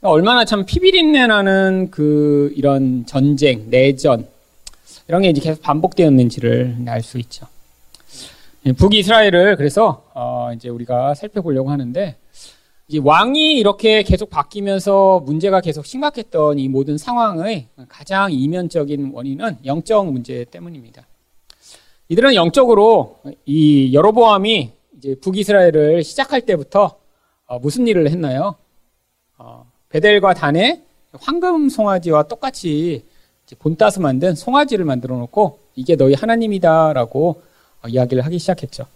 얼마나 참 피비린내 나는 그 이런 전쟁, 내전 이런 게 이제 계속 반복되었는지를 알 수 있죠. 예, 북이스라엘을 그래서 어 이제 우리가 살펴보려고 하는데 왕이 이렇게 계속 바뀌면서 문제가 계속 심각했던 이 모든 상황의 가장 이면적인 원인은 영적 문제 때문입니다. 이들은 영적으로 이 여로보암이 이제 북이스라엘을 시작할 때부터 어 무슨 일을 했나요? 어 베델과 단에 황금 송아지와 똑같이 본 따서 만든 송아지를 만들어 놓고 이게 너희 하나님이다라고 어 이야기를 하기 시작했죠.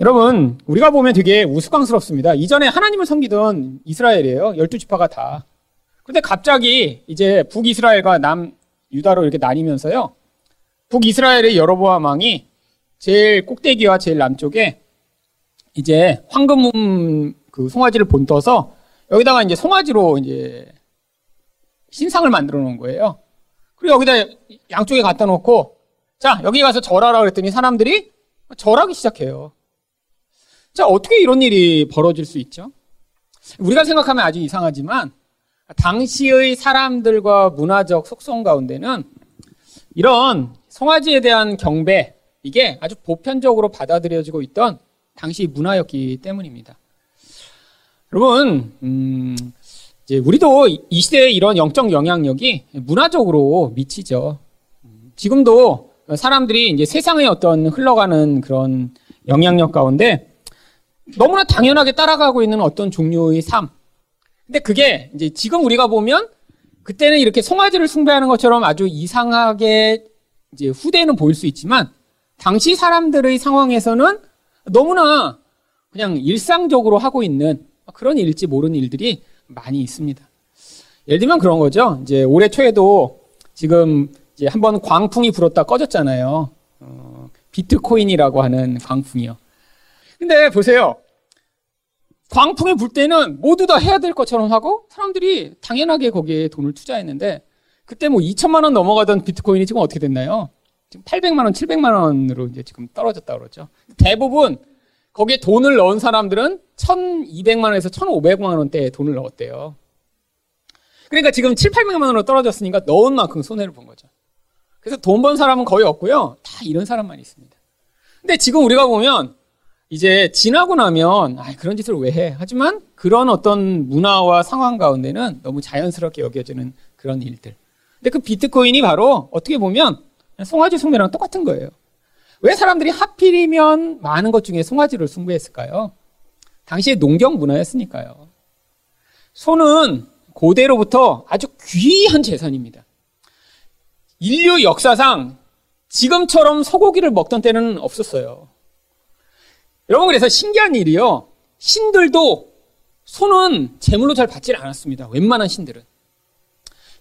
여러분, 우리가 보면 되게 우스꽝스럽습니다. 이전에 하나님을 섬기던 이스라엘이에요. 열두 지파가 다. 근데 갑자기 이제 북이스라엘과 남유다로 이렇게 나뉘면서요. 북이스라엘의 여로보암 왕이 제일 꼭대기와 제일 남쪽에 이제 황금 그 송아지를 본떠서 여기다가 이제 송아지로 이제 신상을 만들어 놓은 거예요. 그리고 여기다 양쪽에 갖다 놓고 자, 여기 가서 절하라 그랬더니 사람들이 절하기 시작해요. 자, 어떻게 이런 일이 벌어질 수 있죠? 우리가 생각하면 아주 이상하지만 당시의 사람들과 문화적 속성 가운데는 이런 송아지에 대한 경배 이게 아주 보편적으로 받아들여지고 있던 당시 문화였기 때문입니다. 여러분, 음, 이제 우리도 이 시대의 이런 영적 영향력이 문화적으로 미치죠. 지금도 사람들이 이제 세상의 어떤 흘러가는 그런 영향력 가운데 너무나 당연하게 따라가고 있는 어떤 종류의 삶. 근데 그게 이제 지금 우리가 보면 그때는 이렇게 송아지를 숭배하는 것처럼 아주 이상하게 이제 후대는 보일 수 있지만 당시 사람들의 상황에서는 너무나 그냥 일상적으로 하고 있는 그런 일지 모르는 일들이 많이 있습니다. 예를 들면 그런 거죠. 이제 올해 초에도 지금 이제 한번 광풍이 불었다 꺼졌잖아요. 어, 비트코인이라고 하는 광풍이요. 근데 보세요. 광풍이 불 때는 모두 다 해야 될 것처럼 하고 사람들이 당연하게 거기에 돈을 투자했는데 그때 뭐 2천만 원 넘어가던 비트코인이 지금 어떻게 됐나요? 지금 800만 원, 700만 원으로 이제 지금 떨어졌다 그러죠. 대부분 거기에 돈을 넣은 사람들은 1,200만 원에서 1,500만 원대에 돈을 넣었대요. 그러니까 지금 7, 800만 원으로 떨어졌으니까 넣은 만큼 손해를 본 거죠. 그래서 돈 번 사람은 거의 없고요. 다 이런 사람만 있습니다. 근데 지금 우리가 보면 이제 지나고 나면 아, 그런 짓을 왜 해? 하지만 그런 어떤 문화와 상황 가운데는 너무 자연스럽게 여겨지는 그런 일들. 근데 그 비트코인이 바로 어떻게 보면 송아지 숭배랑 똑같은 거예요. 왜 사람들이 하필이면 많은 것 중에 송아지를 숭배했을까요? 당시에 농경 문화였으니까요. 소는 고대로부터 아주 귀한 재산입니다. 인류 역사상 지금처럼 소고기를 먹던 때는 없었어요. 여러분 그래서 신기한 일이요. 신들도 소는 제물로 잘 받질 않았습니다. 웬만한 신들은.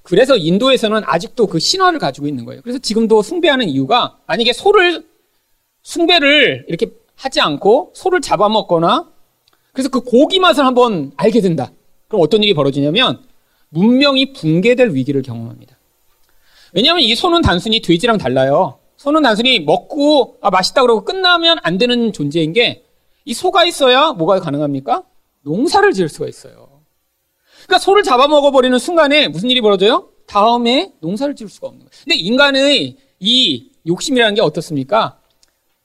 그래서 인도에서는 아직도 그 신화를 가지고 있는 거예요. 그래서 지금도 숭배하는 이유가 만약에 소를 숭배를 이렇게 하지 않고 소를 잡아먹거나 그래서 그 고기 맛을 한번 알게 된다. 그럼 어떤 일이 벌어지냐면 문명이 붕괴될 위기를 경험합니다. 왜냐하면 이 소는 단순히 돼지랑 달라요. 소는 단순히 먹고 아, 맛있다 그러고 끝나면 안 되는 존재인 게 이 소가 있어야 뭐가 가능합니까? 농사를 지을 수가 있어요. 그러니까 소를 잡아먹어 버리는 순간에 무슨 일이 벌어져요? 다음에 농사를 지을 수가 없는 거예요. 근데 인간의 이 욕심이라는 게 어떻습니까?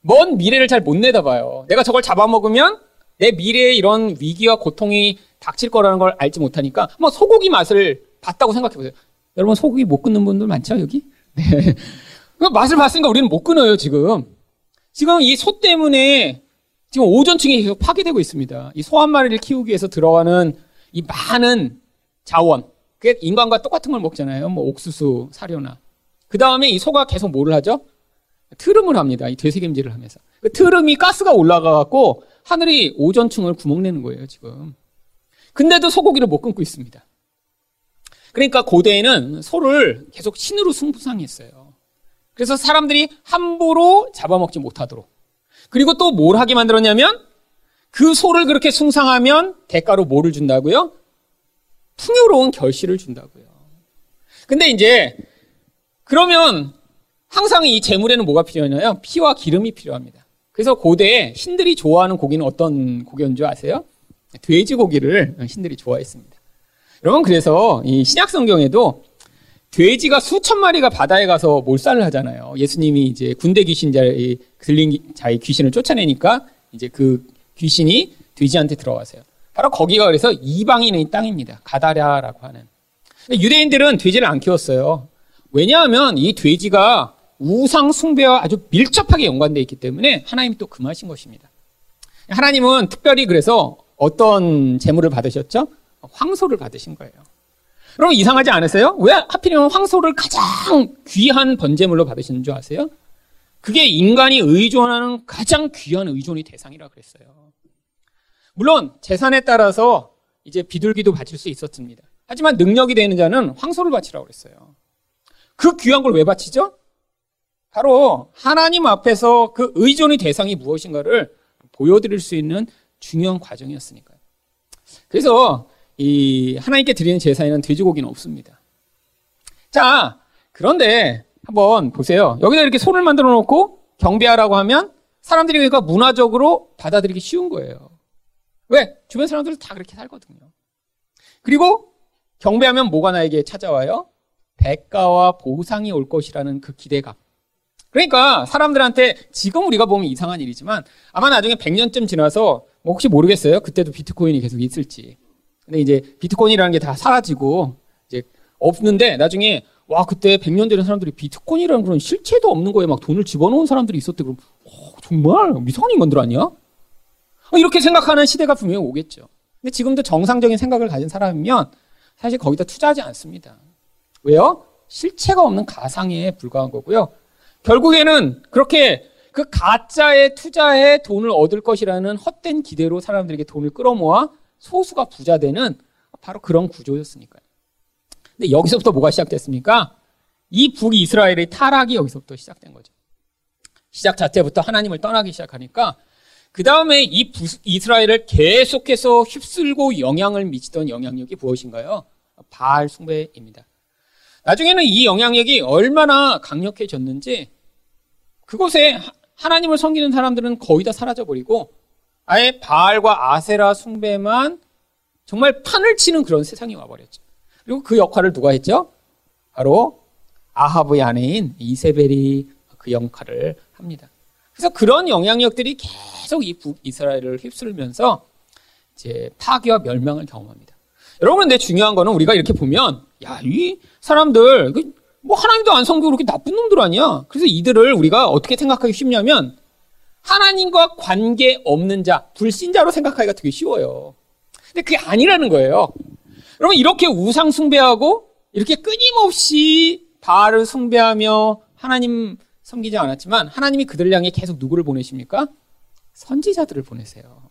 먼 미래를 잘 못 내다봐요. 내가 저걸 잡아먹으면 내 미래에 이런 위기와 고통이 닥칠 거라는 걸 알지 못하니까 한번 소고기 맛을 봤다고 생각해 보세요. 여러분 소고기 못 끊는 분들 많죠 여기? 네. 그 맛을 봤으니까 우리는 못 끊어요 지금. 지금 이 소 때문에 지금 오존층이 계속 파괴되고 있습니다. 이 소 한 마리를 키우기 위해서 들어가는 이 많은 자원. 그게 인간과 똑같은 걸 먹잖아요. 뭐 옥수수, 사료나. 그 다음에 이 소가 계속 뭐를 하죠? 트름을 합니다. 이 되새김질을 하면서. 그 트름이 가스가 올라가갖고 하늘이 오존층을 구멍내는 거예요, 지금. 근데도 소고기를 못 끊고 있습니다. 그러니까 고대에는 소를 계속 신으로 승부상했어요. 그래서 사람들이 함부로 잡아먹지 못하도록. 그리고 또 뭘 하게 만들었냐면 그 소를 그렇게 숭상하면 대가로 뭐를 준다고요? 풍요로운 결실을 준다고요. 근데 이제 그러면 항상 이 재물에는 뭐가 필요하냐요? 피와 기름이 필요합니다. 그래서 고대에 신들이 좋아하는 고기는 어떤 고기인 줄 아세요? 돼지고기를 신들이 좋아했습니다. 여러분 그래서 이 신약 성경에도 돼지가 수천 마리가 바다에 가서 몰살을 하잖아요. 예수님이 이제 군대 귀신 자의 들린 자의 귀신을 쫓아내니까 이제 그 귀신이 돼지한테 들어가세요. 바로 거기가 그래서 이방인의 땅입니다. 가다랴라고 하는. 유대인들은 돼지를 안 키웠어요. 왜냐하면 이 돼지가 우상 숭배와 아주 밀접하게 연관되어 있기 때문에 하나님이 또 금하신 것입니다. 하나님은 특별히 그래서 어떤 재물을 받으셨죠? 황소를 받으신 거예요. 그럼 이상하지 않으세요? 왜 하필이면 황소를 가장 귀한 번제물로 받으시는 줄 아세요? 그게 인간이 의존하는 가장 귀한 의존의 대상이라 그랬어요. 물론 재산에 따라서 이제 비둘기도 바칠 수 있었습니다. 하지만 능력이 되는 자는 황소를 바치라고 그랬어요. 그 귀한 걸 왜 바치죠? 바로 하나님 앞에서 그 의존의 대상이 무엇인가를 보여드릴 수 있는 중요한 과정이었으니까요. 그래서 이 하나님께 드리는 제사에는 돼지고기는 없습니다. 자, 그런데 한번 보세요. 여기다 이렇게 손을 만들어 놓고 경배하라고 하면 사람들이 그러니까 문화적으로 받아들이기 쉬운 거예요. 왜? 주변 사람들은 다 그렇게 살거든요. 그리고 경배하면 뭐가 나에게 찾아와요? 대가와 보상이 올 것이라는 그 기대감. 그러니까 사람들한테 지금 우리가 보면 이상한 일이지만 아마 나중에 100년쯤 지나서 뭐 혹시 모르겠어요. 그때도 비트코인이 계속 있을지. 근데 이제 비트코인이라는 게 다 사라지고 이제 없는데 나중에 와 그때 100년 전에 사람들이 비트코인이라는 그런 실체도 없는 거에 막 돈을 집어넣은 사람들이 있었대. 그럼 어, 정말 미성한 인간들 아니야? 어, 이렇게 생각하는 시대가 분명히 오겠죠. 근데 지금도 정상적인 생각을 가진 사람이면 사실 거기다 투자하지 않습니다. 왜요? 실체가 없는 가상에 불과한 거고요. 결국에는 그렇게 그 가짜에 투자해 돈을 얻을 것이라는 헛된 기대로 사람들에게 돈을 끌어모아 소수가 부자 되는 바로 그런 구조였으니까요. 근데 여기서부터 뭐가 시작됐습니까? 이 북이스라엘의 타락이 여기서부터 시작된 거죠. 시작 자체부터 하나님을 떠나기 시작하니까 그 다음에 이 이스라엘을 계속해서 휩쓸고 영향을 미치던 영향력이 무엇인가요? 바알 숭배입니다. 나중에는 이 영향력이 얼마나 강력해졌는지 그곳에 하나님을 섬기는 사람들은 거의 다 사라져버리고 아예 바알과 아세라 숭배만 정말 판을 치는 그런 세상이 와버렸죠. 그리고 그 역할을 누가 했죠? 바로 아하브의 아내인 이세벨이 그 역할을 합니다. 그래서 그런 영향력들이 계속 이 북이스라엘을 휩쓸면서 이제 파괴와 멸망을 경험합니다. 여러분, 근데 중요한 거는 우리가 이렇게 보면, 야, 이 사람들, 그뭐 하나님도 안 섬기고 그렇게 나쁜 놈들 아니야? 그래서 이들을 우리가 어떻게 생각하기 쉽냐면, 하나님과 관계 없는 자, 불신자로 생각하기가 되게 쉬워요. 근데 그게 아니라는 거예요. 여러분, 이렇게 우상 숭배하고, 이렇게 끊임없이 바알을 숭배하며 하나님 섬기지 않았지만, 하나님이 그들 향해 계속 누구를 보내십니까? 선지자들을 보내세요.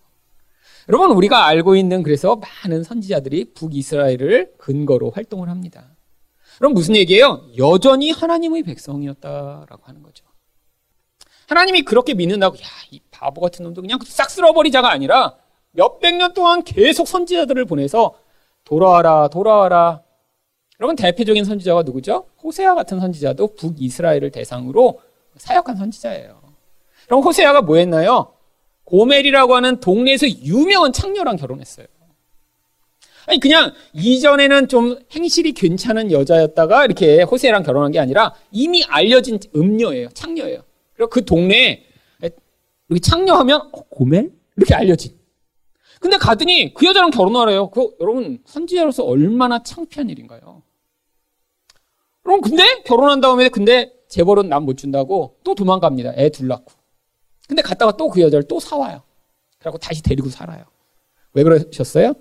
여러분, 우리가 알고 있는 그래서 많은 선지자들이 북이스라엘을 근거로 활동을 합니다. 그럼 무슨 얘기예요? 여전히 하나님의 백성이었다라고 하는 거죠. 하나님이 그렇게 믿는다고, 야, 이 바보 같은 놈도 그냥 싹 쓸어버리자가 아니라 몇백 년 동안 계속 선지자들을 보내서 돌아와라, 돌아와라. 여러분, 대표적인 선지자가 누구죠? 호세아 같은 선지자도 북이스라엘을 대상으로 사역한 선지자예요. 그럼 호세아가 뭐 했나요? 고멜이라고 하는 동네에서 유명한 창녀랑 결혼했어요. 아니 그냥 이전에는 좀 행실이 괜찮은 여자였다가 이렇게 호세랑 결혼한 게 아니라 이미 알려진 음녀예요. 창녀예요. 그리고 그 동네에 이렇게 창녀하면 어, 고멜 이렇게 알려진. 근데 가더니 그 여자랑 결혼하래요. 그 여러분 선지자로서 얼마나 창피한 일인가요? 그럼 근데 결혼한 다음에 근데 재벌은 남 못 준다고 또 도망갑니다. 애 둘 낳고. 근데 갔다가 또 그 여자를 또 사와요. 그리고 다시 데리고 살아요. 왜 그러셨어요?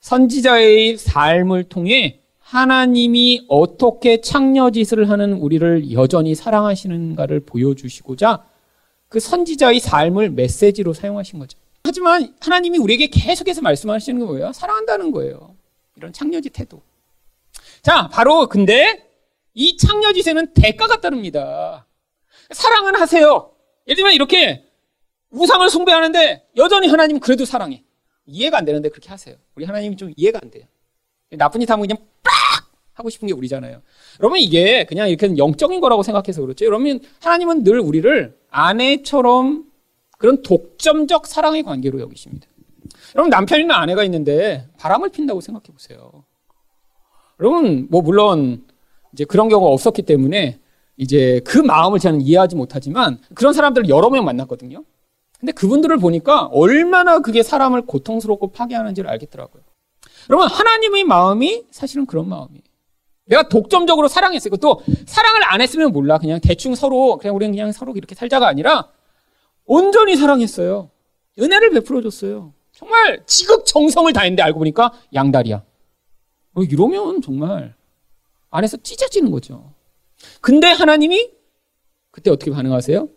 선지자의 삶을 통해 하나님이 어떻게 창녀짓을 하는 우리를 여전히 사랑하시는가를 보여주시고자 그 선지자의 삶을 메시지로 사용하신 거죠. 하지만 하나님이 우리에게 계속해서 말씀하시는 게 뭐예요? 사랑한다는 거예요. 이런 창녀짓 태도. 자, 바로 근데 이 창녀짓에는 대가가 따릅니다. 사랑은 하세요. 예를 들면 이렇게 우상을 숭배하는데 여전히 하나님 그래도 사랑해. 이해가 안 되는데 그렇게 하세요. 우리 하나님이 좀 이해가 안 돼요. 나쁜 짓 하면 그냥 빡 하고 싶은 게 우리잖아요. 여러분 이게 그냥 이렇게 영적인 거라고 생각해서 그렇죠. 여러분 하나님은 늘 우리를 아내처럼 그런 독점적 사랑의 관계로 여기십니다. 여러분 남편이나 아내가 있는데 바람을 핀다고 생각해 보세요. 여러분 뭐 물론 이제 그런 경우가 없었기 때문에 이제 그 마음을 저는 이해하지 못하지만 그런 사람들을 여러 명 만났거든요. 근데 그분들을 보니까 얼마나 그게 사람을 고통스럽고 파괴하는지를 알겠더라고요. 여러분, 하나님의 마음이 사실은 그런 마음이에요. 내가 독점적으로 사랑했어요. 또 사랑을 안 했으면 몰라. 그냥 대충 서로, 그냥 우리는 그냥 서로 이렇게 살자가 아니라 온전히 사랑했어요. 은혜를 베풀어 줬어요. 정말 지극 정성을 다했는데 알고 보니까 양다리야. 어, 이러면 정말 안에서 찢어지는 거죠. 근데 하나님이 그때 어떻게 반응하세요?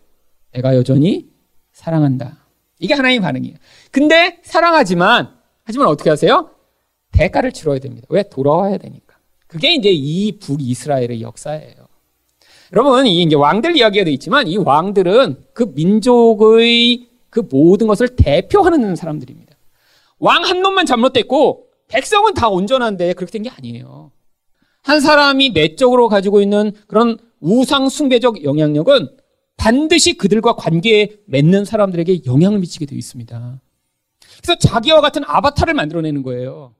내가 여전히 사랑한다. 이게 하나님의 반응이에요. 근데 사랑하지만 하지만 어떻게 하세요? 대가를 치러야 됩니다. 왜? 돌아와야 되니까. 그게 이제 이 북이스라엘의 역사예요. 여러분, 이 이제 왕들 이야기가 되어 있지만 이 왕들은 그 민족의 그 모든 것을 대표하는 사람들입니다. 왕 한 놈만 잘못됐고 백성은 다 온전한데 그렇게 된 게 아니에요. 한 사람이 내적으로 가지고 있는 그런 우상 숭배적 영향력은 반드시 그들과 관계에 맺는 사람들에게 영향을 미치게 되어 있습니다. 그래서 자기와 같은 아바타를 만들어내는 거예요.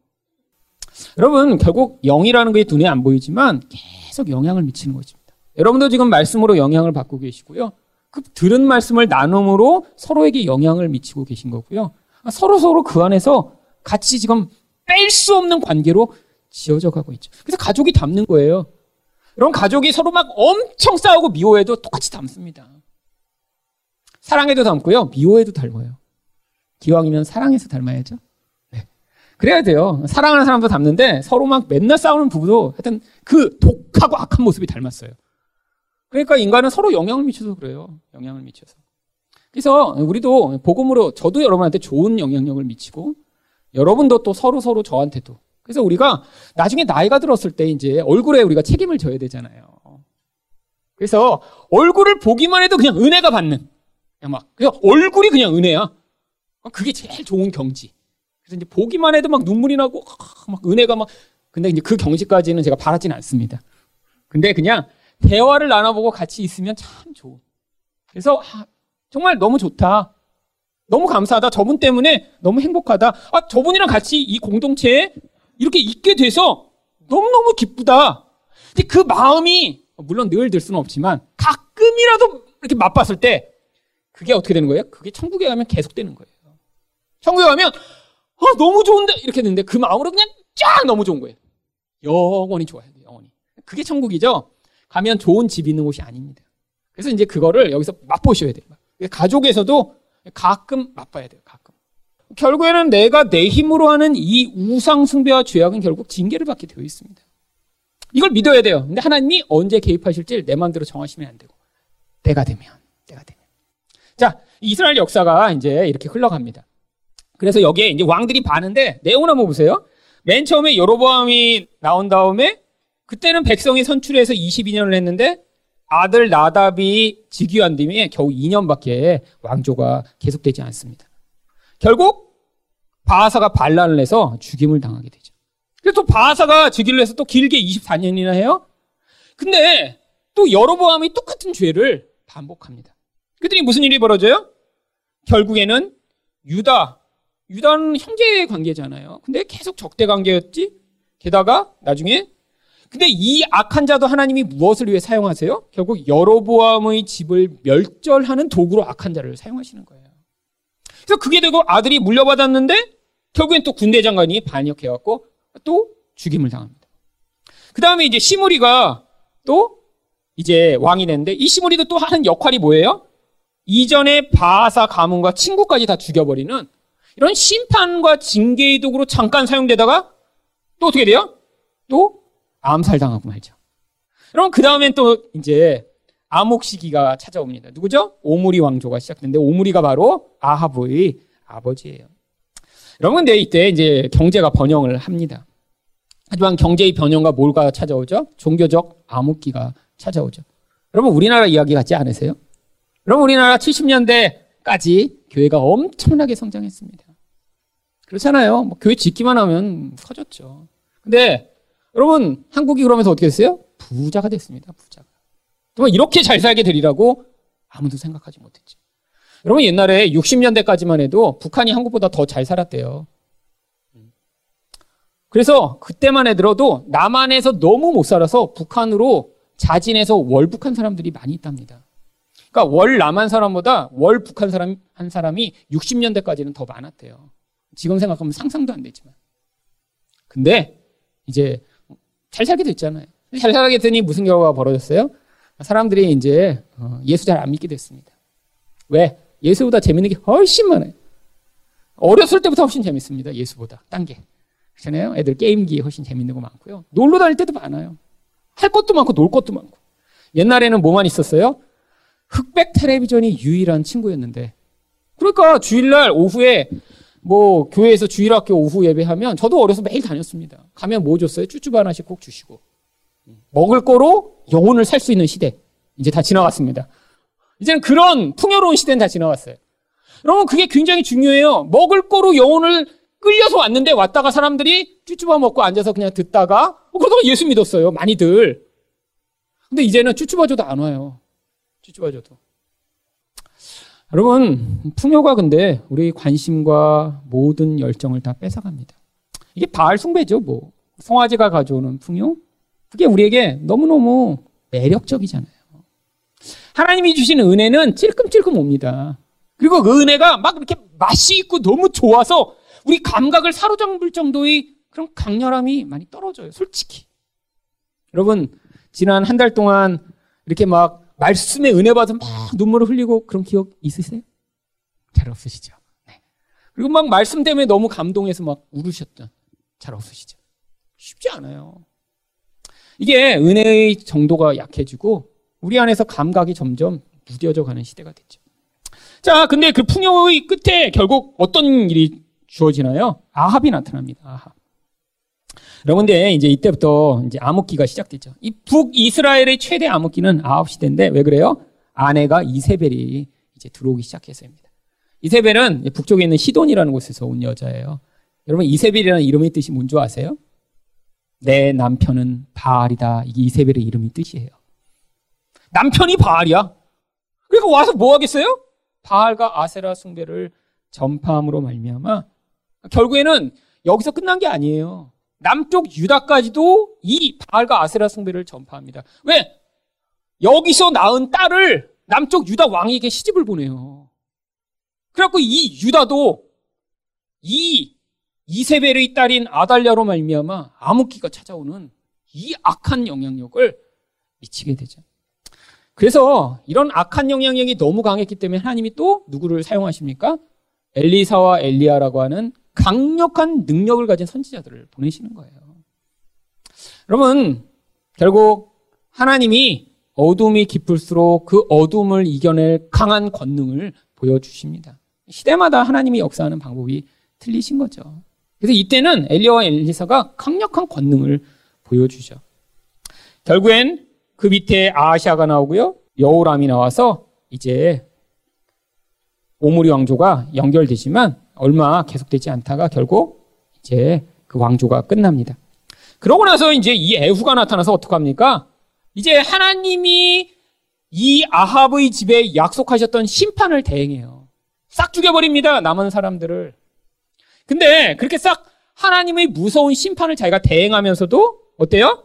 여러분, 결국 영이라는 게 눈에 안 보이지만 계속 영향을 미치는 것입니다. 여러분도 지금 말씀으로 영향을 받고 계시고요. 그 들은 말씀을 나눔으로 서로에게 영향을 미치고 계신 거고요. 서로 서로 그 안에서 같이 지금 뺄 수 없는 관계로 지어져 가고 있죠. 그래서 가족이 닮는 거예요. 그럼 가족이 서로 막 엄청 싸우고 미워해도 똑같이 닮습니다. 사랑해도 닮고요. 미워해도 닮아요. 기왕이면 사랑해서 닮아야죠. 네. 그래야 돼요. 사랑하는 사람도 닮는데 서로 막 맨날 싸우는 부부도 하여튼 그 독하고 악한 모습이 닮았어요. 그러니까 인간은 서로 영향을 미쳐서 그래요. 영향을 미쳐서. 그래서 우리도 복음으로 저도 여러분한테 좋은 영향력을 미치고 여러분도 또 서로 서로 저한테도 그래서 우리가 나중에 나이가 들었을 때 이제 얼굴에 우리가 책임을 져야 되잖아요. 그래서 얼굴을 보기만 해도 그냥 은혜가 받는. 그냥 막, 그냥 얼굴이 그냥 은혜야. 그게 제일 좋은 경지. 그래서 이제 보기만 해도 막 눈물이 나고, 막 은혜가 막, 근데 이제 그 경지까지는 제가 바라지는 않습니다. 근데 그냥 대화를 나눠보고 같이 있으면 참 좋은. 그래서, 아, 정말 너무 좋다. 너무 감사하다. 저분 때문에 너무 행복하다. 아, 저분이랑 같이 이 공동체에 이렇게 있게 돼서 너무너무 기쁘다. 근데 그 마음이 물론 늘 들 수는 없지만 가끔이라도 이렇게 맛봤을 때 그게 어떻게 되는 거예요? 그게 천국에 가면 계속 되는 거예요. 천국에 가면 아 너무 좋은데 이렇게 되는데 그 마음으로 그냥 쫙 너무 좋은 거예요. 영원히 좋아야 돼요. 영원히. 그게 천국이죠. 가면 좋은 집 있는 곳이 아닙니다. 그래서 이제 그거를 여기서 맛보셔야 돼요. 가족에서도 가끔 맛봐야 돼요. 가끔. 결국에는 내가 내 힘으로 하는 이 우상 숭배와 죄악은 결국 징계를 받게 되어 있습니다. 이걸 믿어야 돼요. 근데 하나님이 언제 개입하실지 내 마음대로 정하시면 안 되고 때가 되면 때가 되면 자 이스라엘 역사가 이제 이렇게 흘러갑니다. 그래서 여기에 이제 왕들이 바는데 내용을 한번 보세요. 맨 처음에 여로보암이 나온 다음에 그때는 백성이 선출해서 22년을 했는데 아들 나답이 즉위한 뒤에 겨우 2년밖에 왕조가 계속되지 않습니다. 결국 바하사가 반란을 해서 죽임을 당하게 되죠. 그래서 또 바하사가 즉위를 해서 또 길게 24년이나 해요. 근데 또 여로보암이 똑같은 죄를 반복합니다. 그랬더니 무슨 일이 벌어져요? 결국에는 유다 유다는 형제 관계잖아요. 근데 계속 적대 관계였지? 게다가 나중에 근데 이 악한 자도 하나님이 무엇을 위해 사용하세요? 결국 여로보암의 집을 멸절하는 도구로 악한 자를 사용하시는 거예요. 그래서 그게 되고 아들이 물려받았는데 결국엔 또 군대 장관이 반역해갖고 또 죽임을 당합니다. 그 다음에 이제 시무리가 또 이제 왕이 됐는데 이 시무리도 또 하는 역할이 뭐예요? 이전에 바사 가문과 친구까지 다 죽여버리는 이런 심판과 징계의 도구로 잠깐 사용되다가 또 어떻게 돼요? 또 암살당하고 말죠. 그럼 그 다음엔 또 이제 암흑 시기가 찾아옵니다. 누구죠? 오므리 왕조가 시작되는데 오므리가 바로 아하브의 아버지예요. 여러분, 근데 이때 이제 경제가 번영을 합니다. 하지만 경제의 변형과 뭘가 찾아오죠? 종교적 암흑기가 찾아오죠. 여러분, 우리나라 이야기 같지 않으세요? 여러분, 우리나라 70년대까지 교회가 엄청나게 성장했습니다. 그렇잖아요. 뭐 교회 짓기만 하면 커졌죠. 근데 여러분, 한국이 그러면서 어떻게 됐어요? 부자가 됐습니다. 부자가. 정말 이렇게 잘 살게 되리라고 아무도 생각하지 못했죠. 여러분, 옛날에 60년대까지만 해도 북한이 한국보다 더 잘 살았대요. 그래서 그때만 해들어도 남한에서 너무 못 살아서 북한으로 자진해서 월북한 사람들이 많이 있답니다. 그러니까 월 남한 사람보다 월 북한 사람 한 사람이 60년대까지는 더 많았대요. 지금 생각하면 상상도 안 되지만. 근데 이제 잘 살게 됐잖아요. 잘 살게 됐더니 무슨 결과가 벌어졌어요? 사람들이 이제 어, 예수 잘 안 믿게 됐습니다. 왜? 예수보다 재밌는 게 훨씬 많아요. 어렸을 때부터 훨씬 재밌습니다. 예수보다. 딴 게. 그렇잖아요. 애들 게임기 훨씬 재밌는 거 많고요. 놀러 다닐 때도 많아요. 할 것도 많고 놀 것도 많고. 옛날에는 뭐만 있었어요? 흑백 텔레비전이 유일한 친구였는데. 그러니까 주일날 오후에 뭐 교회에서 주일학교 오후 예배하면 저도 어려서 매일 다녔습니다. 가면 뭐 줬어요? 쭈쭈 하나씩 꼭 주시고. 먹을 거로 영혼을 살 수 있는 시대. 이제 다 지나갔습니다. 이제는 그런 풍요로운 시대는 다 지나갔어요. 여러분 그게 굉장히 중요해요. 먹을 거로 영혼을 끌려서 왔는데 왔다가 사람들이 쭈쭈바 먹고 앉아서 그냥 듣다가 어, 그러다가 예수 믿었어요. 많이들. 근데 이제는 쭈쭈바 줘도 안 와요. 쭈쭈바 줘도. 여러분 풍요가 근데 우리 관심과 모든 열정을 다 뺏어갑니다. 이게 바알 숭배죠. 뭐 송아지가 가져오는 풍요 그게 우리에게 너무너무 매력적이잖아요. 하나님이 주시는 은혜는 찔끔찔끔 옵니다. 그리고 그 은혜가 막 이렇게 맛이 있고 너무 좋아서 우리 감각을 사로잡을 정도의 그런 강렬함이 많이 떨어져요. 솔직히. 여러분, 지난 한 달 동안 이렇게 막 말씀에 은혜 받아서 막 눈물을 흘리고 그런 기억 있으세요? 잘 없으시죠? 네. 그리고 막 말씀 때문에 너무 감동해서 막 울으셨던 잘 없으시죠? 쉽지 않아요. 이게 은혜의 정도가 약해지고 우리 안에서 감각이 점점 무뎌져 가는 시대가 됐죠. 자, 근데 그 풍요의 끝에 결국 어떤 일이 주어지나요? 아합이 나타납니다. 아합. 근데 이제 이때부터 이제 암흑기가 시작됐죠. 이 북이스라엘의 최대 암흑기는 아합 시대인데 왜 그래요? 아내가 이세벨이 이제 들어오기 시작해서입니다. 이세벨은 북쪽에 있는 시돈이라는 곳에서 온 여자예요. 여러분, 이세벨이라는 이름의 뜻이 뭔지 아세요? 내 남편은 바알이다. 이게 이세벨의 이름의 뜻이에요. 남편이 바알이야. 그러니까 와서 뭐 하겠어요? 바알과 아세라 숭배를 전파함으로 말미암아 결국에는 여기서 끝난 게 아니에요. 남쪽 유다까지도 이 바알과 아세라 숭배를 전파합니다. 왜? 여기서 낳은 딸을 남쪽 유다 왕에게 시집을 보내요. 그래갖고 이 유다도 이 이세벨의 딸인 아달랴로 말미암아 암흑기가 찾아오는 이 악한 영향력을 미치게 되죠. 그래서 이런 악한 영향력이 너무 강했기 때문에 하나님이 또 누구를 사용하십니까? 엘리사와 엘리야라고 하는 강력한 능력을 가진 선지자들을 보내시는 거예요. 여러분, 결국 하나님이 어둠이 깊을수록 그 어둠을 이겨낼 강한 권능을 보여주십니다. 시대마다 하나님이 역사하는 방법이 틀리신 거죠. 그래서 이때는 엘리야와 엘리사가 강력한 권능을 보여주죠. 결국엔 그 밑에 아시아가 나오고요. 여호람이 나와서 이제 오므리 왕조가 연결되지만 얼마 계속되지 않다가 결국 이제 그 왕조가 끝납니다. 그러고 나서 이제 이 애후가 나타나서 어떡합니까? 이제 하나님이 이 아합의 집에 약속하셨던 심판을 대행해요. 싹 죽여버립니다. 남은 사람들을. 근데 그렇게 싹 하나님의 무서운 심판을 자기가 대행하면서도 어때요?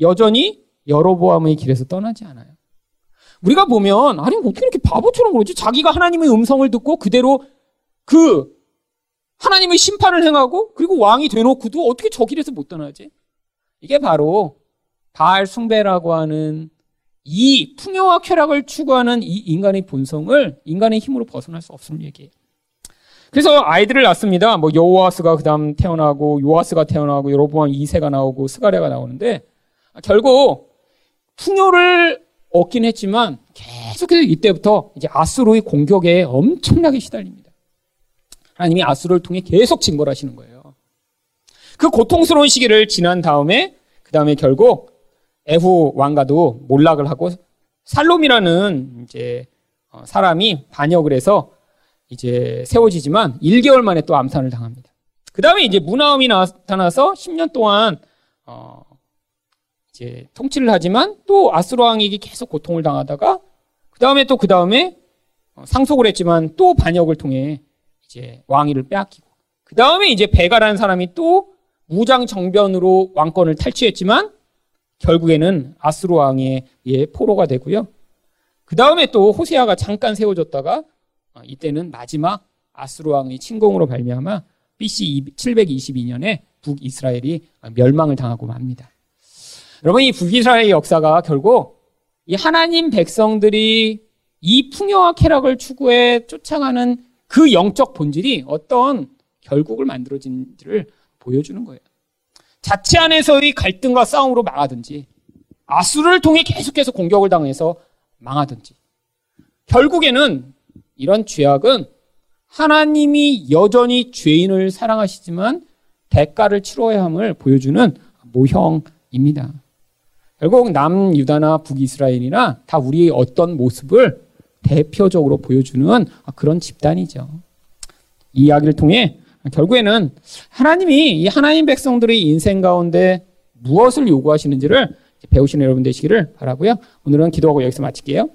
여전히 여로보암의 길에서 떠나지 않아요. 우리가 보면 아니 어떻게 이렇게 바보처럼 그러지? 자기가 하나님의 음성을 듣고 그대로 그 하나님의 심판을 행하고 그리고 왕이 되놓고도 어떻게 저 길에서 못 떠나지? 이게 바로 바알 숭배라고 하는 이 풍요와 쾌락을 추구하는 이 인간의 본성을 인간의 힘으로 벗어날 수 없는 얘기예요. 그래서 아이들을 낳습니다. 뭐 여호와스가 그다음 태어나고 요아스가 태어나고 여로보암 2세가 나오고 스가랴가 나오는데 결국 풍요를 얻긴 했지만 계속해서 이때부터 이제 아수르의 공격에 엄청나게 시달립니다. 하나님이 아수르를 통해 계속 징벌하시는 거예요. 그 고통스러운 시기를 지난 다음에 그 다음에 결국 에후 왕가도 몰락을 하고 살롬이라는 이제 어, 사람이 반역을 해서 이제 세워지지만 1개월 만에 또 암산을 당합니다. 그 다음에 이제 문화음이 나타나서 10년 동안 어 이제 통치를 하지만 또 아스로 왕에게 계속 고통을 당하다가 그 다음에 또 그 다음에 어, 상속을 했지만 또 반역을 통해 이제 왕위를 빼앗기고 그 다음에 이제 베가라는 사람이 또 무장 정변으로 왕권을 탈취했지만 결국에는 아스로 왕의 포로가 되고요. 그 다음에 또 호세아가 잠깐 세워졌다가 어, 이때는 마지막 아스로 왕의 침공으로 발명하마 BC 722년에 북이스라엘이 멸망을 당하고 맙니다. 여러분 이 북이스라엘의 역사가 결국 이 하나님 백성들이 이 풍요와 쾌락을 추구해 쫓아가는 그 영적 본질이 어떤 결국을 만들어진지를 보여주는 거예요. 자체 안에서의 갈등과 싸움으로 망하든지 아수를 통해 계속해서 공격을 당해서 망하든지 결국에는 이런 죄악은 하나님이 여전히 죄인을 사랑하시지만 대가를 치러야 함을 보여주는 모형입니다. 결국 남유다나 북이스라엘이나 다 우리의 어떤 모습을 대표적으로 보여주는 그런 집단이죠. 이 이야기를 통해 결국에는 하나님이 이 하나님 백성들의 인생 가운데 무엇을 요구하시는지를 배우시는 여러분 되시기를 바라고요. 오늘은 기도하고 여기서 마칠게요.